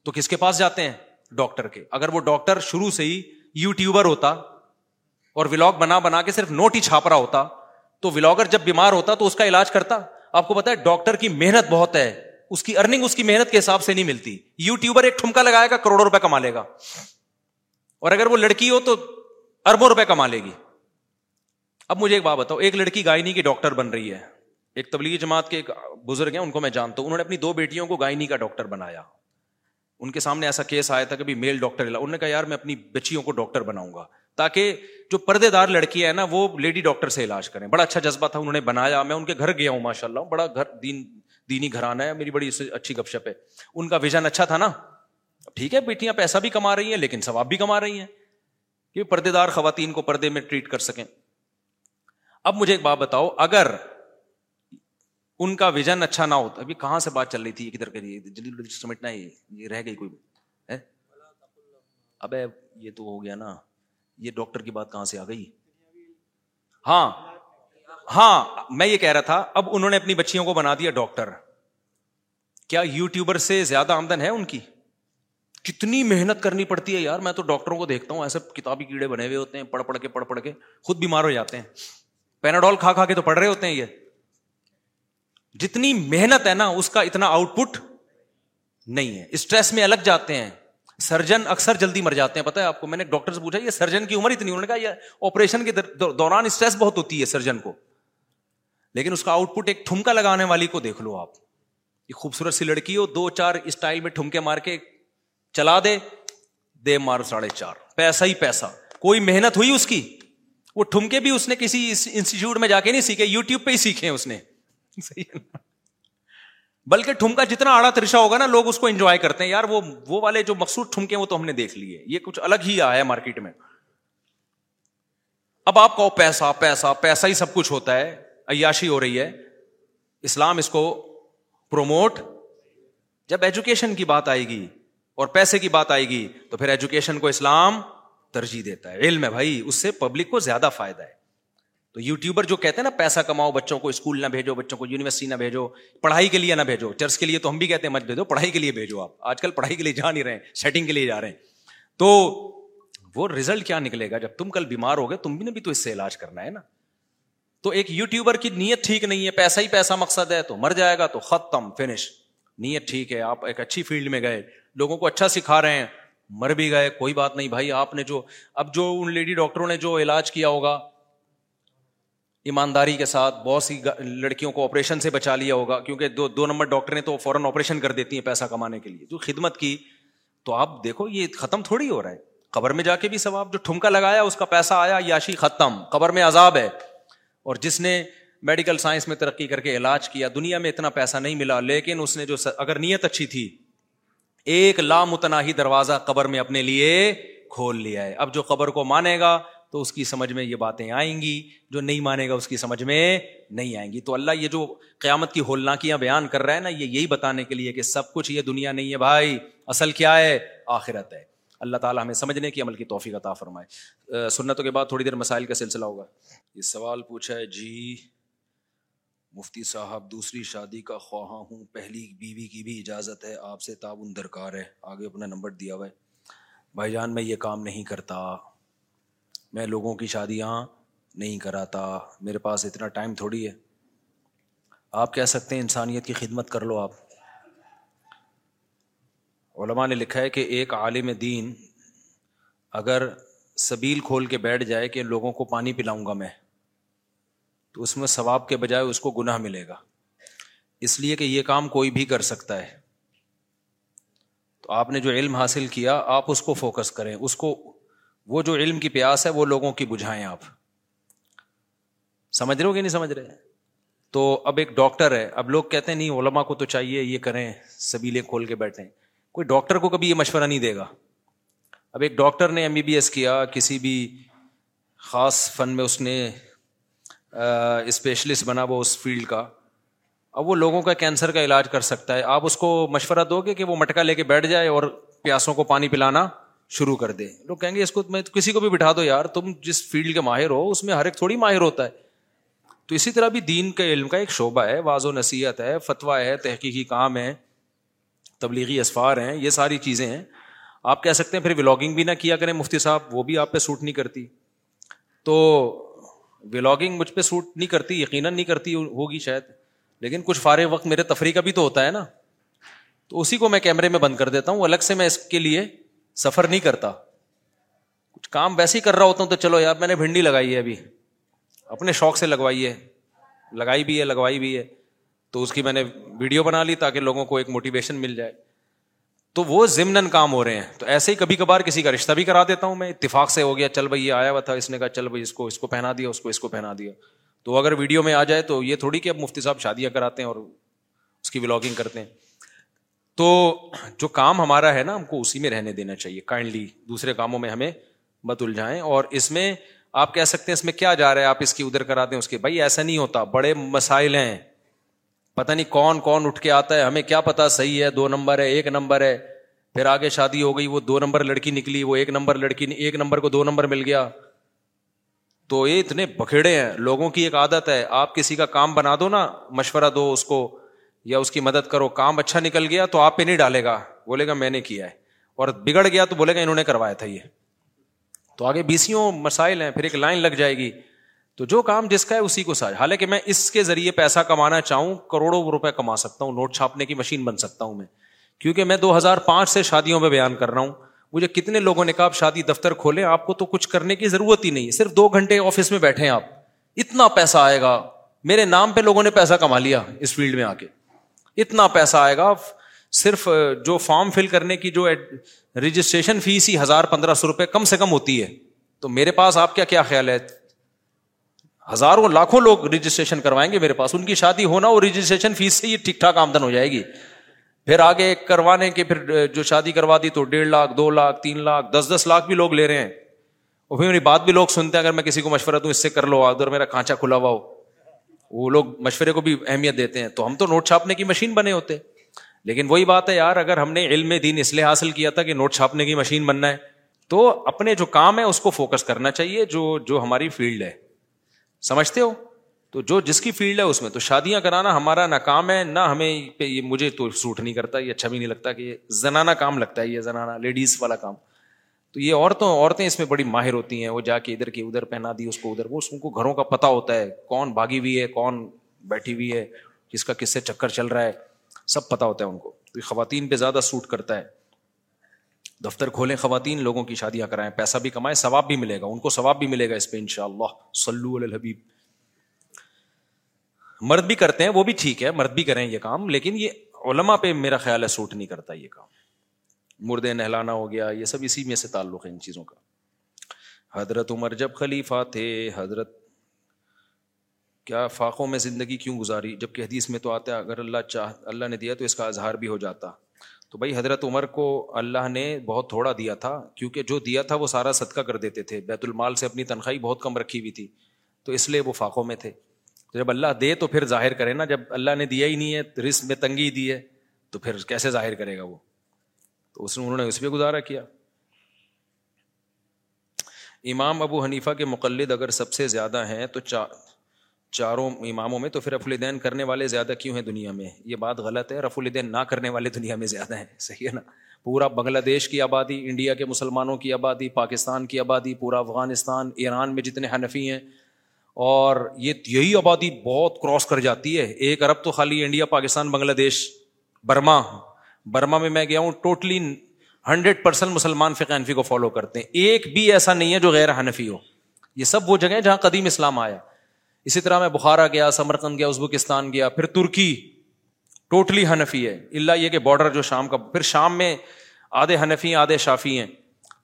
تو کس کے پاس جاتے ہیں؟ ڈاکٹر کے۔ اگر وہ ڈاکٹر شروع سے ہی یو ٹیوبر ہوتا اور ولاگ بنا بنا کے صرف نوٹ ہی چھاپ رہا ہوتا، تو ولاگر جب بیمار ہوتا تو اس کا علاج کرتا۔ آپ کو پتا ہے، ڈاکٹر کی محنت بہت ہے، اس کی ارننگ اس کی محنت کے حساب سے نہیں ملتی۔ یو ٹیوبر ایک ٹھمکا لگائے گا، کروڑوں روپے کما لے گا۔ اور اگر وہ لڑکی ہو تو اربوں روپے کما لے گی۔ اب مجھے ایک بات بتاؤ، ایک لڑکی گائنی کی ڈاکٹر بن رہی ہے۔ ایک تبلیغی جماعت کے ایک بزرگ ہیں، ان کو میں جانتا ہوں۔ انہوں نے اپنی دو بیٹیوں کو گائنی کا ڈاکٹر بنایا۔ ان کے سامنے ایسا کیس آیا تھا کہ میل ڈاکٹر انہوں نے کہا، یار، میں اپنی بچیوں کو ڈاکٹر بناؤں گا تاکہ جو پردے دار لڑکی ہے نا، وہ لیڈی ڈاکٹر سے علاج کریں۔ بڑا اچھا جذبہ تھا، انہوں نے بنایا۔ میں ان کے گھر گیا ہوں ماشاء اللہ بڑا گھر، دین، دینی گھرانا ہے، میری بڑی اچھی گپ شپ ہے۔ ان کا ویژن اچھا تھا نا۔ ٹھیک ہے، بیٹیاں پیسہ بھی کما رہی ہیں، لیکن ثواب بھی کما رہی ہیں کہ پردے دار خواتین کو پردے میں ٹریٹ کر سکیں۔ اب مجھے ایک بات بتاؤ، اگر ان کا ویژن اچھا نہ ہوتا ابھی کہاں سے بات چل رہی تھی کدھر کریے جلدی سمجھنا ہے یہ رہ گئی کوئی اب یہ تو ہو گیا نا، یہ ڈاکٹر کی بات کہاں سے آ گئی؟ ہاں ہاں میں یہ کہہ رہا تھا، اب انہوں نے اپنی بچیوں کو بنا دیا ڈاکٹر۔ کیا یو ٹیوبر سے زیادہ آمدن ہے ان کی؟ کتنی محنت کرنی پڑتی ہے یار، میں تو ڈاکٹروں کو دیکھتا ہوں، ایسے کتابی کیڑے بنے ہوئے ہوتے ہیں، پڑھ پڑھ کے، پڑھ پڑھ کے، خود بیمار ہو جاتے ہیں۔ پیناڈول کھا کھا کے تو پڑھ رہے ہوتے ہیں یہ جتنی محنت ہے نا اس کا اتنا آؤٹ پٹ نہیں ہے اسٹریس میں الگ جاتے ہیں سرجن اکثر جلدی مر جاتے ہیں پتا ہے آپ کو میں نے ڈاکٹر سے پوچھا یہ سرجن کی عمر اتنی انہوں نے کہا یہ آپریشن کے دوران اسٹریس بہت ہوتی ہے سرجن کو لیکن اس کا آؤٹ پٹ ایک ٹھمکا لگانے والی کو دیکھ لو آپ یہ خوبصورت سی لڑکی ہو دو چار اسٹائل میں ٹھمکے مار کے چلا دے دے مار ساڑھے چار پیسہ ہی پیسہ کوئی محنت ہوئی اس کی وہ ٹھمکے بھی اس نے کسی انسٹیٹیوٹ میں جا کے نہیں سیکھے یو ٹیوب پہ ہی سیکھے اس نے۔ بلکہ ٹھمکا جتنا آڑا ترشا ہوگا نا، لوگ اس کو انجوائے کرتے ہیں۔ یار، وہ وہ والے جو مقصود ٹھمکے وہ تو ہم نے دیکھ لیے۔ یہ کچھ الگ ہی آیا ہے مارکیٹ میں۔ اب آپ کو پیسہ پیسہ پیسہ ہی سب کچھ ہوتا ہے۔ عیاشی ہو رہی ہے۔ اسلام اس کو پروموٹ جب ایجوکیشن کی بات آئے گی اور پیسے کی بات آئے گی، تو پھر ایجوکیشن کو اسلام ترجیح دیتا ہے۔ علم ہے بھائی، اس سے پبلک کو زیادہ فائدہ ہے۔ تو یوٹیوبر جو کہتے ہیں نا، پیسہ کماؤ بچوں کو، اسکول نہ بھیجو بچوں کو، یونیورسٹی نہ بھیجو، پڑھائی کے لیے نہ بھیجو۔ چرچ کے لیے تو ہم بھی کہتے ہیں، مت بھیجو، پڑھائی کے لیے بھیجو آپ۔ آج کل پڑھائی کے لیے جا نہیں رہے سیٹنگ کے لیے جا رہے ہیں۔ تو وہ ریزلٹ کیا نکلے گا؟ جب تم کل بیمار ہو گئے تم بھی نے بھی تو اس سے علاج کرنا ہے نا۔ تو ایک یوٹیوبر کی نیت ٹھیک نہیں ہے، پیسہ ہی پیسہ مقصد ہے، تو مر جائے گا، تو ختم فنش نیت ٹھیک ہے، آپ ایک اچھی فیلڈ میں گئے، لوگوں کو اچھا سکھا رہے ہیں۔ مر بھی گئے، کوئی بات نہیں بھائی، آپ نے جو، اب جو ان لیڈی ڈاکٹروں نے جو علاج کیا ہوگا، ایمانداری کے ساتھ بہت سی لڑکیوں کو آپریشن سے بچا لیا ہوگا، کیونکہ دو دو نمبر ڈاکٹر نے تو فوراً آپریشن کر دیتی ہیں پیسہ کمانے کے لیے۔ جو خدمت کی، تو آپ دیکھو، یہ ختم تھوڑی ہو رہا ہے۔ قبر میں جا کے بھی ثواب، جو ٹھمکا لگایا، اس کا پیسہ آیا یاشی ختم۔ قبر میں عذاب ہے۔ اور جس نے میڈیکل سائنس میں ترقی کر کے علاج کیا، دنیا میں اتنا پیسہ نہیں ملا، لیکن اس نے جو اگر نیت اچھی تھی ایک لامتناہی دروازہ قبر میں اپنے لیے کھول لیا ہے۔ اب جو قبر کو مانے گا تو اس کی سمجھ میں یہ باتیں آئیں گی، جو نہیں مانے گا اس کی سمجھ میں نہیں آئیں گی۔ تو اللہ یہ جو قیامت کی ہولناکیاں بیان کر رہا ہے نا، یہ یہی بتانے کے لیے کہ سب کچھ یہ دنیا نہیں ہے بھائی، اصل کیا ہے؟ آخرت ہے۔ اللہ تعالیٰ ہمیں سمجھنے کی عمل کی توفیق عطا فرمائے۔ سنتوں کے بعد تھوڑی دیر مسائل کا سلسلہ ہوگا۔ یہ سوال پوچھا ہے جی مفتی صاحب، دوسری شادی کا خواہاں ہوں، پہلی بیوی کی بھی اجازت ہے، آپ سے تعاون درکار ہے، آگے اپنا نمبر دیا ہوا ہے۔ بھائی جان، میں یہ کام نہیں کرتا، میں لوگوں کی شادیاں نہیں کراتا، میرے پاس اتنا ٹائم تھوڑی ہے۔ آپ کہہ سکتے ہیں انسانیت کی خدمت کر لو آپ۔ علماء نے لکھا ہے کہ ایک عالم دین اگر سبیل کھول کے بیٹھ جائے کہ لوگوں کو پانی پلاؤں گا میں۔ تو اس میں ثواب کے بجائے اس کو گناہ ملے گا۔ اس لیے کہ یہ کام کوئی بھی کر سکتا ہے۔ تو آپ نے جو علم حاصل کیا، آپ اس کو فوکس کریں۔ اس کو، وہ جو علم کی پیاس ہے، وہ لوگوں کی بجھائیں آپ۔ سمجھ رہے ہو کہ نہیں سمجھ رہے؟ تو اب ایک ڈاکٹر ہے۔ اب لوگ کہتے ہیں، نہیں علما کو تو چاہیے، یہ کریں، سبیلے کھول کے بیٹھیں۔ کوئی ڈاکٹر کو کبھی یہ مشورہ نہیں دے گا۔ اب ایک ڈاکٹر نے ایم بی بی ایس کیا، کسی بھی خاص فن میں اس نے اسپیشلسٹ بنا وہ اس فیلڈ کا۔ اب وہ لوگوں کا کینسر کا علاج کر سکتا ہے۔ آپ اس کو مشورہ دو گے کہ وہ مٹکا لے کے بیٹھ جائے اور پیاسوں کو پانی پلانا شروع کر دے۔ لوگ کہیں گے، اس کو میں کسی کو بھی بٹھا دو یار، تم جس فیلڈ کے ماہر ہو، اس میں ہر ایک تھوڑی ماہر ہوتا ہے۔ تو اسی طرح بھی دین کے علم کا ایک شعبہ ہے واض و نصیحت ہے، فتویٰ ہے، تحقیقی کام ہے تبلیغی اسفار ہیں، یہ ساری چیزیں ہیں۔ آپ کہہ سکتے ہیں، پھر ولاگنگ بھی نہ کیا کریں مفتی صاحب، وہ بھی آپ پہ سوٹ نہیں کرتی۔ تو ولاگنگ مجھ پہ سوٹ نہیں کرتی، یقیناً نہیں کرتی ہوگی شاید۔ لیکن کچھ فارغ وقت میرے تفریح کا بھی تو ہوتا ہے نا۔ تو اسی کو میں کیمرے میں بند کر دیتا ہوں الگ سے میں اس کے لیے سفر نہیں کرتا۔ کچھ کام ویسے ہی کر رہا ہوتا ہوں تو چلو یار، میں نے بھنڈی لگائی ہے ابھی۔ اپنے شوق سے لگوائی ہے۔ لگائی بھی ہے، لگوائی بھی ہے۔ تو اس کی میں نے ویڈیو بنا لی تاکہ لوگوں کو ایک موٹیویشن مل جائے۔ تو وہ ضمن کام ہو رہے ہیں۔ تو ایسے ہی کبھی کبھار کسی کا رشتہ بھی کرا دیتا ہوں میں۔ اتفاق سے ہو گیا، چل بھائی یہ آیا ہوا تھا، اس نے کہا چل بھائی اس کو اس کو پہنا دیا، اس کو اس کو پہنا دیا۔ تو اگر ویڈیو میں آ جائے تو یہ تھوڑی کہ اب مفتی صاحب شادیاں کراتے ہیں اور اس کی ولاگنگ کرتے ہیں۔ تو جو کام ہمارا ہے نا، ہم کو اسی میں رہنے دینا چاہیے۔ کائنڈلی دوسرے کاموں میں ہمیں مت الجھائیں۔ اور اس میں آپ کہہ سکتے ہیں، اس میں کیا جا رہا ہے؟ آپ اس کی ادھر کرا دیں، اس کے۔ بھائی ایسا نہیں ہوتا۔ بڑے مسائل ہیں۔ پتہ نہیں کون کون اٹھ کے آتا ہے، ہمیں کیا پتا صحیح ہے، دو نمبر ہے، ایک نمبر ہے۔ پھر آگے شادی ہو گئی، وہ دو نمبر لڑکی نکلی، وہ ایک نمبر لڑکی ایک نمبر کو دو نمبر مل گیا۔ تو یہ اتنے بکھیڑے ہیں، لوگوں کی ایک عادت ہے۔ آپ کسی کا کام بنا دو نا، مشورہ دو اس کو، یا اس کی مدد کرو۔ کام اچھا نکل گیا تو آپ پہ نہیں ڈالے گا۔ بولے گا، میں نے کیا ہے۔ اور بگڑ گیا تو بولے گا، انہوں نے کروایا تھا یہ۔ تو آگے بیسیوں مسائل ہیں، پھر ایک لائن لگ جائے گی۔ تو جو کام جس کا ہے اسی کو ساج حالانکہ میں اس کے ذریعے پیسہ کمانا چاہوں، کروڑوں روپے کما سکتا ہوں، نوٹ چھاپنے کی مشین بن سکتا ہوں میں۔ کیونکہ میں دو ہزار پانچ سے شادیوں میں بیان کر رہا ہوں۔ مجھے کتنے لوگوں نے کہا، آپ شادی دفتر کھولیں، آپ کو تو کچھ کرنے کی ضرورت ہی نہیں صرف دو گھنٹے آفس میں بیٹھے آپ۔ اتنا پیسہ آئے گا۔ میرے نام پہ لوگوں نے پیسہ کما لیا اس فیلڈ میں آ کے۔ اتنا پیسہ آئے گا۔ صرف جو فارم فل کرنے کی جو رجسٹریشن فیس ہی ہزار پندرہ سو روپئے کم سے کم ہوتی ہے۔ تو میرے پاس آپ کیا کیا خیال ہے؟ ہزاروں لاکھوں لوگ رجسٹریشن کروائیں گے میرے پاس۔ ان کی شادی ہونا اور رجسٹریشن فیس سے ہی ٹھیک ٹھاک آمدن ہو جائے گی۔ پھر آگے کروانے کے پھر جو شادی کروا دی تو ڈیڑھ لاکھ، دو لاکھ، تین لاکھ، دس دس لاکھ بھی لوگ لے رہے ہیں۔ اور پھر میری بات بھی لوگ سنتے ہیں، اگر میں کسی کو مشورہ دوں، اس سے کر لو ادھر میرا کانچا کھلا ہوا ہو۔ وہ لوگ مشورے کو بھی اہمیت دیتے ہیں۔ تو ہم تو نوٹ چھاپنے کی مشین بنے ہوتے۔ لیکن وہی بات ہے یار، اگر ہم نے علم دین اس لیے حاصل کیا تھا کہ نوٹ چھاپنے کی مشین بننا ہے، تو اپنے جو کام ہے، اس کو فوکس کرنا چاہیے، جو جو ہماری فیلڈ ہے۔ سمجھتے ہو؟ تو جو جس کی فیلڈ ہے اس میں تو شادیاں کرانا ہمارا نہ کام ہے، نہ ہمیں پہ یہ مجھے تو سوٹ نہیں کرتا، یہ اچھا بھی نہیں لگتا کہ یہ زنانا کام لگتا ہے، یہ زنانا لیڈیز والا کام۔ تو یہ عورتوں، عورتیں اس میں بڑی ماہر ہوتی ہیں، وہ جا کے ادھر کی ادھر پہنا دی، اس کو ادھر۔ وہ ان کو گھروں کا پتا ہوتا ہے، کون بھاگی ہوئی ہے، کون بیٹھی ہوئی ہے، کس کا کس سے چکر چل رہا ہے، سب پتا ہوتا ہے ان کو۔ تو خواتین پہ زیادہ سوٹ کرتا ہے۔ دفتر کھولیں، خواتین لوگوں کی شادیاں کرائیں، پیسہ بھی کمائیں، ثواب بھی ملے گا، ان کو ثواب بھی ملے گا اس پہ ان شاء اللہ سلو الحبیب۔ مرد بھی کرتے ہیں، وہ بھی ٹھیک ہے، مرد بھی کریں یہ کام، لیکن یہ علما پہ میرا خیال ہے سوٹ نہیں کرتا یہ کام۔ مردے نہلانا ہو گیا، یہ سب اسی میں سے تعلق ہے ان چیزوں کا۔ حضرت عمر جب خلیفہ تھے، حضرت کیا فاقوں میں زندگی کیوں گزاری؟ جبکہ حدیث میں تو آتا ہے، اگر اللہ چاہ، اللہ نے دیا تو اس کا اظہار بھی ہو جاتا۔ تو بھائی حضرت عمر کو اللہ نے بہت تھوڑا دیا تھا، کیونکہ جو دیا تھا وہ سارا صدقہ کر دیتے تھے۔ بیت المال سے اپنی تنخواہی بہت کم رکھی ہوئی تھی، تو اس لیے وہ فاقوں میں تھے۔ تو جب اللہ دے تو پھر ظاہر کرے نا، جب اللہ نے دیا ہی نہیں ہے رسک میں تنگی دی ہے، تو پھر کیسے ظاہر کرے گا وہ؟ تو اس نے، انہوں نے اس پہ گزارا کیا۔ امام ابو حنیفہ کے مقلد اگر سب سے زیادہ ہیں تو چار چاروں اماموں میں، تو پھر رف الدین کرنے والے زیادہ کیوں ہیں دنیا میں؟ یہ بات غلط ہے رف الدین نہ کرنے والے دنیا میں زیادہ ہیں، صحیح ہے نا؟ پورا بنگلہ دیش کی آبادی، انڈیا کے مسلمانوں کی آبادی، پاکستان کی آبادی، پورا افغانستان، ایران میں جتنے حنفی ہیں، اور یہ یہی آبادی بہت کراس کر جاتی ہے۔ ایک ارب تو خالی انڈیا، پاکستان، بنگلہ دیش، برما۔ برما میں میں گیا ہوں ٹوٹلی ہنڈریڈ پرسینٹ مسلمان فقہ حنفی کو فالو کرتے ہیں۔ ایک بھی ایسا نہیں ہے جو غیر حنفی ہو۔ یہ سب وہ جگہ جہاں قدیم اسلام آیا۔ اسی طرح میں بخارا گیا سمرکند گیا، ازبکستان گیا، پھر ترکی، ٹوٹلی حنفی ہے۔ اللہ یہ کہ بارڈر جو شام کا، پھر شام میں آدھے حنفی آدھے شافی ہیں۔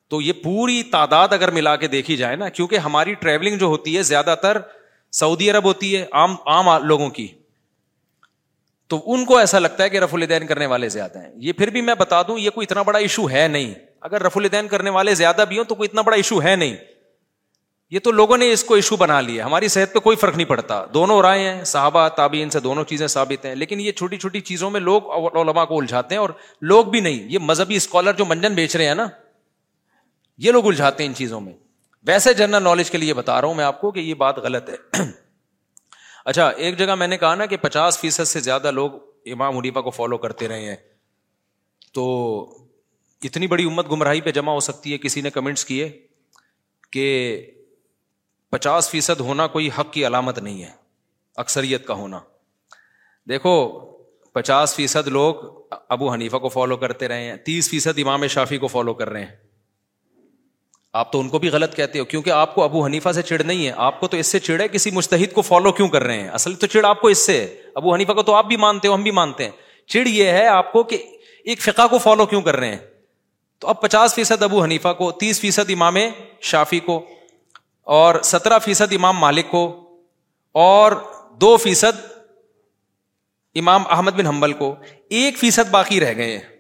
تو یہ پوری تعداد اگر ملا کے دیکھی جائے نا، کیونکہ ہماری ٹریولنگ جو ہوتی ہے، زیادہ تر سعودی عرب ہوتی ہے، عام عام لوگوں کی۔ تو ان کو ایسا لگتا ہے کہ رف الدین کرنے والے زیادہ ہیں۔ یہ پھر بھی میں بتا دوں، یہ کوئی اتنا بڑا ایشو ہے نہیں۔ اگر رف الدین کرنے والے زیادہ بھی ہوں تو کوئی اتنا بڑا ایشو ہے نہیں۔ یہ تو لوگوں نے اس کو ایشو بنا لیا ہماری صحت پہ کوئی فرق نہیں پڑتا۔ دونوں رائے ہیں، صحابہ، تابعین سے دونوں چیزیں ثابت ہیں۔ لیکن یہ چھوٹی چھوٹی چیزوں میں لوگ علماء کو الجھاتے ہیں اور لوگ بھی نہیں۔ یہ مذہبی اسکالر جو منجن بیچ رہے ہیں نا، یہ لوگ الجھاتے ہیں ان چیزوں میں۔ ویسے جنرل نالج کے لیے بتا رہا ہوں میں آپ کو کہ یہ بات غلط ہے۔ [clears throat] اچھا ایک جگہ میں نے کہا نا کہ پچاس فیصد سے زیادہ لوگ امام حنیفہ کو فالو کرتے رہے ہیں۔ تو اتنی بڑی امت گمراہی پہ جمع ہو سکتی ہے؟ کسی نے کمنٹس کیے کہ پچاس فیصد ہونا کوئی حق کی علامت نہیں ہے، اکثریت کا ہونا۔ دیکھو، پچاس فیصد لوگ ابو حنیفہ کو فالو کرتے رہے ہیں، تیس فیصد امام شافی کو فالو کر رہے ہیں۔ آپ تو ان کو بھی غلط کہتے ہو، کیونکہ آپ کو ابو حنیفہ سے چڑ نہیں ہے۔ آپ کو تو اس سے چڑ ہے کسی مستحد کو فالو کیوں کر رہے ہیں؟ اصل تو چڑ آپ کو اس سے۔ ابو حنیفہ کو تو آپ بھی مانتے ہو، ہم بھی مانتے ہیں۔ چڑ یہ ہے آپ کو کہ ایک فقہ کو فالو کیوں کر رہے ہیں؟ تو اب پچاس فیصد ابو حنیفہ کو، تیس فیصد امام شافی کو اور سترہ فیصد امام مالک کو اور دو فیصد امام احمد بن حنبل کو ایک فیصد باقی رہ گئے ہیں۔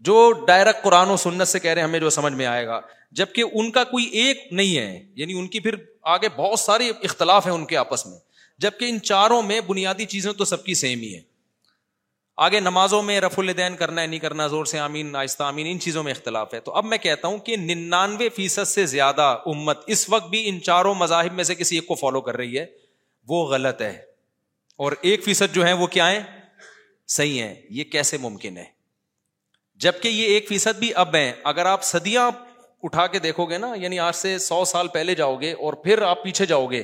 جو ڈائریکٹ قرآن و سنت سے کہہ رہے ہیں، ہمیں جو سمجھ میں آئے گا۔ جبکہ ان کا کوئی ایک نہیں ہے یعنی ان کی پھر آگے بہت سارے اختلاف ہیں ان کے آپس میں۔ جبکہ ان چاروں میں بنیادی چیزیں تو سب کی سیم ہی ہے آگے نمازوں میں رف الدین کرنا ہے، نہیں کرنا، زور سے آمین، آہستہ آمین، ان چیزوں میں اختلاف ہے۔ تو اب میں کہتا ہوں کہ ننانوے فیصد سے زیادہ امت اس وقت بھی ان چاروں مذاہب میں سے کسی ایک کو فالو کر رہی ہے، وہ غلط ہے۔ اور ایک فیصد جو ہے وہ کیا ہے صحیح ہے یہ کیسے ممکن ہے؟ جبکہ یہ ایک فیصد بھی اب ہے اگر آپ صدیاں اٹھا کے دیکھو گے نا یعنی آج سے سو سال پہلے جاؤ گے اور پھر آپ پیچھے جاؤ گے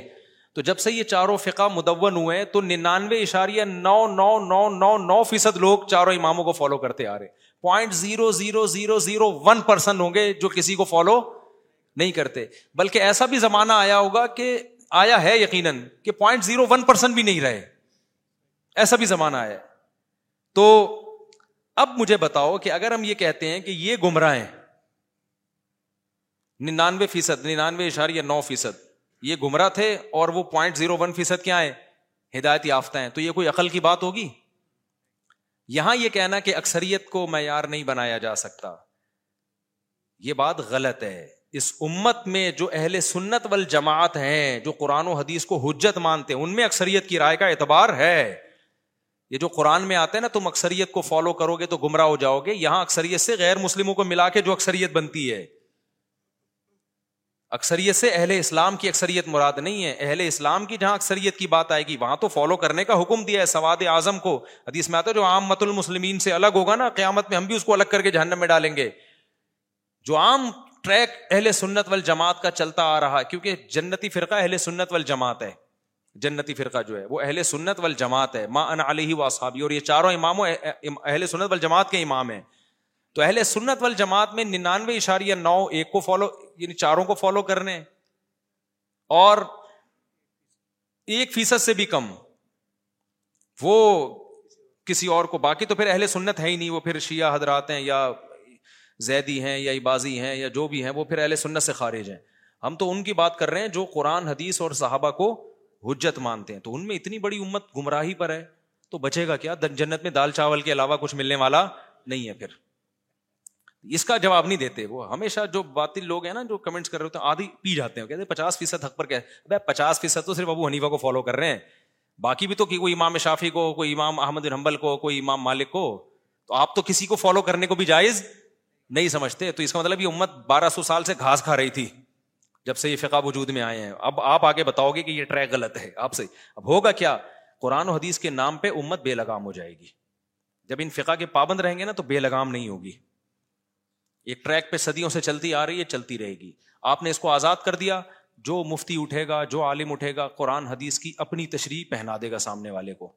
تو جب سے یہ چاروں فقہ مدون ہوئے تو ننانوے اشاریہ نو نو نو نو نو فیصد لوگ چاروں اماموں کو فالو کرتے آ رہے point zero zero zero zero one percent ہوں گے جو کسی کو فالو نہیں کرتے۔ بلکہ ایسا بھی زمانہ آیا ہوگا کہ آیا ہے یقیناً کہ پوائنٹ زیرو ون پرسینٹ بھی نہیں رہے۔ ایسا بھی زمانہ آیا تو اب مجھے بتاؤ کہ اگر ہم یہ کہتے ہیں کہ یہ گمراہ ہیں ننانوے فیصد، ننانوے اشاریہ نو فیصد یہ گمراہ تھے اور وہ پوائنٹ زیرو ون فیصد کیا ہے ہدایت یافتہ ہیں۔ تو یہ کوئی عقل کی بات ہوگی؟ یہاں یہ کہنا کہ اکثریت کو معیار نہیں بنایا جا سکتا۔ یہ بات غلط ہے۔ اس امت میں جو اہل سنت وال جماعت ہیں، جو قرآن و حدیث کو حجت مانتے ہیں، ان میں اکثریت کی رائے کا اعتبار ہے۔ یہ جو قرآن میں آتے ہیں نا، تم اکثریت کو فالو کرو گے تو گمراہ ہو جاؤ گے یہاں اکثریت سے غیر مسلموں کو ملا کے جو اکثریت بنتی ہے۔ اکثریت سے اہل اسلام کی اکثریت مراد نہیں ہے۔ اہل اسلام کی جہاں اکثریت کی بات آئے گی، وہاں تو فالو کرنے کا حکم دیا ہے سواد اعظم کو۔ حدیث میں آتا ہے جو عام مت المسلمین سے الگ ہوگا نا، قیامت میں ہم بھی اس کو الگ کر کے جہنم میں ڈالیں گے۔ جو عام ٹریک اہل سنت وال جماعت کا چلتا آ رہا ہے کیونکہ جنتی فرقہ اہل سنت وال جماعت ہے۔ جنتی فرقہ جو ہے، وہ اہل سنت وال جماعت ہے۔ ماں ان علیہ واصحابی اور یہ چاروں اماموں اہل سنت وال جماعت کے امام ہیں۔ تو اہل سنت وال جماعت میں ننانوے اشاریہ نو، ایک کو فالو یعنی چاروں کو فالو کرنے اور ایک فیصد سے بھی کم۔ وہ کسی اور کو، باقی تو پھر اہل سنت ہے ہی نہیں، وہ پھر شیعہ حضرات ہیں یا زیدی ہیں یا عبازی ہیں یا جو بھی ہیں، وہ پھر اہل سنت سے خارج ہیں۔ ہم تو ان کی بات کر رہے ہیں جو قرآن، حدیث اور صحابہ کو حجت مانتے ہیں۔ تو ان میں اتنی بڑی امت گمراہی پر ہے، تو بچے گا کیا؟ جنت میں دال چاول کے علاوہ کچھ ملنے والا نہیں ہے پھر۔ اس کا جواب نہیں دیتے وہ۔ ہمیشہ جو باطل لوگ ہیں نا، جو کمنٹس کر رہے ہوتے ہیں، آدھی پی جاتے ہیں۔ کہتے ہیں پچاس فیصد حق پر کیا پچاس فیصد تو صرف ابو حنیفہ کو فالو کر رہے ہیں۔ باقی بھی تو کوئی امام شافی کو، کوئی امام احمد حنبل کو، کوئی امام مالک کو۔ تو آپ تو کسی کو فالو کرنے کو بھی جائز نہیں سمجھتے۔ تو اس کا مطلب یہ امت بارہ سو سال سے گھاس کھا رہی تھی جب سے یہ فقہ وجود میں آئے ہیں۔ اب آپ آگے بتاؤ گے کہ یہ ٹریک غلط ہے۔ آپ سے اب ہوگا کیا؟ قرآن و حدیث کے نام پہ امت بے لگام ہو جائے گی۔ جب ان فقہ کے پابند رہیں گے نا تو بے لگام نہیں ہوگی۔ ایک ٹریک پہ صدیوں سے چلتی آ رہی ہے، چلتی رہے گی۔ آپ نے اس کو آزاد کر دیا۔ جو مفتی اٹھے گا، جو عالم اٹھے گا، قرآن، حدیث کی اپنی تشریح پہنا دے گا سامنے والے کو۔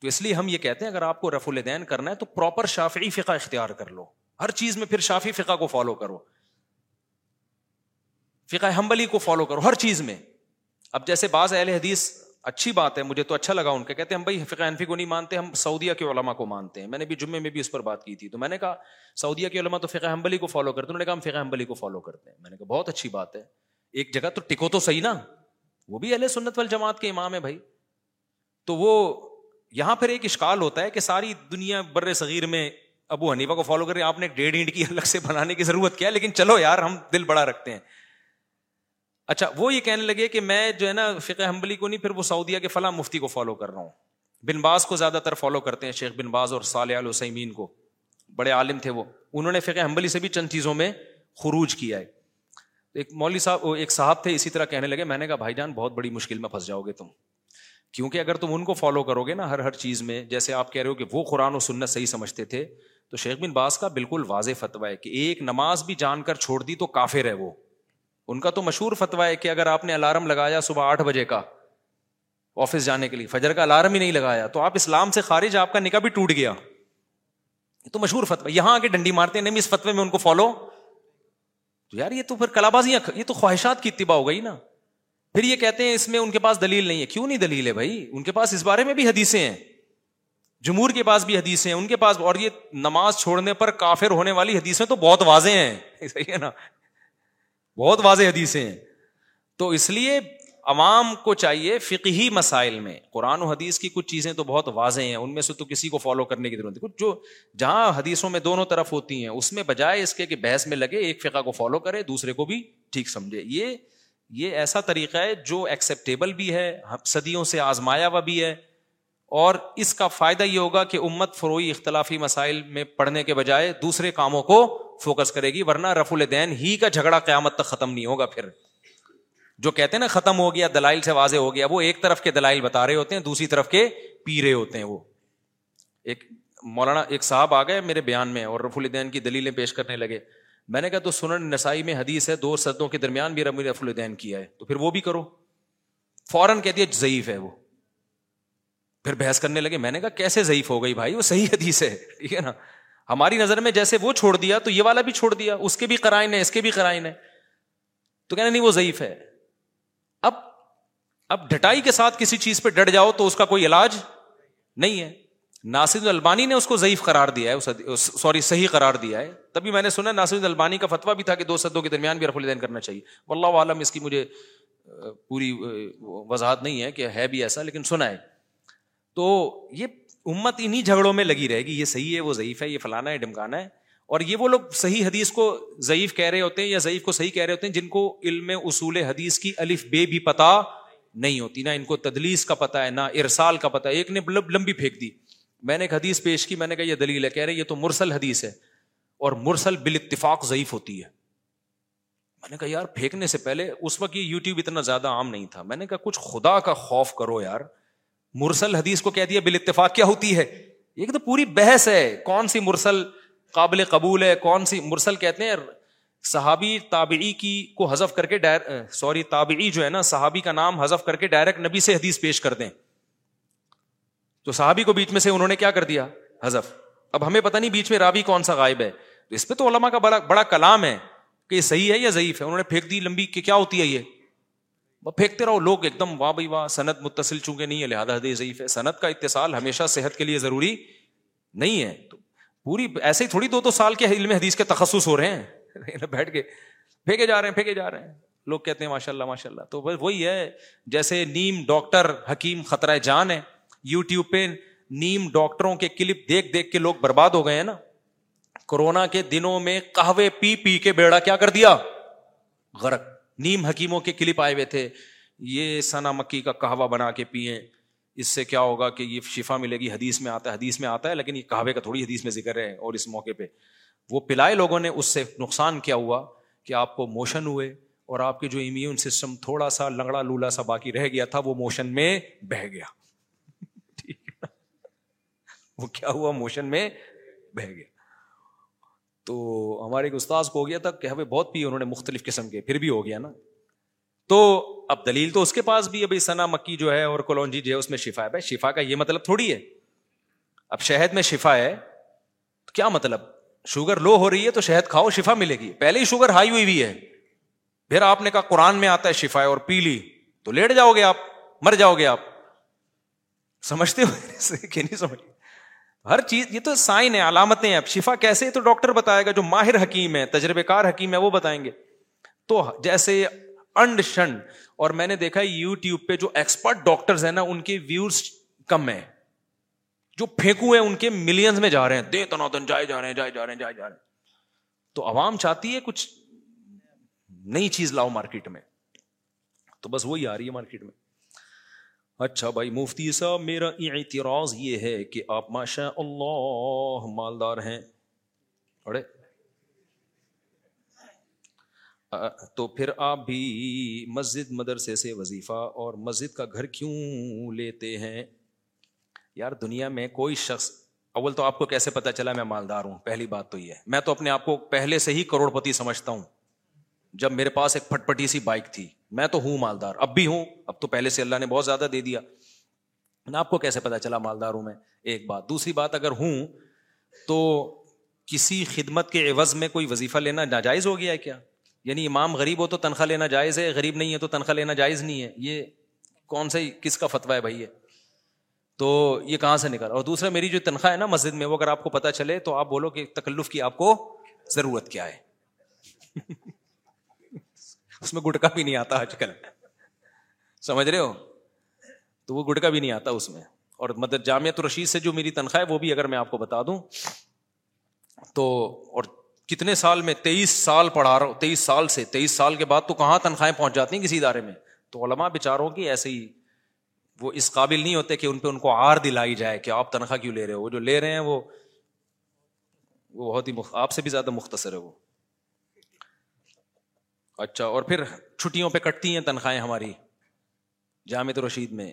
تو اس لیے ہم یہ کہتے ہیں، اگر آپ کو رف الدین کرنا ہے تو پراپر شافعی فقہ اختیار کر لو۔ ہر چیز میں پھر شافی فقہ کو فالو کرو۔ فقہ حنبلی کو فالو کرو، ہر چیز میں۔ اب جیسے بعض اہل حدیث اچھی بات ہے، مجھے تو اچھا لگا ان کے کہتے ہیں، ہم بھائی فقہ انفی کو نہیں مانتے، ہم سعودیہ کے علماء کو مانتے ہیں۔ میں نے بھی جمعے میں بھی اس پر بات کی تھی۔ تو میں نے کہا، سعودیہ کے علماء تو فقہ حنبلی کو فالو کرتے انہوں نے کہا، ہم فقہ حنبلی کو فالو کرتے ہیں۔ میں نے کہا، بہت اچھی بات ہے۔ ایک جگہ تو ٹکو تو صحیح نا۔ وہ بھی اہل سنت وال جماعت کے امام ہے بھائی۔ تو وہ یہاں پھر ایک اشکال ہوتا ہے کہ ساری دنیا بر صغیر میں ابو حنیفہ کو فالو کر رہے ہیں آپ نے ایک ڈیڑھ اینٹ کی الگ سے بنانے کی ضرورت کیا لیکن چلو یار، ہم دل بڑا رکھتے ہیں۔ اچھا وہ یہ کہنے لگے کہ میں جو ہے نا فقہ حنبلی کو نہیں، پھر وہ سعودیہ کے فلاں مفتی کو فالو کر رہا ہوں۔ بن باز کو زیادہ تر فالو کرتے ہیں شیخ بن باز اور صالح السمین کو۔ بڑے عالم تھے وہ۔ انہوں نے فقہ حنبلی سے بھی چند چیزوں میں خروج کیا ہے۔ ایک مولوی صاحب ایک صاحب تھے، اسی طرح کہنے لگے، میں نے کہا، بھائی جان، بہت بڑی مشکل میں پھنس جاؤ گے تم۔ کیونکہ اگر تم ان کو فالو کرو گے نا ہر ہر چیز میں، جیسے آپ کہہ رہے ہو کہ وہ قرآن و سنت صحیح سمجھتے تھے، تو شیخ بن باز کا بالکل واضح فتویٰ ہے کہ ایک نماز بھی جان کر چھوڑ دی تو کافر ہے وہ۔ ان کا تو مشہور فتویٰ ہے کہ اگر آپ نے الارم لگایا صبح آٹھ بجے کا آفس جانے کے لیے، فجر کا الارم ہی نہیں لگایا، تو آپ اسلام سے خارج آپ کا نکاح بھی ٹوٹ گیا۔ یہ تو مشہور فتویٰ، یہاں آ کے ڈنڈی مارتے ہیں، نہیں، اس فتوے میں ان کو فالو تو یار، یہ تو پھر کلابازی یہ تو خواہشات کی اتباع ہو گئی نا۔ پھر یہ کہتے ہیں اس میں ان کے پاس دلیل نہیں ہے۔ کیوں نہیں دلیل ہے بھائی؟ ان کے پاس اس بارے میں بھی حدیثیں ہیں۔ جمہور کے پاس بھی حدیثیں ہیں۔ ان کے پاس، اور یہ نماز چھوڑنے پر کافر ہونے والی حدیثیں تو بہت واضح ہیں۔ [laughs] صحیح ہے نا؟ بہت واضح حدیثیں ہیں۔ تو اس لیے عوام کو چاہیے فقہی مسائل میں، قرآن و حدیث کی کچھ چیزیں تو بہت واضح ہیں، ان میں سے تو کسی کو فالو کرنے کی ضرورت ہے کچھ جو جہاں حدیثوں میں دونوں طرف ہوتی ہیں، اس میں بجائے اس کے کہ بحث میں لگے، ایک فقہ کو فالو کرے، دوسرے کو بھی ٹھیک سمجھے۔ یہ یہ ایسا طریقہ ہے جو ایکسیپٹیبل بھی ہے صدیوں سے آزمایا ہوا بھی ہے۔ اور اس کا فائدہ یہ ہوگا کہ امت فروئی اختلافی مسائل میں پڑھنے کے بجائے دوسرے کاموں کو فوکس کرے گی، ورنہ رف الدین ہی کا جھگڑا قیامت تک ختم نہیں ہوگا پھر۔ جو کہتے ہیں نا ختم ہو گیا، دلائل سے واضح ہو گیا، وہ ایک طرف کے دلائل بتا رہے ہوتے ہیں، دوسری طرف کے پی رہے ہوتے ہیں وہ۔ ایک مولانا، ایک صاحب آ گئے میرے بیان میں اور رف الدین کی دلیلیں پیش کرنے لگے۔ میں نے کہا تو سنن نسائی میں حدیث ہے، دو سدوں کے درمیان بھی رمی رف الدین کیا ہے، تو پھر وہ بھی کرو۔ فوراً کہتی ہے ضعیف ہے وہ۔ پھر بحث کرنے لگے، میں نے کہا، کیسے ضعیف ہو گئی بھائی؟ وہ صحیح حدیث ہے، ٹھیک ہے نا؟ ہماری نظر میں جیسے وہ چھوڑ دیا تو یہ والا بھی چھوڑ دیا، اس کے بھی کرائن ہے اس کے بھی کرائن ہے تو کہنا نہیں، وہ ضعیف ہے۔ اب اب ڈٹائی کے ساتھ کسی چیز پہ ڈٹ جاؤ تو اس کا کوئی علاج نہیں ہے۔ ناصر البانی نے اس کو ضعیف قرار دیا ہے سوری، صحیح قرار دیا ہے۔ تبھی میں نے سنا، ناصر البانی کا فتوا بھی تھا کہ دو صدوں کے درمیان بھی رف الدین کرنا چاہیے۔ واللہ عالم اس کی مجھے پوری وضاحت نہیں ہے کہ ہے بھی ایسا، لیکن سنا ہے۔ تو یہ امت انہیں جھگڑوں میں لگی رہے گی، یہ صحیح ہے، وہ ضعیف ہے، یہ فلانا ہے ڈمکانا ہے۔ اور یہ وہ لوگ صحیح حدیث کو ضعیف کہہ رہے ہوتے ہیں یا ضعیف کو صحیح کہہ رہے ہوتے ہیں، جن کو علم اصول حدیث کی الف بے بھی پتا نہیں ہوتی، نہ ان کو تدلیس کا پتا ہے، نہ ارسال کا پتا ہے۔ ایک نے لمبی پھینک دی۔ میں نے ایک حدیث پیش کی، میں نے کہا یہ دلیل ہے، کہہ رہے یہ تو مرسل حدیث ہے۔ اور مرسل بال اتفاق ضعیف ہوتی ہے۔ میں نے کہا یار، پھینکنے سے پہلے اس وقت یہ یوٹیوب اتنا زیادہ عام نہیں تھا۔ میں نے کہا کچھ خدا کا خوف کرو یار۔ مرسل حدیث کو کہہ دیا بال اتفاق کیا ہوتی ہے؟ ایک تو پوری بحث ہے، کون سی مرسل قابل قبول ہے، کون سی مرسل کہتے ہیں، صحابی تابعی کی کو حذف کر کے سوری، تابعی جو ہے نا، صحابی کا نام حذف کر کے ڈائریکٹ نبی سے حدیث پیش کر دیں۔ تو صحابی کو بیچ میں سے انہوں نے کیا کر دیا؟ حذف۔ اب ہمیں پتہ نہیں بیچ میں رابی کون سا غائب ہے۔ تو اس پہ تو علماء کا بڑا بڑا کلام ہے کہ یہ صحیح ہے یا ضعیف ہے؟ انہوں نے پھینک دی لمبی کہ کیا ہوتی ہے یہ؟ پھینکتے رہو، لوگ ایک دم واہ بھائی واہ صنعت متصل چونکہ نہیں ہے، لہٰذا حدیث ضعیف ہے۔ صنعت کا اتصال ہمیشہ صحت کے لیے ضروری نہیں ہے۔ تو پوری ایسے ہی تھوڑی دو دو سال کے علم حدیث کے تخصص ہو رہے ہیں۔ [laughs] بیٹھ کے پھینکے جا رہے ہیں، پھینکے جا رہے ہیں۔ لوگ کہتے ہیں ماشاء اللہ ماشاء اللہ تو بس وہی ہے، جیسے نیم ڈاکٹر حکیم خطرہ جان ہے یو ٹیوب پہ نیم ڈاکٹروں کے کلپ دیکھ دیکھ کے لوگ برباد ہو گئے ہیں نا۔ کورونا کے دنوں میں کہوے پی پی کے بیڑا کیا کر دیا؟ غرق۔ نیم حکیموں کے کلپ آئے ہوئے تھے۔ یہ سنا مکی کا کہوا بنا کے پیئے۔ اس سے کیا ہوگا کہ یہ شفا ملے گی، حدیث میں آتا ہے، حدیث میں آتا ہے، لیکن یہ کہوے کا تھوڑی حدیث میں ذکر ہے اور اس موقع پہ۔ وہ پلائے لوگوں نے، اس سے نقصان کیا ہوا کہ آپ کو موشن ہوئے اور آپ کے جو امیون سسٹم تھوڑا سا لنگڑا لولا سا باقی رہ گیا تھا، وہ موشن میں بہ گیا۔ [laughs] وہ کیا ہوا؟ موشن میں بہ گیا۔ تو ہمارے ایک استاذ کو ہو گیا تھا کہ ہمیں بہت پی انہوں نے مختلف قسم کے، پھر بھی ہو گیا نا۔ تو اب دلیل تو اس کے پاس بھی ابھی سنا مکی جو ہے اور کولونجی جو ہے اس میں شفا ہے۔ بھائی، شفا کا یہ مطلب تھوڑی ہے۔ اب شہد میں شفا ہے تو کیا مطلب؟ شوگر لو ہو رہی ہے تو شہد کھاؤ، شفا ملے گی۔ پہلے ہی شوگر ہائی ہوئی ہوئی ہے۔ پھر آپ نے کہا قرآن میں آتا ہے شفا ہے اور پی لی۔ تو لیٹ جاؤ گے آپ، مر جاؤ گے آپ۔ سمجھتے ہو کہ نہیں سمجھ؟ ہر چیز، یہ تو سائن ہے، علامتیں ہیں۔ اب شفا کیسے تو ڈاکٹر بتائے گا، جو ماہر حکیم ہے تجربے کار حکیم ہے، وہ بتائیں گے۔ تو جیسے انڈ شنڈ، اور میں نے دیکھا یو ٹیوب پہ جو ایکسپرٹ ڈاکٹر ہیں نا، ان کے ویوز کم ہے جو پھینکو ہیں، ان کے ملینز میں جا رہے ہیں۔ دے تنادن جائے جا رہے ہیں، جائے جا رہے ہیں، جائے جا رہے ہیں۔ تو عوام چاہتی ہے کچھ نئی چیز لاؤ مارکیٹ میں۔ تو بس وہی آ رہی ہے مارکیٹ میں۔ اچھا بھائی، مفتی صاحب، میرا اعتراض یہ ہے کہ آپ ماشاء اللہ مالدار ہیں۔ اڑے۔ تو پھر آپ بھی مسجد مدرسے سے وظیفہ اور مسجد کا گھر کیوں لیتے ہیں؟ یار، دنیا میں کوئی شخص، اول تو آپ کو کیسے پتا چلا میں مالدار ہوں؟ پہلی بات تو یہ ہے۔ میں تو اپنے آپ کو پہلے سے ہی کروڑ پتی سمجھتا ہوں۔ جب میرے پاس ایک پھٹ پٹی سی بائک تھی میں تو ہوں مالدار، اب بھی ہوں، اب تو پہلے سے اللہ نے بہت زیادہ دے دیا۔ آپ کو کیسے پتا چلا مالدار ہوں میں؟ ایک بات۔ دوسری بات، اگر ہوں تو کسی خدمت کے عوض میں کوئی وظیفہ لینا ناجائز ہو گیا ہے کیا؟ یعنی امام غریب ہو تو تنخواہ لینا جائز ہے، غریب نہیں ہے تو تنخواہ لینا جائز نہیں ہے۔ یہ کون سا کس کا فتویٰ ہے بھائی تو یہ کہاں سے نکل اور دوسرا، میری جو تنخواہ ہے نا مسجد میں، وہ اگر آپ کو پتا چلے تو آپ بولو کہ تکلف کی آپ کو ضرورت کیا ہے؟ [laughs] اس میں گٹکا بھی نہیں آتا آج کل۔ سمجھ رہے ہو؟ تو وہ گٹکا بھی نہیں آتا اس میں۔ اور مدد جامعت رشید سے جو میری تنخواہ ہے، وہ بھی اگر میں آپ کو بتا دوں، تو اور کتنے سال میں تیئیس سال پڑھا رہا ہوں، تیئیس سال سے، تیئیس سال کے بعد تو کہاں تنخواہیں پہنچ جاتی ہیں کسی ادارے میں؟ تو علماء بےچاروں کی ایسے ہی وہ اس قابل نہیں ہوتے کہ ان پہ ان کو آر دلائی جائے کہ آپ تنخواہ کیوں لے رہے ہو؟ وہ جو لے رہے ہیں، وہ وہ بہت ہی آپ سے بھی زیادہ مختصر ہے وہ۔ اچھا اور پھر چھٹیوں پہ کٹتی ہیں تنخواہیں ہماری، جامع رشید میں۔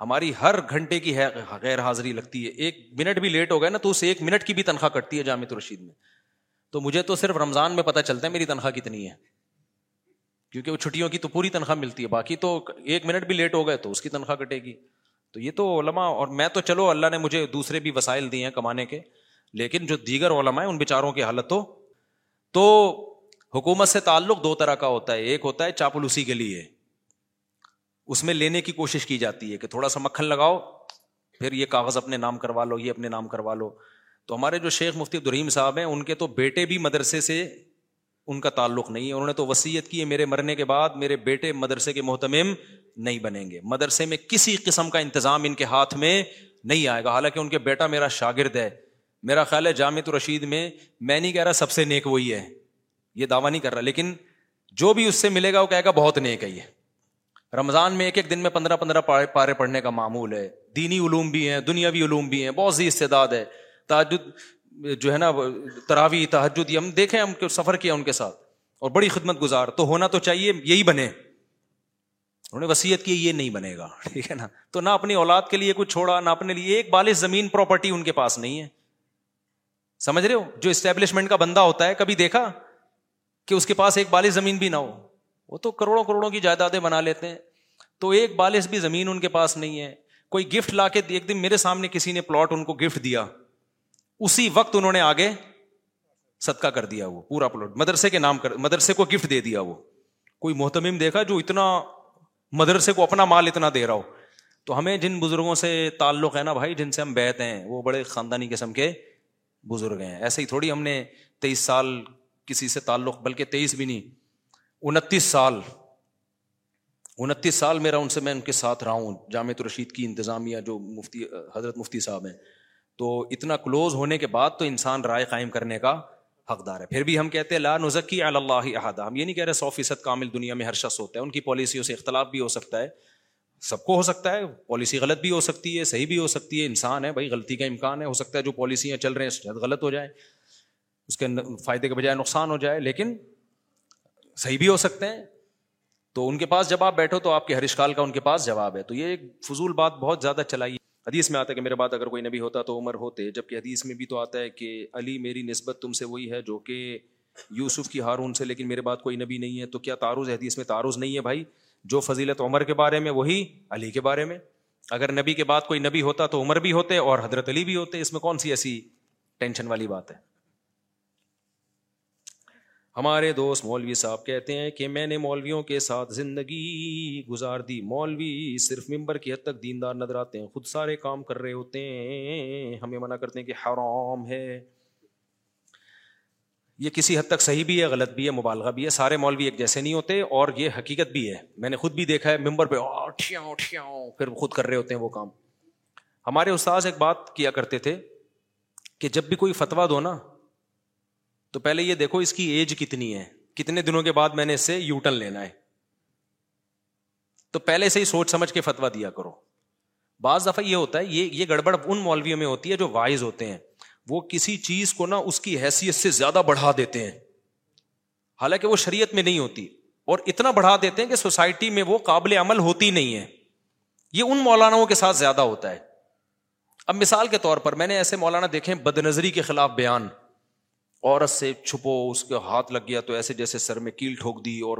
ہماری ہر گھنٹے کی ہے، غیر حاضری لگتی ہے۔ ایک منٹ بھی لیٹ ہو گیا نا تو اسے ایک منٹ کی بھی تنخواہ کٹتی ہے جامع رشید میں۔ تو مجھے تو صرف رمضان میں پتا چلتا ہے میری تنخواہ کتنی ہے۔ کیونکہ وہ چھٹیوں کی تو پوری تنخواہ ملتی ہے، باقی تو ایک منٹ بھی لیٹ ہو گئے تو اس کی تنخواہ کٹے گی۔ تو یہ تو علما اور میں تو چلو اللہ نے مجھے دوسرے بھی وسائل دیے ہیں کمانے کے، لیکن جو دیگر علما ہے ان بیچاروں کی حالت ہو تو حکومت سے تعلق دو طرح کا ہوتا ہے، ایک ہوتا ہے چاپلوسی کے لیے۔ اس میں لینے کی کوشش کی جاتی ہے کہ تھوڑا سا مکھن لگاؤ، پھر یہ کاغذ اپنے نام کروا لو، یہ اپنے نام کروا لو۔ تو ہمارے جو شیخ مفتی دریم صاحب ہیں، ان کے تو بیٹے بھی مدرسے سے ان کا تعلق نہیں ہے۔ انہوں نے تو وسیعت کی ہے، میرے مرنے کے بعد میرے بیٹے مدرسے کے محتمم نہیں بنیں گے۔ مدرسے میں کسی قسم کا انتظام ان کے ہاتھ میں نہیں آئے گا۔ حالانکہ ان کے بیٹا میرا شاگرد ہے۔ میرا خیال ہے جامع رشید میں میں نہیں کہہ رہا سب سے نیک وہی ہے۔ یہ دعویٰ نہیں کر رہا، لیکن جو بھی اس سے ملے گا، وہ کہے گا بہت نیک ہے یہ۔ رمضان میں ایک ایک دن میں پندرہ پندرہ پارے پڑھنے کا معمول ہے۔ دینی علوم بھی ہیں، دنیاوی علوم بھی ہیں، بہت سی استعداد ہے۔ تاجد جو ہے نا، تراوی تحجد ہم دیکھیں ہم سفر کیا ان کے ساتھ۔ اور بڑی خدمت گزار، تو ہونا تو چاہیے، یہی بنے۔ انہوں نے وسیعت کی، یہ نہیں بنے گا، ٹھیک ہے نا۔ تو نہ اپنی اولاد کے لیے کچھ چھوڑا، نہ اپنے لیے، ایک بالش زمین پراپرٹی ان کے پاس نہیں ہے۔ سمجھ رہے ہو؟ جو اسٹیبلشمنٹ کا بندہ ہوتا ہے، کبھی دیکھا؟ کہ اس کے پاس ایک بالش زمین بھی نہ ہو۔ وہ تو کروڑوں کروڑوں کی جائیدادیں بنا لیتے ہیں۔ تو ایک بالش بھی زمین ان کے پاس نہیں ہے۔ کوئی گفٹ لا کے ایک دن میرے سامنے کسی نے پلاٹ ان کو گفٹ دیا۔ اسی وقت انہوں نے آگے صدقہ کر دیا وہ، پورا پلاٹ مدرسے کے نام کر، مدرسے کو گفٹ دے دیا وہ۔ کوئی محتمم دیکھا جو اتنا مدرسے کو اپنا مال اتنا دے رہا ہو۔ تو ہمیں جن بزرگوں سے تعلق ہے نا بھائی، جن سے ہم بیت ہیں، وہ بڑے خاندانی قسم کے بزرگ ہیں۔ ایسے ہی تھوڑی ہم نے تیئیس سال کسی سے تعلق، بلکہ تیئیس بھی نہیں، انتیس سال انتیس سال میرا ان سے میں ان کے ساتھ رہا ہوں جامع رشید کی انتظامیہ جو مفتی، حضرت مفتی صاحب ہیں۔ تو اتنا کلوز ہونے کے بعد تو انسان رائے قائم کرنے کا حقدار ہے۔ پھر بھی ہم کہتے ہیں، لا نزکی اللہ احادہ ہم یہ نہیں کہہ رہے سو فیصد کامل دنیا میں ہر شخص ہوتا ہے، ان کی پالیسیوں سے اختلاف بھی ہو سکتا ہے۔ سب کو ہو سکتا ہے، پالیسی غلط بھی ہو سکتی ہے، صحیح بھی ہو سکتی ہے، انسان ہے، بھائی غلطی کا امکان ہے، ہو سکتا ہے جو پالیسیاں چل رہے ہیں، شاید غلط ہو جائے اس کے فائدے کے بجائے نقصان ہو جائے، لیکن صحیح بھی ہو سکتے ہیں۔ تو ان کے پاس جب آپ بیٹھو تو آپ کے ہر اشکال کا ان کے پاس جواب ہے۔ تو یہ ایک فضول بات بہت زیادہ چلائی۔ حدیث میں آتا ہے کہ میرے بات اگر کوئی نبی ہوتا تو عمر ہوتے، جبکہ حدیث میں بھی تو آتا ہے کہ علی میری نسبت تم سے وہی ہے جو کہ یوسف کی ہارون سے، لیکن میرے بات کوئی نبی نہیں ہے۔ تو کیا تعارض ہے حدیث میں تعارض نہیں ہے بھائی؟ جو فضیلت عمر کے بارے میں، وہی علی کے بارے میں۔ اگر نبی کے بعد کوئی نبی ہوتا تو عمر بھی ہوتے اور حضرت علی بھی ہوتے۔ اس میں کون سی ایسی ٹینشن والی بات ہے؟ ہمارے دوست مولوی صاحب کہتے ہیں کہ میں نے مولویوں کے ساتھ زندگی گزار دی۔ مولوی صرف ممبر کی حد تک دیندار نظر آتے ہیں، خود سارے کام کر رہے ہوتے ہیں۔ ہمیں منع کرتے ہیں کہ حرام ہے۔ یہ کسی حد تک صحیح بھی ہے، غلط بھی ہے، مبالغہ بھی ہے۔ سارے مولوی ایک جیسے نہیں ہوتے اور یہ حقیقت بھی ہے۔ میں نے خود بھی دیکھا ہے، ممبر پہ پھر خود کر رہے ہوتے ہیں وہ کام۔ ہمارے استاذ ایک بات کیا کرتے تھے کہ جب بھی کوئی فتوا دو نا تو پہلے یہ دیکھو اس کی ایج کتنی ہے۔ کتنے دنوں کے بعد میں نے اس سے یوٹن لینا ہے۔ تو پہلے سے ہی سوچ سمجھ کے فتوا دیا کرو۔ بعض دفعہ یہ ہوتا ہے، یہ یہ گڑبڑ ان مولویوں میں ہوتی ہے جو وائز ہوتے ہیں۔ وہ کسی چیز کو نا اس کی حیثیت سے زیادہ بڑھا دیتے ہیں۔ حالانکہ وہ شریعت میں نہیں ہوتی۔ اور اتنا بڑھا دیتے ہیں کہ سوسائٹی میں وہ قابل عمل ہوتی نہیں ہے۔ یہ ان مولاناؤں کے ساتھ زیادہ ہوتا ہے۔ اب مثال کے طور پر میں نے ایسے مولانا دیکھے بد نظری کے خلاف بیان۔ عورت سے چھپو، اس کے ہاتھ لگ گیا تو ایسے جیسے سر میں کیل ٹھوک دی اور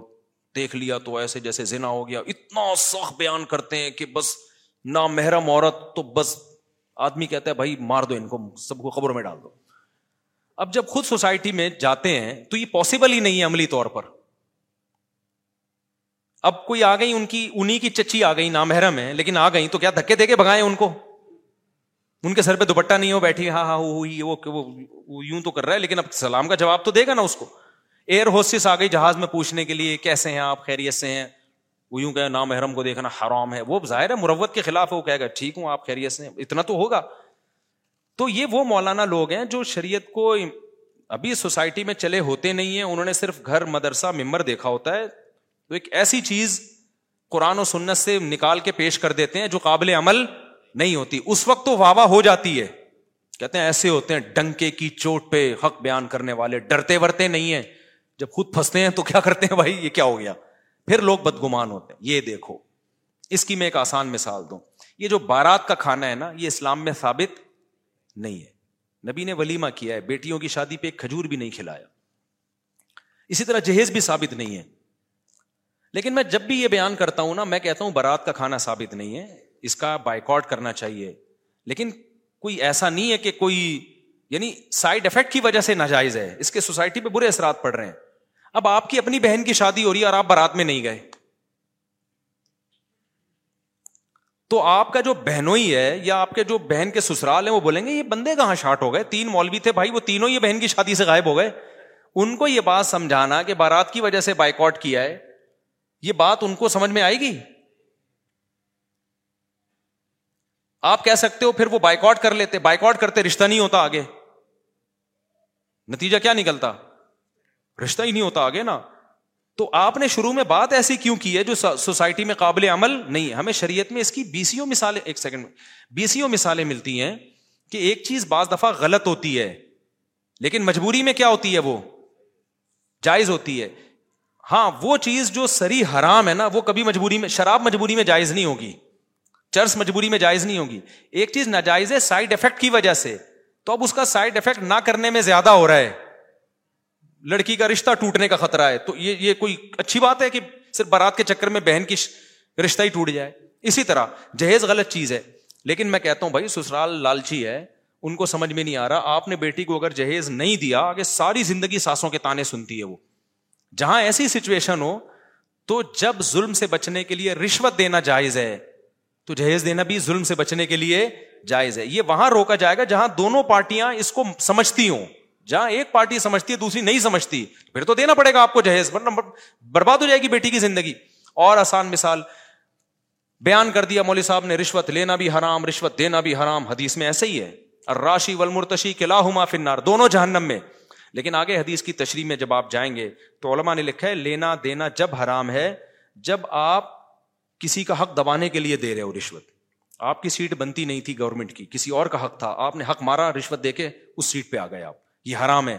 دیکھ لیا تو ایسے جیسے زنا ہو گیا۔ اتنا سخت بیان کرتے ہیں کہ بس نہ محرم عورت تو بس آدمی کہتا ہے، بھائی، مار دو ان کو، سب کو خبروں میں ڈال دو۔ اب جب خود سوسائٹی میں جاتے ہیں تو یہ پاسبل ہی نہیں ہے عملی طور پر۔ اب کوئی آ گئی، ان کی انہیں کی چچی آ گئی، نامحرم ہے، لیکن آ گئی تو کیا دھکے دے کے بگائے ان کو؟ ان کے سر پہ دوپٹہ نہیں ہو، بیٹھی ہاں ہاں وہ یوں تو کر رہا ہے، لیکن اب سلام کا جواب تو دے گا نا اس کو۔ ایئر ہوسٹس آ گئی جہاز میں پوچھنے کے لیے، کیسے ہیں آپ؟ خیریت سے ہیں؟ وہ یوں کہ نام محرم کو دیکھنا حرام ہے۔ وہ ظاہر ہے مروت کے خلاف ہے، وہ کہے گا، ٹھیک ہوں، آپ خیریت سے اتنا تو ہوگا۔ تو یہ وہ مولانا لوگ ہیں جو شریعت کو ابھی سوسائٹی میں چلے ہوتے نہیں ہیں۔ انہوں نے صرف گھر، مدرسہ، ممبر دیکھا ہوتا ہے۔ تو ایک ایسی چیز قرآن و سنت سے نکال کے پیش کر دیتے ہیں جو قابل عمل نہیں ہوتی۔ اس وقت تو واہ ہو جاتی ہے۔ کہتے ہیں ایسے ہوتے ہیں، ڈنکے کی چوٹ پہ حق بیان کرنے والے۔ ڈرتے ورتے نہیں ہیں۔ جب خود پھنستے ہیں تو کیا کرتے ہیں بھائی؟ یہ کیا ہو گیا؟ پھر لوگ بدگمان ہوتے ہیں۔ یہ دیکھو۔ اس کی میں ایک آسان مثال دوں۔ یہ جو بارات کا کھانا ہے نا، یہ اسلام میں ثابت نہیں ہے۔ نبی نے ولیمہ کیا ہے۔ بیٹیوں کی شادی پہ ایک کھجور بھی نہیں کھلایا۔ اسی طرح جہیز بھی ثابت نہیں ہے۔ لیکن میں جب بھی یہ بیان کرتا ہوں نا، میں کہتا ہوں بارات کا کھانا ثابت نہیں ہے۔ اس کا بائیکاٹ کرنا چاہیے۔ لیکن کوئی ایسا نہیں ہے کہ کوئی یعنی سائڈ افیکٹ کی وجہ سے ناجائز ہے۔ اس کے سوسائٹی پہ برے اثرات پڑ رہے ہیں۔ اب آپ کی اپنی بہن کی شادی ہو رہی ہے اور آپ بارات میں نہیں گئے۔ تو آپ کا جو بہنوئی ہے یا آپ کے جو بہن کے سسرال ہیں، وہ بولیں گے، یہ بندے کہاں شارٹ ہو گئے؟ تین مولوی تھے بھائی، وہ تینوں یہ بہن کی شادی سے غائب ہو گئے۔ ان کو یہ بات سمجھانا کہ بارات کی وجہ سے بائک کیا ہے، یہ بات ان کو سمجھ میں آئے گی؟ آپ کہہ سکتے ہو پھر وہ بائک آؤٹ کر لیتے بائک آؤٹ کرتے رشتہ نہیں ہوتا آگے۔ نتیجہ کیا نکلتا؟ رشتہ ہی نہیں ہوتا آگے نا۔ تو آپ نے شروع میں بات ایسی کیوں کی ہے جو سوسائٹی میں قابل عمل نہیں ہے؟ ہمیں شریعت میں اس کی بیسوں مثالیں، ایک سیکنڈ میں بیسوں مثالیں ملتی ہیں کہ ایک چیز بعض دفعہ غلط ہوتی ہے، لیکن مجبوری میں کیا ہوتی ہے وہ؟ جائز ہوتی ہے۔ ہاں وہ چیز جو سری حرام ہے نا، وہ کبھی مجبوری میں، شراب مجبوری میں جائز نہیں ہوگی۔ چرس مجبوری میں جائز نہیں ہوگی۔ ایک چیز ناجائز ہے سائڈ افیکٹ کی وجہ سے۔ تو اب اس کا سائڈ افیکٹ نہ کرنے میں زیادہ ہو رہا ہے۔ لڑکی کا رشتہ ٹوٹنے کا خطرہ ہے۔ تو یہ یہ کوئی اچھی بات ہے کہ صرف بارات کے چکر میں بہن کی رشتہ ہی ٹوٹ جائے؟ اسی طرح، جہیز غلط چیز ہے۔ لیکن میں کہتا ہوں بھائی، سسرال لالچی ہے۔ ان کو سمجھ میں نہیں آ رہا۔ آپ نے بیٹی کو اگر جہیز نہیں دیا، آگے ساری زندگی ساسوں کے تانے سنتی ہے وہ۔ جہاں ایسی سچویشن ہو، تو جب ظلم سے بچنے کے لیے رشوت دینا جائز ہے۔ تو جہیز دینا بھی ظلم سے بچنے کے لیے جائز ہے۔ یہ وہاں روکا جائے گا جہاں دونوں پارٹیاں اس کو سمجھتی ہوں۔ جہاں ایک پارٹی سمجھتی ہے، دوسری نہیں سمجھتی۔ پھر تو دینا پڑے گا آپ کو جہیز۔ برباد ہو جائے گی بیٹی کی زندگی۔ اور آسان مثال، بیان کر دیا مولوی صاحب نے، رشوت لینا بھی حرام، رشوت دینا بھی حرام۔ حدیث میں ایسے ہی ہے۔ راشی ولمرتشی کے لاہما فنار دونوں جہنم میں۔ لیکن آگے حدیث کی تشریح میں جب آپ جائیں گے تو علماء نے لکھا ہے، لینا دینا جب حرام ہے، جب آپ کسی کا حق دبانے کے لیے دے رہے ہو رشوت۔ آپ کی سیٹ بنتی نہیں تھی گورنمنٹ کی، کسی اور کا حق تھا۔ آپ نے حق مارا، رشوت دے کے اس سیٹ پہ آ گئے آپ۔ یہ حرام ہے۔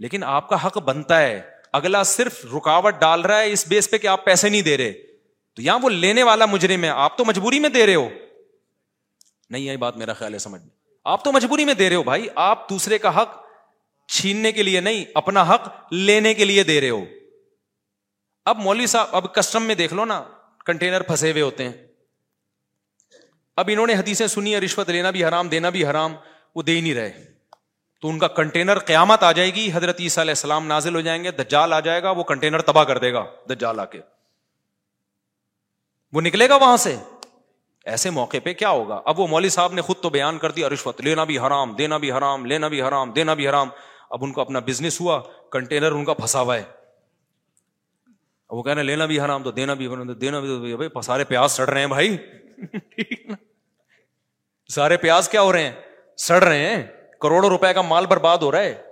لیکن آپ کا حق بنتا ہے۔ اگلا صرف رکاوٹ ڈال رہا ہے اس بیس پہ کہ آپ پیسے نہیں دے رہے۔ تو یہاں وہ لینے والا مجرم ہے۔ آپ تو مجبوری میں دے رہے ہو۔ نہیں آئی بات میرا خیال ہے، سمجھ میں۔ آپ تو مجبوری میں دے رہے ہو بھائی۔ آپ دوسرے کا حق چھیننے کے لیے نہیں، اپنا حق لینے کے لیے دے رہے ہو۔ اب مولوی صاحب، اب کسٹم میں دیکھ لو نا۔ کنٹینر پھنسے ہوئے ہوتے ہیں۔ اب انہوں نے حدیثیں سنی ہے رشوت لینا بھی حرام، دینا بھی حرام، وہ دے ہی نہیں رہے۔ تو ان کا کنٹینر قیامت آ جائے گی، حضرت عیسیٰ علیہ السلام نازل ہو جائیں گے، دجال آ جائے گا، وہ کنٹینر تباہ کر دے گا دجال آ کے۔ وہ نکلے گا وہاں سے۔ ایسے موقع پہ کیا ہوگا؟ اب وہ مولوی صاحب نے خود تو بیان کر دیا رشوت لینا بھی حرام، دینا بھی حرام، لینا بھی حرام، دینا بھی حرام۔ اب ان کو اپنا بزنس ہوا کنٹینر ان کا پھنسا ہوا ہے۔ وہ کہنا لینا بھی حرام تو دینا بھی دینا بھی سارے پیاز سڑ رہے ہیں بھائی۔ سارے پیاز کیا ہو رہے ہیں؟ سڑ رہے ہیں۔ کروڑوں روپے کا مال برباد ہو رہا ہے۔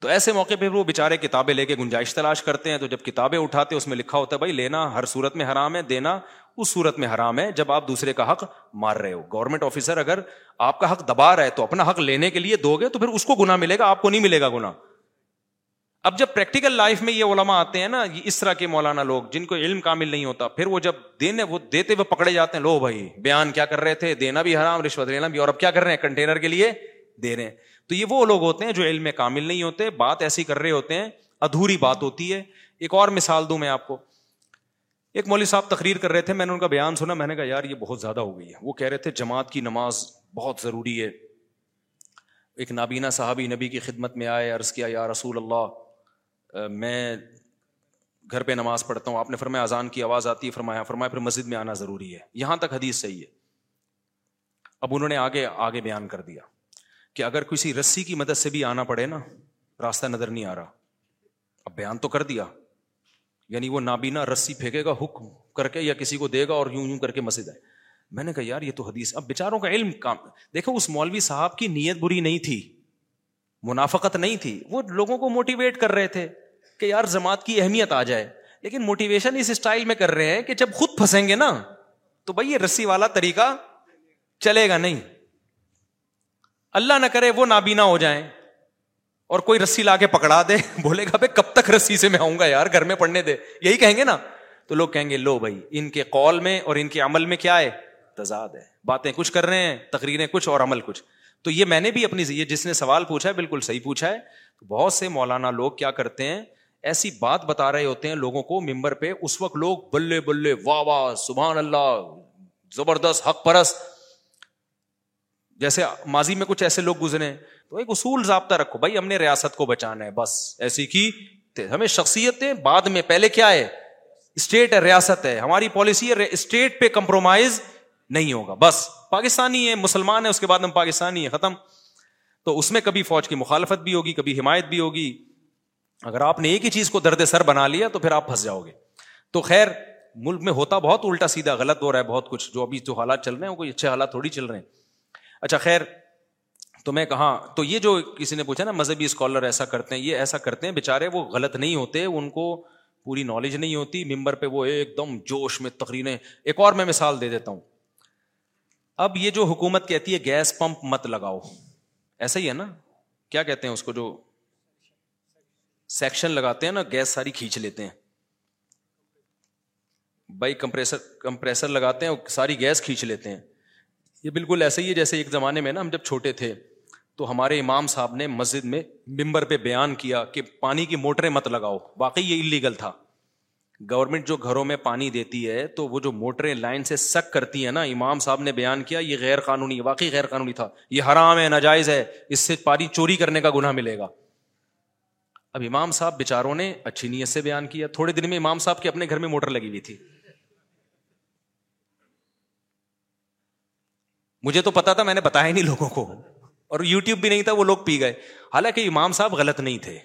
تو ایسے موقع پہ وہ بےچارے کتابیں لے کے گنجائش تلاش کرتے ہیں۔ تو جب کتابیں اٹھاتے اس میں لکھا ہوتا ہے، بھائی، لینا ہر صورت میں حرام ہے، دینا اس صورت میں حرام ہے۔ جب آپ دوسرے کا حق مار رہے ہو گورنمنٹ آفیسر اگر آپ کا حق دبا رہا ہے تو اپنا حق لینے کے لیے دو گے تو پھر اس کو گنا ملے گا، آپ کو نہیں ملے گا گنا اب جب پریکٹیکل لائف میں یہ علماء آتے ہیں نا اس طرح کے مولانا لوگ، جن کو علم کامل نہیں ہوتا، پھر وہ جب دینے، وہ دیتے ہوئے پکڑے جاتے ہیں، لو بھائی، بیان کیا کر رہے تھے، دینا بھی حرام، رشوت لینا بھی، اور اب کیا کر رہے ہیں؟ کنٹینر کے لیے دے رہے ہیں۔ تو یہ وہ لوگ ہوتے ہیں جو علم میں کامل نہیں ہوتے، بات ایسی کر رہے ہوتے ہیں، ادھوری بات ہوتی ہے۔ ایک اور مثال دوں میں آپ کو۔ ایک مولوی صاحب تقریر کر رہے تھے، میں نے ان کا بیان سنا، میں نے کہا، یار، یہ بہت زیادہ ہو گئی ہے۔ وہ کہہ رہے تھے، جماعت کی نماز بہت ضروری ہے۔ ایک نابینا صحابی نبی کی خدمت میں آئے، عرض کیا، یا رسول اللہ میں گھر پہ نماز پڑھتا ہوں، آپ نے فرمایا اذان کی آواز آتی ہے، فرمایا فرمایا پھر مسجد میں آنا ضروری ہے۔ یہاں تک حدیث صحیح ہے۔ اب انہوں نے آگے آگے بیان کر دیا کہ اگر کسی رسی کی مدد سے بھی آنا پڑے نا، راستہ نظر نہیں آ رہا۔ اب بیان تو کر دیا۔ یعنی وہ نابینا رسی پھینکے گا، حکم کر کے یا کسی کو دے گا اور یوں یوں کر کے مسجد ہے میں نے کہا، یار، یہ تو حدیث۔ اب بیچاروں کا علم کام۔ دیکھو، اس مولوی صاحب کی نیت بری نہیں تھی، منافقت نہیں تھی۔ وہ لوگوں کو موٹیویٹ کر رہے تھے۔ کہ یار جماعت کی اہمیت آ جائے۔ لیکن موٹیویشن اس اسٹائل میں کر رہے ہیں کہ جب خود پھنسیں گے نا، تو بھائی یہ رسی والا طریقہ چلے گا نہیں۔ اللہ نہ کرے وہ نابینا ہو جائیں اور کوئی رسی لا کے پکڑا دے۔ [laughs] بولے گا، بھائی کب تک رسی سے میں آؤں گا یار، گھر میں پڑھنے دے۔ یہی کہیں گے نا۔ تو لوگ کہیں گے، لو بھائی، ان کے قول میں اور ان کے عمل میں کیا ہے؟ تضاد ہے۔ باتیں کچھ کر رہے ہیں، تقریریں کچھ اور عمل کچھ۔ تو یہ میں نے بھی اپنی، یہ جس نے سوال پوچھا ہے، بالکل صحیح پوچھا ہے۔ بہت سے مولانا لوگ کیا کرتے ہیں ایسی بات بتا رہے ہوتے ہیں لوگوں کو ممبر پہ، اس وقت لوگ بلے بلے، واہ واہ، سبحان اللہ، زبردست، حق پرست۔ جیسے ماضی میں کچھ ایسے لوگ گزرے تو ایک اصول ضابطہ رکھو، بھائی ہم نے ریاست کو بچانا ہے، بس ایسی کی۔ ہمیں شخصیت بعد میں، پہلے کیا ہے؟ اسٹیٹ ہے، ریاست ہے۔ ہماری پالیسی ہے، اسٹیٹ پہ کمپرومائز نہیں ہوگا، بس۔ پاکستانی ہے مسلمان ہے اس کے بعد ہم پاکستانی ہے ختم۔ تو اس میں کبھی فوج کی مخالفت بھی ہوگی، کبھی حمایت بھی ہوگی۔ اگر آپ نے ایک ہی چیز کو درد سر بنا لیا تو پھر آپ پھنس جاؤ گے۔ تو خیر، ملک میں ہوتا بہت الٹا سیدھا، غلط ہو رہا ہے بہت کچھ۔ جو ابھی جو حالات چل رہے ہیں کوئی اچھے حالات تھوڑی چل رہے ہیں۔ اچھا خیر، تو میں کہاں، تو یہ جو کسی نے پوچھا نا، مذہبی اسکالر ایسا کرتے ہیں، یہ ایسا کرتے ہیں بےچارے وہ غلط نہیں ہوتے، ان کو پوری نالج نہیں ہوتی۔ ممبر پہ وہ ایک دم جوش میں تقریریں۔ ایک اور میں مثال دے دیتا ہوں۔ اب یہ جو حکومت کہتی ہے، گیس پمپ مت لگاؤ۔ ایسا ہی ہے نا؟ کیا کہتے ہیں اس کو جو سیکشن لگاتے ہیں نا، گیس ساری کھینچ لیتے ہیں۔ بائی کمپریسر کمپریسر لگاتے ہیں ساری گیس کھینچ لیتے ہیں۔ یہ بالکل ایسا ہی ہے جیسے ایک زمانے میں نا ہم جب چھوٹے تھے، تو ہمارے امام صاحب نے مسجد میں ممبر پہ بیان کیا کہ پانی کی موٹریں مت لگاؤ۔ واقعی یہ انلیگل تھا۔ گورنمنٹ جو گھروں میں پانی دیتی ہے، تو وہ جو موٹریں لائن سے سک کرتی ہیں نا، امام صاحب نے بیان کیا، یہ غیر قانونی، واقعی غیر قانونی تھا۔ یہ حرام ہے، ناجائز ہے، اس سے پانی چوری کرنے کا گناہ ملے گا۔ اب امام صاحب بےچاروں نے اچھی نیت سے بیان کیا۔ تھوڑے دن میں امام صاحب کے اپنے گھر میں موٹر لگی ہوئی تھی۔ مجھے تو پتا تھا میں نے بتایا نہیں لوگوں کو۔ اور یوٹیوب بھی نہیں تھا، وہ لوگ پی گئے۔ حالانکہ امام صاحب غلط نہیں تھے۔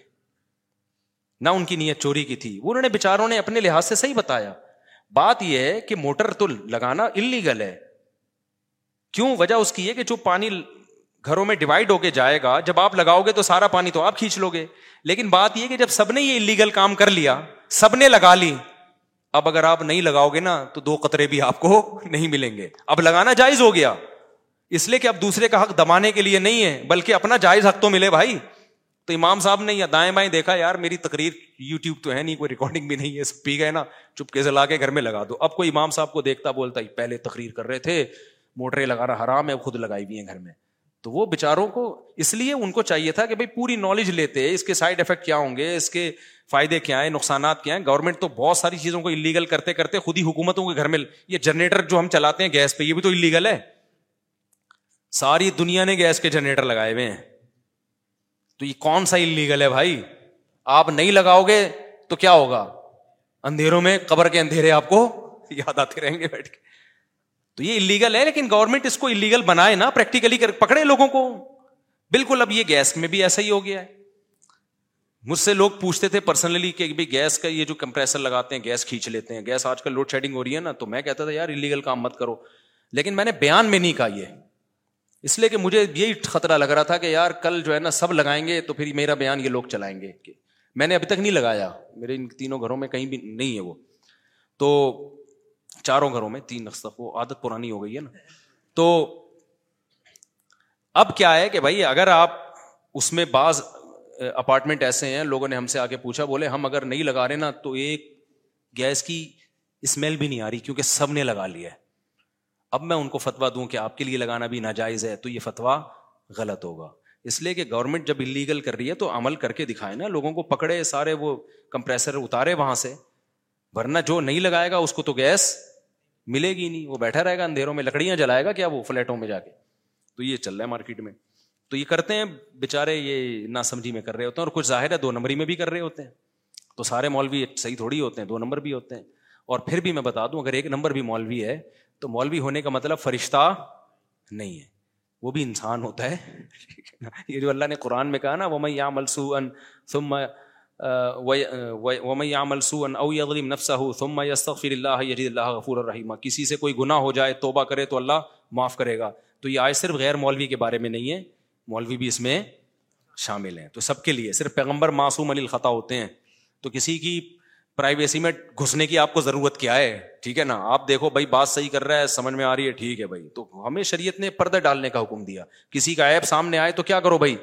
نہ ان کی نیت چوری کی تھی۔ انہوں نے بےچاروں نے اپنے لحاظ سے صحیح بتایا۔ بات یہ ہے کہ موٹر تو لگانا انلیگل ہے۔ کیوں؟ وجہ اس کی ہے کہ جو پانی گھروں میں ڈیوائڈ ہو کے جائے گا، جب آپ لگاؤ گے تو سارا پانی تو آپ کھینچ لو گے۔ لیکن بات یہ کہ جب سب نے یہ انلیگل کام کر لیا، سب نے لگا لی، اب اگر آپ نہیں لگاؤ گے نا، تو دو قطرے بھی آپ کو [laughs] نہیں ملیں گے۔ اب لگانا جائز ہو گیا۔ اس لیے کہ اب دوسرے کا حق دبانے کے لیے نہیں ہے، بلکہ اپنا جائز حق تو ملے بھائی۔ تو امام صاحب نے یا دائیں بائیں دیکھا، یار میری تقریر یو ٹیوب تو ہے نہیں، کوئی ریکارڈنگ بھی نہیں ہے پی گئے نا، چپکے سے لا کے گھر میں لگا دو۔ اب کوئی امام صاحب کو دیکھتا بولتا پہلے تقریر کر رہے تھے موٹریں لگانا حرام ہے خود لگائی ہوئی ہیں گھر میں۔ تو وہ بےچاروں کو اس لیے ان کو چاہیے تھا کہ بھائی پوری نالج لیتے اس کے سائڈ افیکٹ کیا ہوں گے، اس کے فائدے کیا ہیں، نقصانات کیا ہیں۔ گورنمنٹ تو بہت ساری چیزوں کو انلیگل کرتے کرتے خود ہی حکومتوں کے گھر میں، یہ جنریٹر جو ہم چلاتے ہیں گیس پہ، یہ بھی تو انلیگل ہے۔ ساری دنیا نے گیس کے جنریٹر لگائے ہوئے ہیں۔ تو یہ کون سا انلیگل ہے بھائی؟ آپ نہیں لگاؤ گے تو کیا ہوگا؟ اندھیروں میں، قبر کے اندھیرے آپ کو [laughs] یاد آتے رہیں گے بیٹھ کے۔ تو یہ انلیگل ہے، لیکن گورنمنٹ اس کو انلیگل بنائے نا پریکٹیکلی پکڑے لوگوں کو۔ بالکل اب یہ گیس میں بھی ایسا ہی ہو گیا ہے۔ مجھ سے لوگ پوچھتے تھے پرسنلی کہ گیس کا یہ جو کمپریسر لگاتے ہیں گیس کھینچ لیتے ہیں۔ گیس آج کل لوڈ شیڈنگ ہو رہی ہے نا، تو میں کہتا تھا یار انلیگل کام مت کرو۔ لیکن میں نے بیان میں نہیں کہا یہ۔ اس لیے کہ مجھے یہی خطرہ لگ رہا تھا کہ یار کل جو ہے نا سب لگائیں گے تو پھر میرا بیان یہ لوگ چلائیں گے۔ میں نے ابھی تک نہیں لگایا۔ میرے ان تینوں گھروں میں کہیں بھی نہیں ہے وہ۔ تو چاروں گھروں میں، تین وہ عادت پرانی ہو گئی ہے نا۔ تو اب کیا ہے کہ بھائی، اگر آپ اس میں بعض اپارٹمنٹ ایسے ہیں، لوگوں نے ہم سے آگے پوچھا، بولے، ہم اگر نہیں لگا رہے نا، تو ایک گیس کی اسمیل بھی نہیں آ رہی، کیونکہ سب نے لگا لیا ہے۔ اب میں ان کو فتوا دوں کہ آپ کے لیے لگانا بھی ناجائز ہے، تو یہ فتوا غلط ہوگا۔ اس لیے کہ گورنمنٹ جب انلیگل کر رہی ہے، تو عمل کر کے دکھائے نا، لوگوں کو پکڑے، سارے وہ کمپریسر اتارے وہاں سے۔ ورنہ جو نہیں لگائے گا، اس کو تو گیس ملے گی نہیں، وہ بیٹھا رہے گا، اندھیروں میں لکڑیاں جلائے گا کیا وہ فلیٹوں میں جا کے؟ تو یہ چل رہا ہے مارکیٹ میں۔ تو یہ کرتے ہیں بےچارے یہ نہ سمجھی میں کر رہے ہوتے ہیں اور کچھ ظاہر ہے، دو نمبری میں بھی کر رہے ہوتے ہیں۔ تو سارے مولوی صحیح تھوڑی ہوتے ہیں، دو نمبر بھی ہوتے ہیں۔ اور پھر بھی میں بتا دوں، اگر ایک نمبر بھی مولوی ہے، تو مولوی ہونے کا مطلب فرشتہ نہیں ہے۔ وہ بھی انسان ہوتا ہے۔ [laughs] یہ جو اللہ نے قرآن میں کہا نا وہ میں یا ملسو ان ثم ومن يعمل سوءا او يظلم نفسه ثم يستغفر الله يجد الله غفورا رحيما کسی سے کوئی گناہ ہو جائے، توبہ کرے تو اللہ معاف کرے گا۔ تو یہ آئے صرف غیر مولوی کے بارے میں نہیں ہے، مولوی بھی اس میں شامل ہیں۔ تو سب کے لیے، صرف پیغمبر معصوم علی الخطا ہوتے ہیں۔ تو کسی کی پرائیویسی میں گھسنے کی آپ کو ضرورت کیا ہے؟ ٹھیک ہے نا؟ آپ دیکھو بھائی، بات صحیح کر رہا ہے، سمجھ میں آ رہی ہے، ٹھیک ہے بھائی۔ تو ہمیں شریعت نے پردہ ڈالنے کا حکم دیا۔ کسی کا ایپ سامنے آئے تو کیا کرو بھائی؟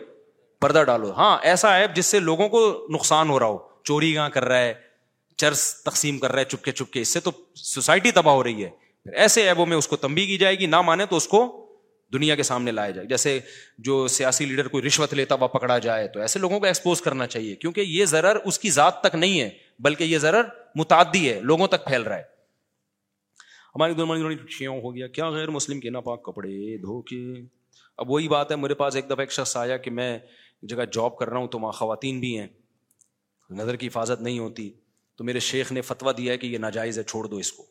پردہ ڈالو۔ ہاں ایسا ایپ جس سے لوگوں کو نقصان ہو رہا ہو۔ چوری کہاں کر رہا ہے، چرس تقسیم کر رہا ہے، چپکے چپکے۔ اس سے تو سوسائٹی تباہ ہو رہی ہے۔ ایسے ایبوں میں اس کو تمبی کی جائے گی، نہ مانے تو اس کو دنیا کے سامنے لایا جائے۔ جیسے جو سیاسی لیڈر کوئی رشوت لیتا ہوا پکڑا جائے، تو ایسے لوگوں کو ایکسپوز کرنا چاہیے۔ کیونکہ یہ ضرر اس کی ذات تک نہیں ہے، بلکہ یہ ضرر متعدی ہے، لوگوں تک پھیل رہا ہے۔ ہماری شیوں ہو گیا۔ کیا غیر مسلم کے ناپاک کپڑے دھو کے؟ اب وہی بات ہے، میرے پاس ایک دفعہ ایک شخص آیا کہ میں جگہ جاب کر رہا ہوں تو وہاں خواتین بھی ہیں، نظر کی حفاظت نہیں ہوتی۔ تو میرے شیخ نے فتوا دیا ہے کہ یہ ناجائز ہے، چھوڑ دو اس کو۔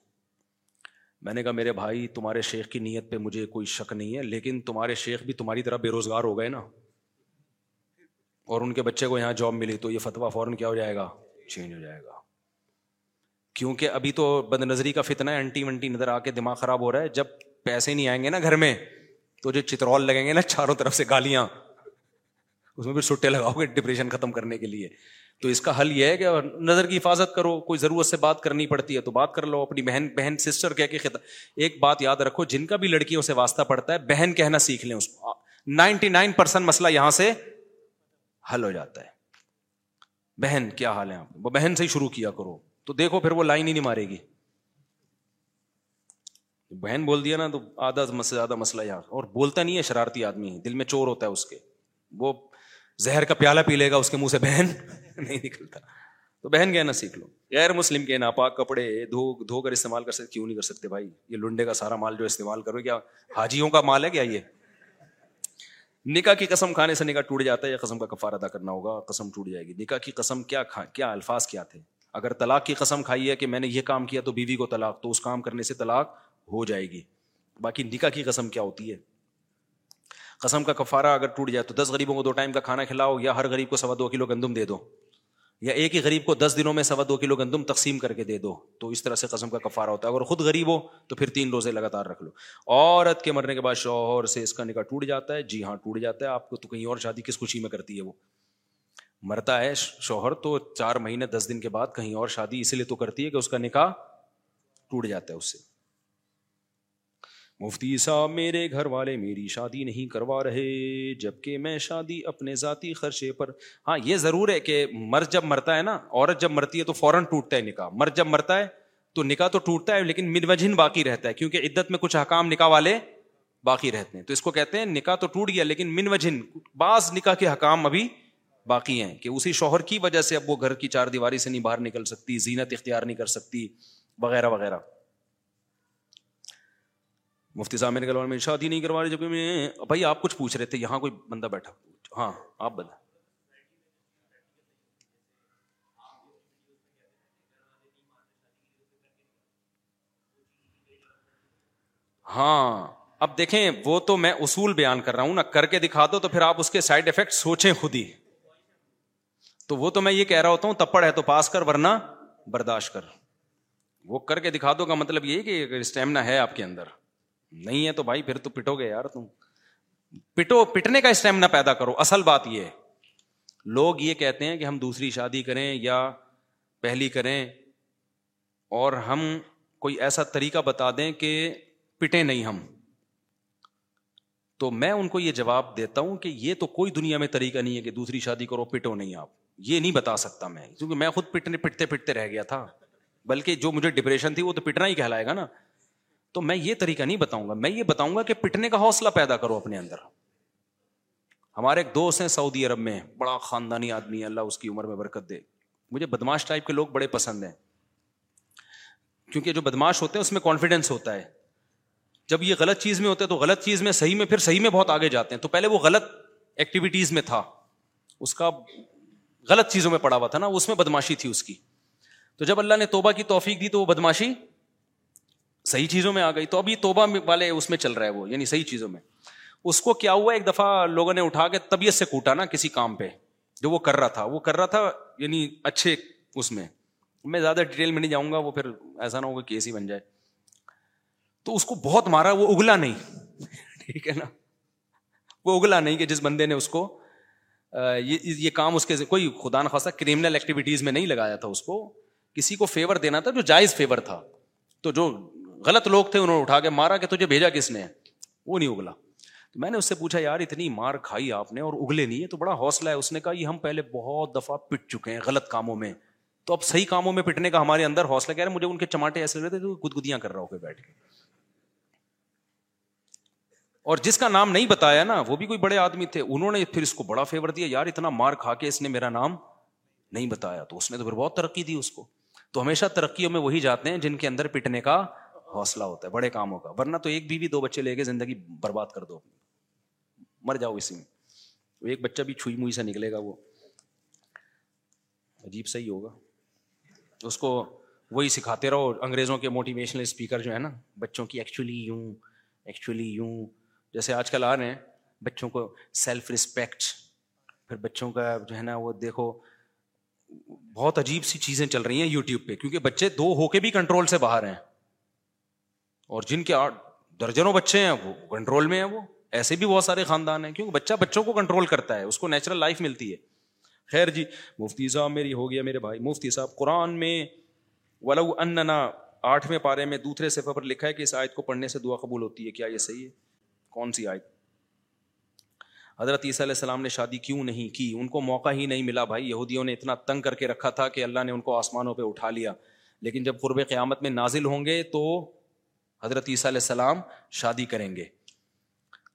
میں نے کہا، میرے بھائی، تمہارے شیخ کی نیت پہ مجھے کوئی شک نہیں ہے، لیکن تمہارے شیخ بھی تمہاری طرح بے روزگار ہو گئے نا۔ اور ان کے بچے کو یہاں جاب ملی تو یہ فتوا فوراً کیا ہو جائے گا؟ چینج ہو جائے گا۔ کیونکہ ابھی تو بد نظری کا فتنا ہے، انٹی ونٹی نظر آ کے دماغ خراب ہو رہا ہے۔ جب پیسے نہیں آئیں گے نا گھر میں، تو جو چترول لگیں گے نا چاروں طرف سے گالیاں۔ اس میں بھی سٹے لگاؤ گے ڈپریشن ختم کرنے کے لیے۔ تو اس کا حل یہ ہے کہ نظر کی حفاظت کرو، کوئی ضرورت سے بات کرنی پڑتی ہے تو بات کر لو، اپنی بہن بہن سسٹر کہہ کے خطا ایک بات یاد رکھو، جن کا بھی لڑکیوں سے واسطہ پڑتا ہے، بہن کہنا سیکھ لیں اس کو۔ نائنٹی نائن پرسینٹ مسئلہ یہاں سے حل ہو جاتا ہے۔ بہن، کیا حال ہے آپ؟ وہ بہن سے ہی شروع کیا کرو۔ تو دیکھو پھر وہ لائن ہی نہیں مارے گی۔ بہن بول دیا نا تو آدھا سے زیادہ مسئلہ یہاں۔ اور بولتا نہیں ہے، شرارتی آدمی دل میں چور ہوتا ہے اس کے۔ وہ زہر کا پیالہ پی لے گا، اس کے منہ سے بہن نہیں نکلتا۔ تو بہن کہنا سیکھ لو۔ غیر مسلم کے ناپاک کپڑے دھو دھو کر استعمال کر سکتے، کیوں نہیں کر سکتے بھائی؟ یہ لنڈے کا سارا مال جو استعمال کرو، کیا حاجیوں کا مال ہے کیا یہ؟ نکاح کی قسم کھانے سے نکاح ٹوٹ جاتا ہے یا قسم کا کفار ادا کرنا ہوگا، قسم ٹوٹ جائے گی۔ نکاح کی قسم کیا کھا، کیا الفاظ کیا تھے؟ اگر طلاق کی قسم کھائی ہے کہ میں نے یہ کام کیا تو بیوی کو طلاق، تو اس کام کرنے سے طلاق ہو جائے گی۔ باقی نکاح کی قسم کیا ہوتی ہے؟ قسم کا کفارہ اگر ٹوٹ جائے تو دس غریبوں کو دو ٹائم کا کھانا کھلاؤ یا ہر غریب کو سوا دو کلو گندم دے دو یا ایک ہی غریب کو دس دنوں میں سوا دو کلو گندم تقسیم کر کے دے دو تو اس طرح سے قسم کا کفارہ ہوتا ہے۔ اگر خود غریب ہو تو پھر تین روزے لگاتار رکھ لو۔ عورت کے مرنے کے بعد شوہر سے اس کا نکاح ٹوٹ جاتا ہے۔ جی ہاں ٹوٹ جاتا ہے۔ آپ کو تو کہیں اور شادی کس خوشی میں کرتی ہے وہ؟ مرتا ہے شوہر تو چار مہینے، دس دن کے بعد کہیں اور شادی اس لیے تو کرتی ہے کہ اس کا نکاح ٹوٹ جاتا ہے اس سے۔ مفتی صاحب، میرے گھر والے میری شادی نہیں کروا رہے، جبکہ میں شادی اپنے ذاتی خرچے پر ہاں یہ ضرور ہے کہ مرد جب مرتا ہے نا، عورت جب مرتی ہے تو فوراً ٹوٹتا ہے نکاح۔ مرد جب مرتا ہے تو نکاح تو ٹوٹتا ہے، لیکن مدوجن باقی رہتا ہے، کیونکہ عدت میں کچھ حکام نکاح والے باقی رہتے ہیں۔ تو اس کو کہتے ہیں نکاح تو ٹوٹ گیا، لیکن من وجن بعض نکاح کے حکام ابھی باقی ہیں کہ اسی شوہر کی وجہ سے اب وہ گھر کی چار دیواری سے نہیں باہر نکل سکتی، زینت اختیار نہیں کر سکتی، وغیرہ وغیرہ۔ مفتی صاحب میرے گھر میں شادی نہیں کروا رہے جبکہ میں بھائی آپ کچھ پوچھ رہے تھے، یہاں کوئی بندہ بیٹھا۔ ہاں آپ بتا ہاں اب دیکھیں، وہ تو میں اصول بیان کر رہا ہوں نا کر کے دکھا دو تو پھر آپ اس کے سائڈ افیکٹ سوچیں خود ہی۔ تو وہ تو میں یہ کہہ رہا ہوتا ہوں، تپڑ ہے تو پاس کر، ورنہ برداشت کر۔ وہ کر کے دکھا دو کا مطلب یہ کہ اسٹیمنا ہے آپ کے اندر۔ نہیں ہے تو بھائی پھر تو پٹو گے یار تم۔ پٹو، پٹنے کا اسٹیمنا پیدا کرو، اصل بات یہ ہے۔ لوگ یہ کہتے ہیں کہ ہم دوسری شادی کریں یا پہلی کریں اور ہم کوئی ایسا طریقہ بتا دیں کہ پٹے نہیں ہم۔ تو میں ان کو یہ جواب دیتا ہوں کہ یہ تو کوئی دنیا میں طریقہ نہیں ہے کہ دوسری شادی کرو، پٹو نہیں آپ۔ یہ نہیں بتا سکتا میں، کیونکہ میں خود پٹنے، پٹتے پٹتے رہ گیا تھا۔ بلکہ جو مجھے ڈپریشن تھی وہ تو پٹنا ہی کہلائے گا نا۔ تو میں یہ طریقہ نہیں بتاؤں گا، میں یہ بتاؤں گا کہ پٹنے کا حوصلہ پیدا کرو اپنے اندر۔ ہمارے ایک دوست ہیں سعودی عرب میں، بڑا خاندانی آدمی ہے، اللہ اس کی عمر میں برکت دے۔ مجھے بدماش ٹائپ کے لوگ بڑے پسند ہیں۔ کیونکہ جو بدماش ہوتے ہیں، اس میں کانفیڈینس ہوتا ہے۔ جب یہ غلط چیز میں ہوتے ہیں تو غلط چیز میں صحیح میں، پھر صحیح میں بہت آگے جاتے ہیں۔ تو پہلے وہ غلط ایکٹیویٹیز میں تھا۔ اس کا غلط چیزوں میں پڑا ہوا تھا نا اس میں بدماشی تھی اس کی۔ تو جب اللہ نے توبہ کی توفیق دی تو وہ بدماشی صحیح چیزوں میں آ گئی تو ابھی توبہ والے اس میں چل رہا ہے وہ یعنی صحیح چیزوں میں۔ اس کو کیا ہوا؟ ایک دفعہ لوگوں نے اٹھا کے طبیعت سے کوٹا نا کسی کام پہ، جو وہ کر رہا تھا۔ وہ کر رہا تھا یعنی اچھے اس میں۔ میں زیادہ ڈیٹیل میں نہیں جاؤں گا، وہ پھر ایسا نہ ہوگا کیس ہی بن جائے۔ تو اس کو بہت مارا، وہ اگلا نہیں۔ ٹھیک ہے نا؟ وہ اگلا نہیں کہ جس بندے نے اس کو یہ کام اس کے کوئی خدا نخواستہ کرمنل ایکٹیویٹیز میں نہیں لگایا تھا اس کو۔ کسی کو فیور دینا تھا جو جائز فیور تھا۔ تو جو غلط لوگ تھے انہوں نے اٹھا کے مارا کہ تجھے بھیجا کس نے؟ وہ نہیں اگلا۔ تو میں نے اس سے پوچھا، یار، اتنی مار کھائی آپ نے اور اگلے نہیں ہے؟ تو بڑا حوصلہ ہے۔ اس نے کہا، یہ ہم پہلے بہت دفعہ پٹ چکے ہیں غلط کاموں میں۔ تو اب صحیح کاموں میں پٹنے کا ہمارے اندر حوصلہ کہہ رہے مجھے ان کے چماٹے ایسے رہے تھے گدگدیاں کر رہا ہو کے بیٹھ کے۔ اور جس کا نام نہیں بتایا نا، وہ بھی کوئی بڑے آدمی تھے۔ انہوں نے پھر اس کو بڑا فیور دیا، یار، اتنا مار کھا کے اس نے میرا نام نہیں بتایا۔ تو اس نے تو پھر بہت ترقی دی اس کو۔ تو ہمیشہ ترقیوں میں وہی جاتے ہیں جن کے اندر پٹنے کا حوصلہ ہوتا ہے، بڑے کاموں کا۔ ورنہ تو ایک بیوی دو بچے لے کے زندگی برباد کر دو۔ مر جاؤ اسی میں۔ ایک بچہ بھی چھوئی موئی سے نکلے گا وہ۔ عجیب صحیح ہوگا۔ اس کو وہی سکھاتے رہو، انگریزوں کے موٹیویشنل اسپیکر جو ہے نا، بچوں کی ایکچولی یوں ایکچولی یوں۔ جیسے آج کل آ رہے ہیں، بچوں کو سیلف رسپیکٹ پھر بچوں کا جو ہے نا، وہ دیکھو، بہت عجیب سی چیزیں چل رہی ہیں یوٹیوب پہ۔ کیونکہ بچے دو ہو کے بھی کنٹرول سے باہر ہیں۔ اور جن کے درجنوں بچے ہیں، وہ کنٹرول میں ہیں، وہ ایسے بھی بہت سارے خاندان ہیں، کیونکہ بچہ بچوں کو کنٹرول کرتا ہے، اس کو نیچرل لائف ملتی ہے۔ خیر جی مفتی صاحب میری ہو گیا میرے بھائی۔ مفتی صاحب، قرآن میں ولو اننا آٹھویں پارے میں دوسرے صفحے پر لکھا ہے کہ اس آیت کو پڑھنے سے دعا قبول ہوتی ہے۔ کیا یہ صحیح ہے؟ کون سی آیت؟ حضرت عیسیٰ علیہ السلام نے شادی کیوں نہیں کی؟ ان کو موقع ہی نہیں ملا بھائی۔ یہودیوں نے اتنا تنگ کر کے رکھا تھا کہ اللہ نے ان کو آسمانوں پہ اٹھا لیا۔ لیکن جب قرب قیامت میں نازل ہوں گے تو حضرت عیسیٰ علیہ السلام شادی کریں گے۔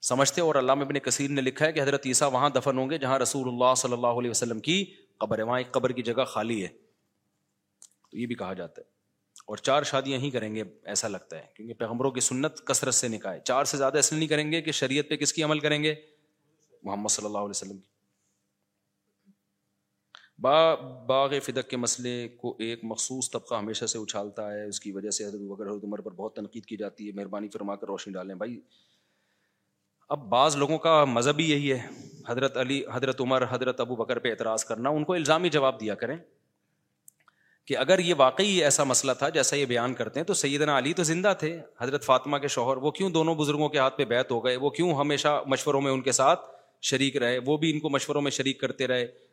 سمجھتے اور علامہ ابن کثیر نے لکھا ہے کہ حضرت عیسیٰ وہاں دفن ہوں گے جہاں رسول اللہ صلی اللہ علیہ وسلم کی قبر ہے۔ وہاں ایک قبر کی جگہ خالی ہے۔ تو یہ بھی کہا جاتا ہے۔ اور چار شادیاں ہی کریں گے ایسا لگتا ہے، کیونکہ پیغمبروں کی سنت کثرت سے نکاح چار سے زیادہ ایسے نہیں کریں گے کہ شریعت پہ کس کی عمل کریں گے؟ محمد صلی اللہ علیہ وسلم کی۔ با، باغ فدق کے مسئلے کو ایک مخصوص طبقہ ہمیشہ سے اچھالتا ہے، اس کی وجہ سے حضرت بکر حضرت عمر پر بہت تنقید کی جاتی ہے، مہربانی فرما کر روشنی ڈالیں بھائی۔ اب بعض لوگوں کا مذہب ہی یہی ہے، حضرت علی، حضرت عمر، حضرت ابو بکر پہ اعتراض کرنا، ان کو الزامی جواب دیا کریں کہ اگر یہ واقعی ایسا مسئلہ تھا جیسا یہ بیان کرتے ہیں، تو سیدنا علی تو زندہ تھے، حضرت فاطمہ کے شوہر، وہ کیوں دونوں بزرگوں کے ہاتھ پہ بیت ہو گئے؟ وہ کیوں ہمیشہ مشوروں میں ان کے ساتھ شریک رہے؟ وہ بھی ان کو مشوروں میں شریک کرتے رہے۔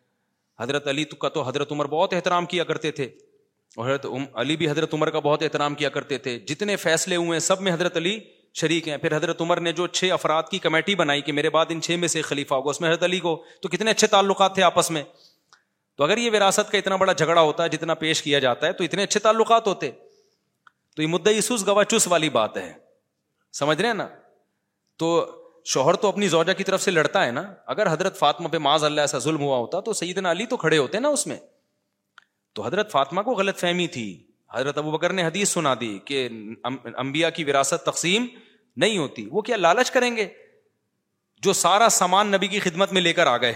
حضرت علی کا تو حضرت عمر بہت احترام کیا کرتے تھے اور حضرت علی بھی حضرت عمر کا بہت احترام کیا کرتے تھے جتنے فیصلے ہوئے ہیں، سب میں حضرت علی شریک ہیں۔ پھر حضرت عمر نے جو چھ افراد کی کمیٹی بنائی کہ میرے بعد ان چھ میں سے خلیفہ ہوگا، اس میں حضرت علی کو تو کتنے اچھے تعلقات تھے آپس میں۔ تو اگر یہ وراثت کا اتنا بڑا جھگڑا ہوتا ہے جتنا پیش کیا جاتا ہے، تو اتنے اچھے تعلقات ہوتے۔ تو یہ مدعی سوس گواہ چس والی بات ہے۔ سمجھ رہے ہیں نا؟ تو شوہر تو اپنی زوجہ کی طرف سے لڑتا ہے نا۔ اگر حضرت فاطمہ پہ معاذ اللہ ایسا ظلم ہوا ہوتا تو سیدنا علی تو کھڑے ہوتے نا اس میں۔ تو حضرت فاطمہ کو غلط فہمی تھی۔ حضرت ابو بکر نے حدیث سنا دی کہ انبیاء کی وراثت تقسیم نہیں ہوتی۔ وہ کیا لالچ کریں گے؟ جو سارا سامان نبی کی خدمت میں لے کر آ گئے۔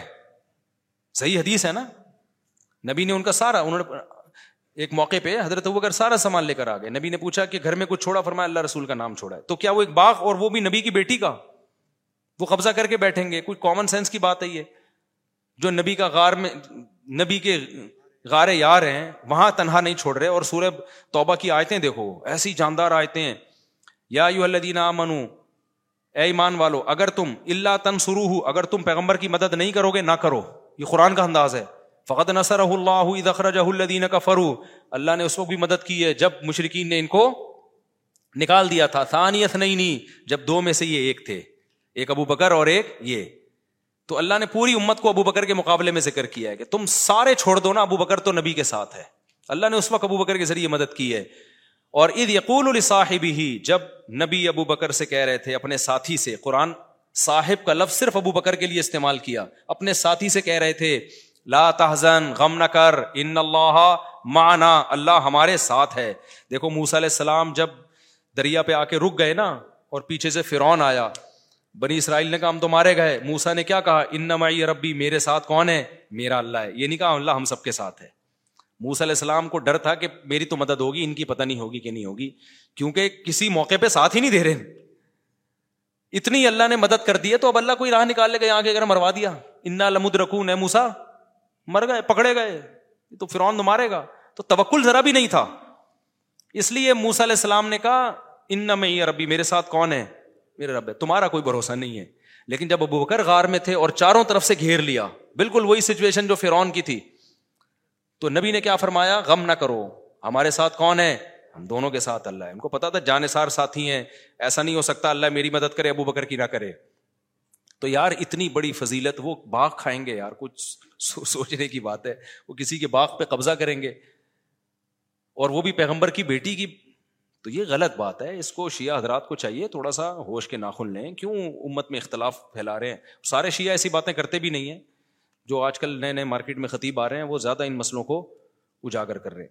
صحیح حدیث ہے نا؟ نبی نے ان کا سارا، انہوں نے ایک موقع پہ حضرت ابو بکر سارا سامان لے کر آ گئے۔ نبی نے پوچھا کہ گھر میں کچھ چھوڑا؟ فرمایا اللہ رسول کا نام چھوڑا ہے۔ تو کیا وہ ایک باغ اور وہ بھی نبی کی بیٹی کا؟ وہ قبضہ کر کے بیٹھیں گے۔ کوئی کامن سینس کی بات ہے یہ؟ جو نبی کا غار میں نبی کے غار یار ہیں، وہاں تنہا نہیں چھوڑ رہے اور سورہ توبہ کی آیتیں دیکھو۔ ایسی جاندار آیتیں ہیں۔ یا یو الدین منو اے ایمان والو، اگر تم اللہ تن سرو ہو اگر تم پیغمبر کی مدد نہیں کرو گے، نہ کرو۔ یہ قرآن کا انداز ہے۔ فقط نصر اللہ دخرج الدین کا فرو اللہ نے اس وقت بھی مدد کی ہے۔ جب مشرقین نے ان کو نکال دیا تھا ثانیت نہیں جب دو میں سے یہ ایک تھے۔ ایک ابو بکر اور ایک یہ۔ تو اللہ نے پوری امت کو ابو بکر کے مقابلے میں ذکر کیا ہے کہ تم سارے چھوڑ دو نا، ابو بکر تو نبی کے ساتھ ہے۔ اللہ نے اس وقت ابو بکر کے ذریعے مدد کی ہے۔ اور عید یقول الصاحب ہی جب نبی ابو بکر سے کہہ رہے تھے، اپنے ساتھی سے، قرآن صاحب کا لفظ صرف ابو بکر کے لیے استعمال کیا۔ اپنے ساتھی سے کہہ رہے تھے، لا تحزن، غم نہ کر، ان اللہ مانا اللہ ہمارے ساتھ ہے۔ دیکھو موسا علیہ السلام جب دریا پہ آ کے رک گئے نا، اور پیچھے سے فرون آیا بنی اسرائیل نے کہا، ہم تو مارے گئے۔ موسا نے کیا کہا؟ ان نمائی ربی، میرے ساتھ کون ہے؟ میرا اللہ ہے۔ یہ نہیں کہا، اللہ ہم سب کے ساتھ ہے۔ موس علیہ السلام کو ڈر تھا کہ میری تو مدد ہوگی، ان کی پتہ نہیں ہوگی کہ نہیں ہوگی، کیونکہ کسی موقع پہ ساتھ ہی نہیں دے رہے۔ اتنی اللہ نے مدد کر دی ہے، تو اب اللہ کوئی راہ نکال لے گا آگے اگر مروا دیا۔ انا لمد رکون ہے موسا مر گئے، پکڑے گئے۔ تو فرون تو مارے گا۔ تو توکل ذرا بھی نہیں تھا۔ اس لیے موسا علیہ السلام نے کہا، ان میں ربی، میرے ساتھ کون ہے؟ میرے رب ہے، تمہارا کوئی بھروسہ نہیں ہے۔ لیکن جب ابو بکر غار میں تھے اور چاروں طرف سے گھیر لیا، بالکل وہی سچویشن جو فرون کی تھی، تو نبی نے کیا فرمایا؟ غم نہ کرو، ہمارے ساتھ کون ہے؟ ہم دونوں کے ساتھ اللہ ہے۔ ان کو پتا تھا جانے سار ساتھی ہیں، ایسا نہیں ہو سکتا اللہ میری مدد کرے، ابو بکر کی نہ کرے۔ تو یار اتنی بڑی فضیلت، وہ باغ کھائیں گے یار، کچھ سوچنے کی بات ہے۔ وہ کسی کے باغ پہ قبضہ کریں گے۔ اور وہ بھی پیغمبر کی بیٹی کی تو یہ غلط بات ہے، اس کو شیعہ حضرات کو چاہیے تھوڑا سا ہوش کے ناخن لیں۔ کیوں امت میں اختلاف پھیلا رہے ہیں؟ سارے شیعہ ایسی باتیں کرتے بھی نہیں ہیں۔ جو آج کل نئے نئے مارکیٹ میں خطیب آ رہے ہیں، وہ زیادہ ان مسئلوں کو اجاگر کر رہے ہیں۔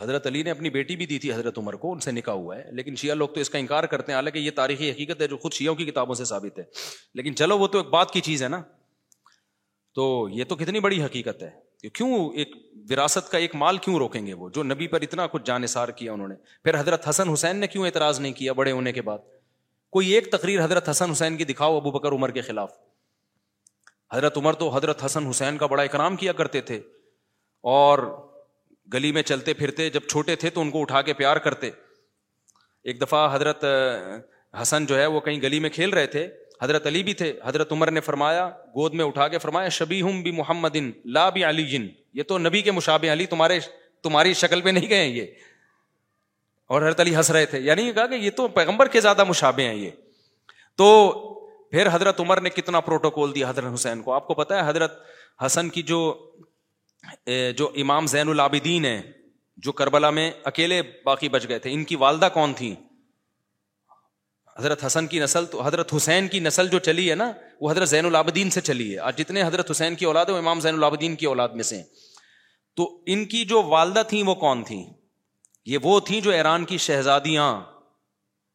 حضرت علی نے اپنی بیٹی بھی دی تھی حضرت عمر کو، ان سے نکاح ہوا ہے۔ لیکن شیعہ لوگ تو اس کا انکار کرتے ہیں۔ حالانکہ یہ تاریخی حقیقت ہے، جو خود شیعوں کی کتابوں سے ثابت ہے۔ لیکن چلو، وہ تو ایک بات کی چیز ہے نا۔ تو یہ تو کتنی بڑی حقیقت ہے۔ کیوں ایک وراثت کا ایک مال کیوں روکیں گے وہ جو نبی پر اتنا کچھ جانصار کیا انہوں نے؟ پھر حضرت حسن حسین نے کیوں اعتراض نہیں کیا بڑے ہونے کے بعد؟ کوئی ایک تقریر حضرت حسن حسین کی دکھاؤ ابو بکر عمر کے خلاف۔ حضرت عمر تو حضرت حسن حسین کا بڑا اکرام کیا کرتے تھے اور گلی میں چلتے پھرتے جب چھوٹے تھے تو ان کو اٹھا کے پیار کرتے۔ ایک دفعہ حضرت حسن جو ہے وہ کہیں گلی میں کھیل رہے تھے۔ حضرت علی بھی تھے، حضرت عمر نے فرمایا، گود میں اٹھا کے فرمایا شبی ہوں بھی محمد لا بھی علی جن یہ تو نبی کے مشابے علی تمہارے، تمہاری شکل پہ نہیں گئے ہیں یہ۔ اور حضرت علی ہنس رہے تھے۔ یعنی یہ کہا کہ یہ تو پیغمبر کے زیادہ مشابے ہیں یہ۔ تو پھر حضرت عمر نے کتنا پروٹوکول دیا حضرت حسین کو؟ آپ کو پتا ہے، حضرت حسن کی جو جو امام زین العابدین ہیں، جو کربلا میں اکیلے باقی بچ گئے تھے، ان کی والدہ کون تھی حضرت حسن کی نسل تو حضرت حسین کی نسل جو چلی ہے نا، وہ حضرت زین العابدین سے چلی ہے۔ آج جتنے حضرت حسین کی اولاد ہے وہ امام زین العابدین کی اولاد میں سے تو ان کی جو والدہ تھیں، وہ کون تھیں؟ یہ وہ تھیں جو ایران کی شہزادیاں،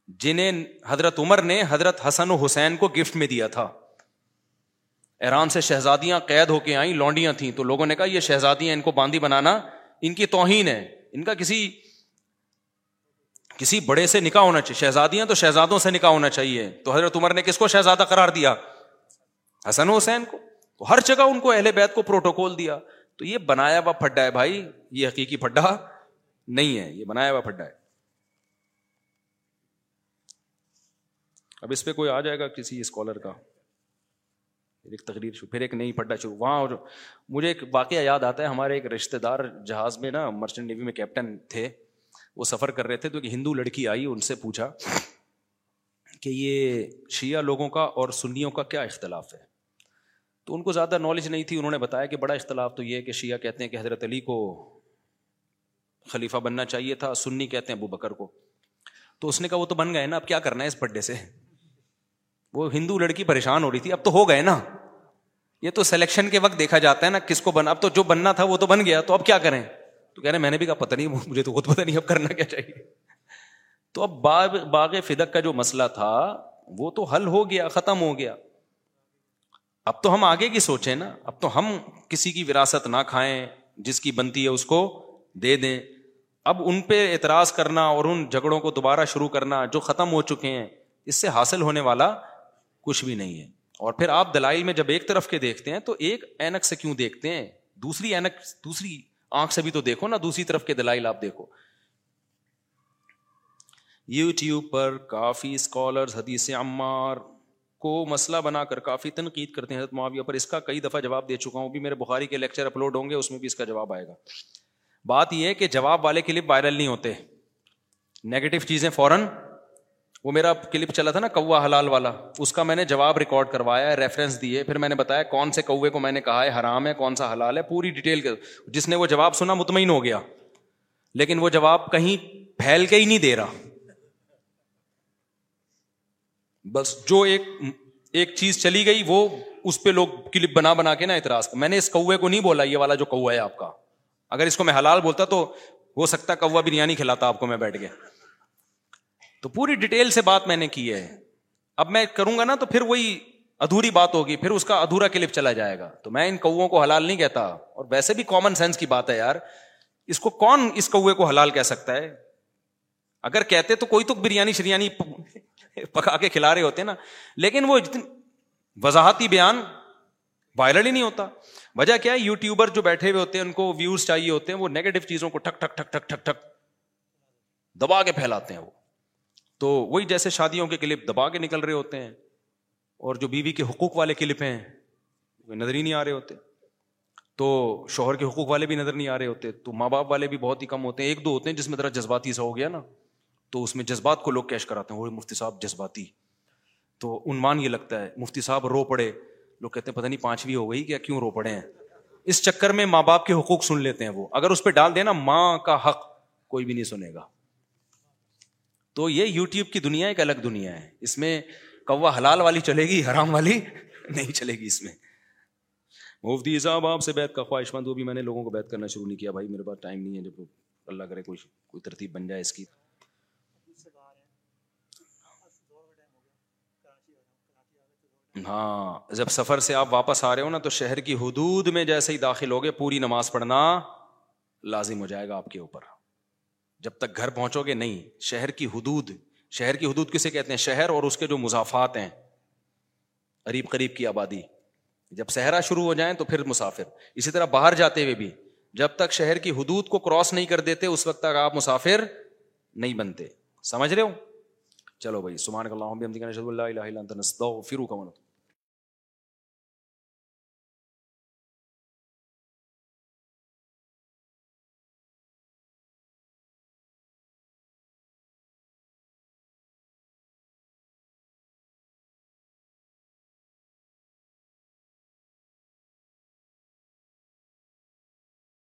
جنہیں حضرت عمر نے حضرت حسن و حسین کو گفٹ میں دیا تھا۔ ایران سے شہزادیاں قید ہو کے آئیں، لونڈیاں تھیں۔ تو لوگوں نے کہا، یہ شہزادیاں ان کو باندھی بنانا ان کی توہین ہے۔ ان کا کسی کسی بڑے سے نکاح ہونا چاہیے، شہزادیاں تو شہزادوں سے نکاح ہونا چاہیے۔ تو حضرت عمر نے کس کو شہزادہ قرار دیا؟ حسن حسین کو۔ تو ہر جگہ ان کو اہل بیت کو پروٹوکول دیا۔ تو یہ بنایا ہوا پھڈا ہے بھائی، یہ حقیقی پھڈا نہیں ہے، یہ بنایا ہوا پھڈا ہے۔ اب اس پہ کوئی آ جائے گا کسی اسکالر کا۔ پھر ایک تقریر شروع، پھر ایک نئی پڈا شروع۔ وہاں مجھے ایک واقعہ یاد آتا ہے، ہمارے ایک رشتے دار جہاز میں نا، مرچنٹ نیوی میں کیپٹن تھے۔ وہ سفر کر رہے تھے تو ایک ہندو لڑکی آئی، ان سے پوچھا کہ یہ شیعہ لوگوں کا اور سنیوں کا کیا اختلاف ہے؟ تو ان کو زیادہ نالج نہیں تھی، انہوں نے بتایا کہ بڑا اختلاف تو یہ کہ شیعہ کہتے ہیں کہ حضرت علی کو خلیفہ بننا چاہیے تھا، سنی کہتے ہیں ابو بکر کو۔ تو اس نے کہا وہ تو بن گئے نا، اب کیا کرنا ہے اس پڈے سے؟ وہ ہندو لڑکی پریشان ہو رہی تھی، اب تو ہو گئے نا۔ یہ تو سلیکشن کے وقت دیکھا جاتا ہے نا، کس کو بنا اب تو جو بننا تھا وہ تو بن گیا، تو اب کیا کریں؟ تو کہہ رہے میں نے بھی کہا، پتہ نہیں، مجھے تو خود پتہ نہیں اب کرنا کیا چاہیے. تو اب باغ باغ فدق کا جو مسئلہ تھا، وہ تو حل ہو گیا، ختم ہو گیا۔ اب تو ہم آگے کی سوچیں نا، اب تو ہم کسی کی وراثت نہ کھائیں، جس کی بنتی ہے اس کو دے دیں۔ اب ان پہ اعتراض کرنا اور ان جھگڑوں کو دوبارہ شروع کرنا جو ختم ہو چکے ہیں، اس سے حاصل ہونے والا کچھ بھی نہیں ہے۔ اور پھر آپ دلائل میں جب ایک طرف کے دیکھتے ہیں، تو ایک اینک سے کیوں دیکھتے ہیں؟ دوسری اینک دوسری آنکھ سے بھی تو دیکھو نا، دوسری طرف کے دلائل آپ دیکھو۔ یو ٹیوب پر کافی اسکالر حدیث عمار کو مسئلہ بنا کر کافی تنقید کرتے ہیں۔ حضرت معاویہ پر اس کا کئی دفعہ جواب دے چکا ہوں۔ بھی میرے بخاری کے لیکچر اپلوڈ ہوں گے، اس میں بھی اس کا جواب آئے گا۔ بات یہ ہے کہ جواب والے کلپ وائرل نہیں ہوتے۔ نیگیٹو چیزیں فوراً وہ میرا کلپ چلا تھا نا کوا حلال والا، اس کا میں نے جواب ریکارڈ کروایا ہے ریفرنس دیے، پھر میں نے بتایا کون سے کوے کو میں نے کہا ہے حرام ہے، کون سا حلال ہے، پوری ڈیٹیل جس نے وہ جواب سنا مطمئن ہو گیا۔ لیکن وہ جواب کہیں پھیل کے ہی نہیں دے رہا۔ بس جو ایک ایک چیز چلی گئی، وہ اس پہ لوگ کلپ بنا بنا کے نا اعتراض میں نے اس کوے کو نہیں بولا، یہ والا جو کوا ہے آپ کا۔ اگر اس کو میں حلال بولتا تو ہو سکتا کوا بریانی کھلاتا آپ کو میں بیٹھ گیا تو پوری ڈیٹیل سے بات میں نے کی ہے۔ اب میں کروں گا نا تو پھر وہی ادھوری بات ہوگی، پھر اس کا ادھورا کلپ چلا جائے گا۔ تو میں ان کو حلال نہیں کہتا۔ اور ویسے بھی کامن سینس کی بات ہے یار۔ اس کو کون اس کوے کو حلال کہہ سکتا ہے؟ اگر کہتے تو کوئی تو بریانی شریانی [laughs] پکا کے کھلا رہے ہوتے نا۔ لیکن وہ وضاحتی بیان وائرل ہی نہیں ہوتا۔ وجہ کیا ہے؟ یوٹیوبر جو بیٹھے ہوئے ہوتے ہیں، ان کو ویوز چاہیے ہوتے ہیں، وہ نیگیٹو چیزوں کو ٹھک ٹھک ٹھک ٹھک ٹھک ٹھک دبا کے پھیلاتے ہیں وہ۔ تو وہی جیسے شادیوں کے کلپ دبا کے نکل رہے ہوتے ہیں اور جو بیوی کے حقوق والے کلپ ہیں، وہ نظر ہی نہیں آ رہے ہوتے۔ تو شوہر کے حقوق والے بھی نظر نہیں آ رہے ہوتے، تو ماں باپ والے بھی بہت ہی کم ہوتے ہیں۔ ایک دو ہوتے ہیں جس میں ذرا جذباتی سا ہو گیا نا، تو اس میں جذبات کو لوگ کیش کراتے ہیں، وہ مفتی صاحب جذباتی۔ تو عنوان یہ لگتا ہے، مفتی صاحب رو پڑے۔ لوگ کہتے ہیں، پتہ نہیں پانچویں ہو گئی کیا، کیوں رو پڑے ہیں؟ اس چکر میں ماں باپ کے حقوق سن لیتے ہیں وہ۔ اگر اس پہ ڈال دینا، ماں کا حق کوئی بھی نہیں سنے گا۔ تو یہ یوٹیوب کی دنیا ایک الگ دنیا ہے۔ اس میں کوا حلال والی چلے گی، حرام والی نہیں چلے گی اس میں۔ مفتی صاحب، آپ سے بیت کا خواہش مند وہ بھی میں نے لوگوں کو بیت کرنا شروع نہیں کیا۔ بھائی، میرے پاس ٹائم نہیں ہے۔ جب اللہ کرے کوئی کوئی ترتیب بن جائے اس کی۔ ہاں جب سفر سے آپ واپس آ رہے ہو نا، تو شہر کی حدود میں جیسے ہی داخل ہوگے، پوری نماز پڑھنا لازم ہو جائے گا آپ کے اوپر۔ جب تک گھر پہنچو گے نہیں، شہر کی حدود، شہر کی حدود کسے کہتے ہیں؟ شہر اور اس کے جو مضافات ہیں، قریب قریب کی آبادی۔ جب صحرا شروع ہو جائیں تو پھر مسافر۔ اسی طرح باہر جاتے ہوئے بھی، جب تک شہر کی حدود کو کراس نہیں کر دیتے، اس وقت تک آپ مسافر نہیں بنتے۔ سمجھ رہے ہو؟ چلو بھائی سمان اللہ اللہ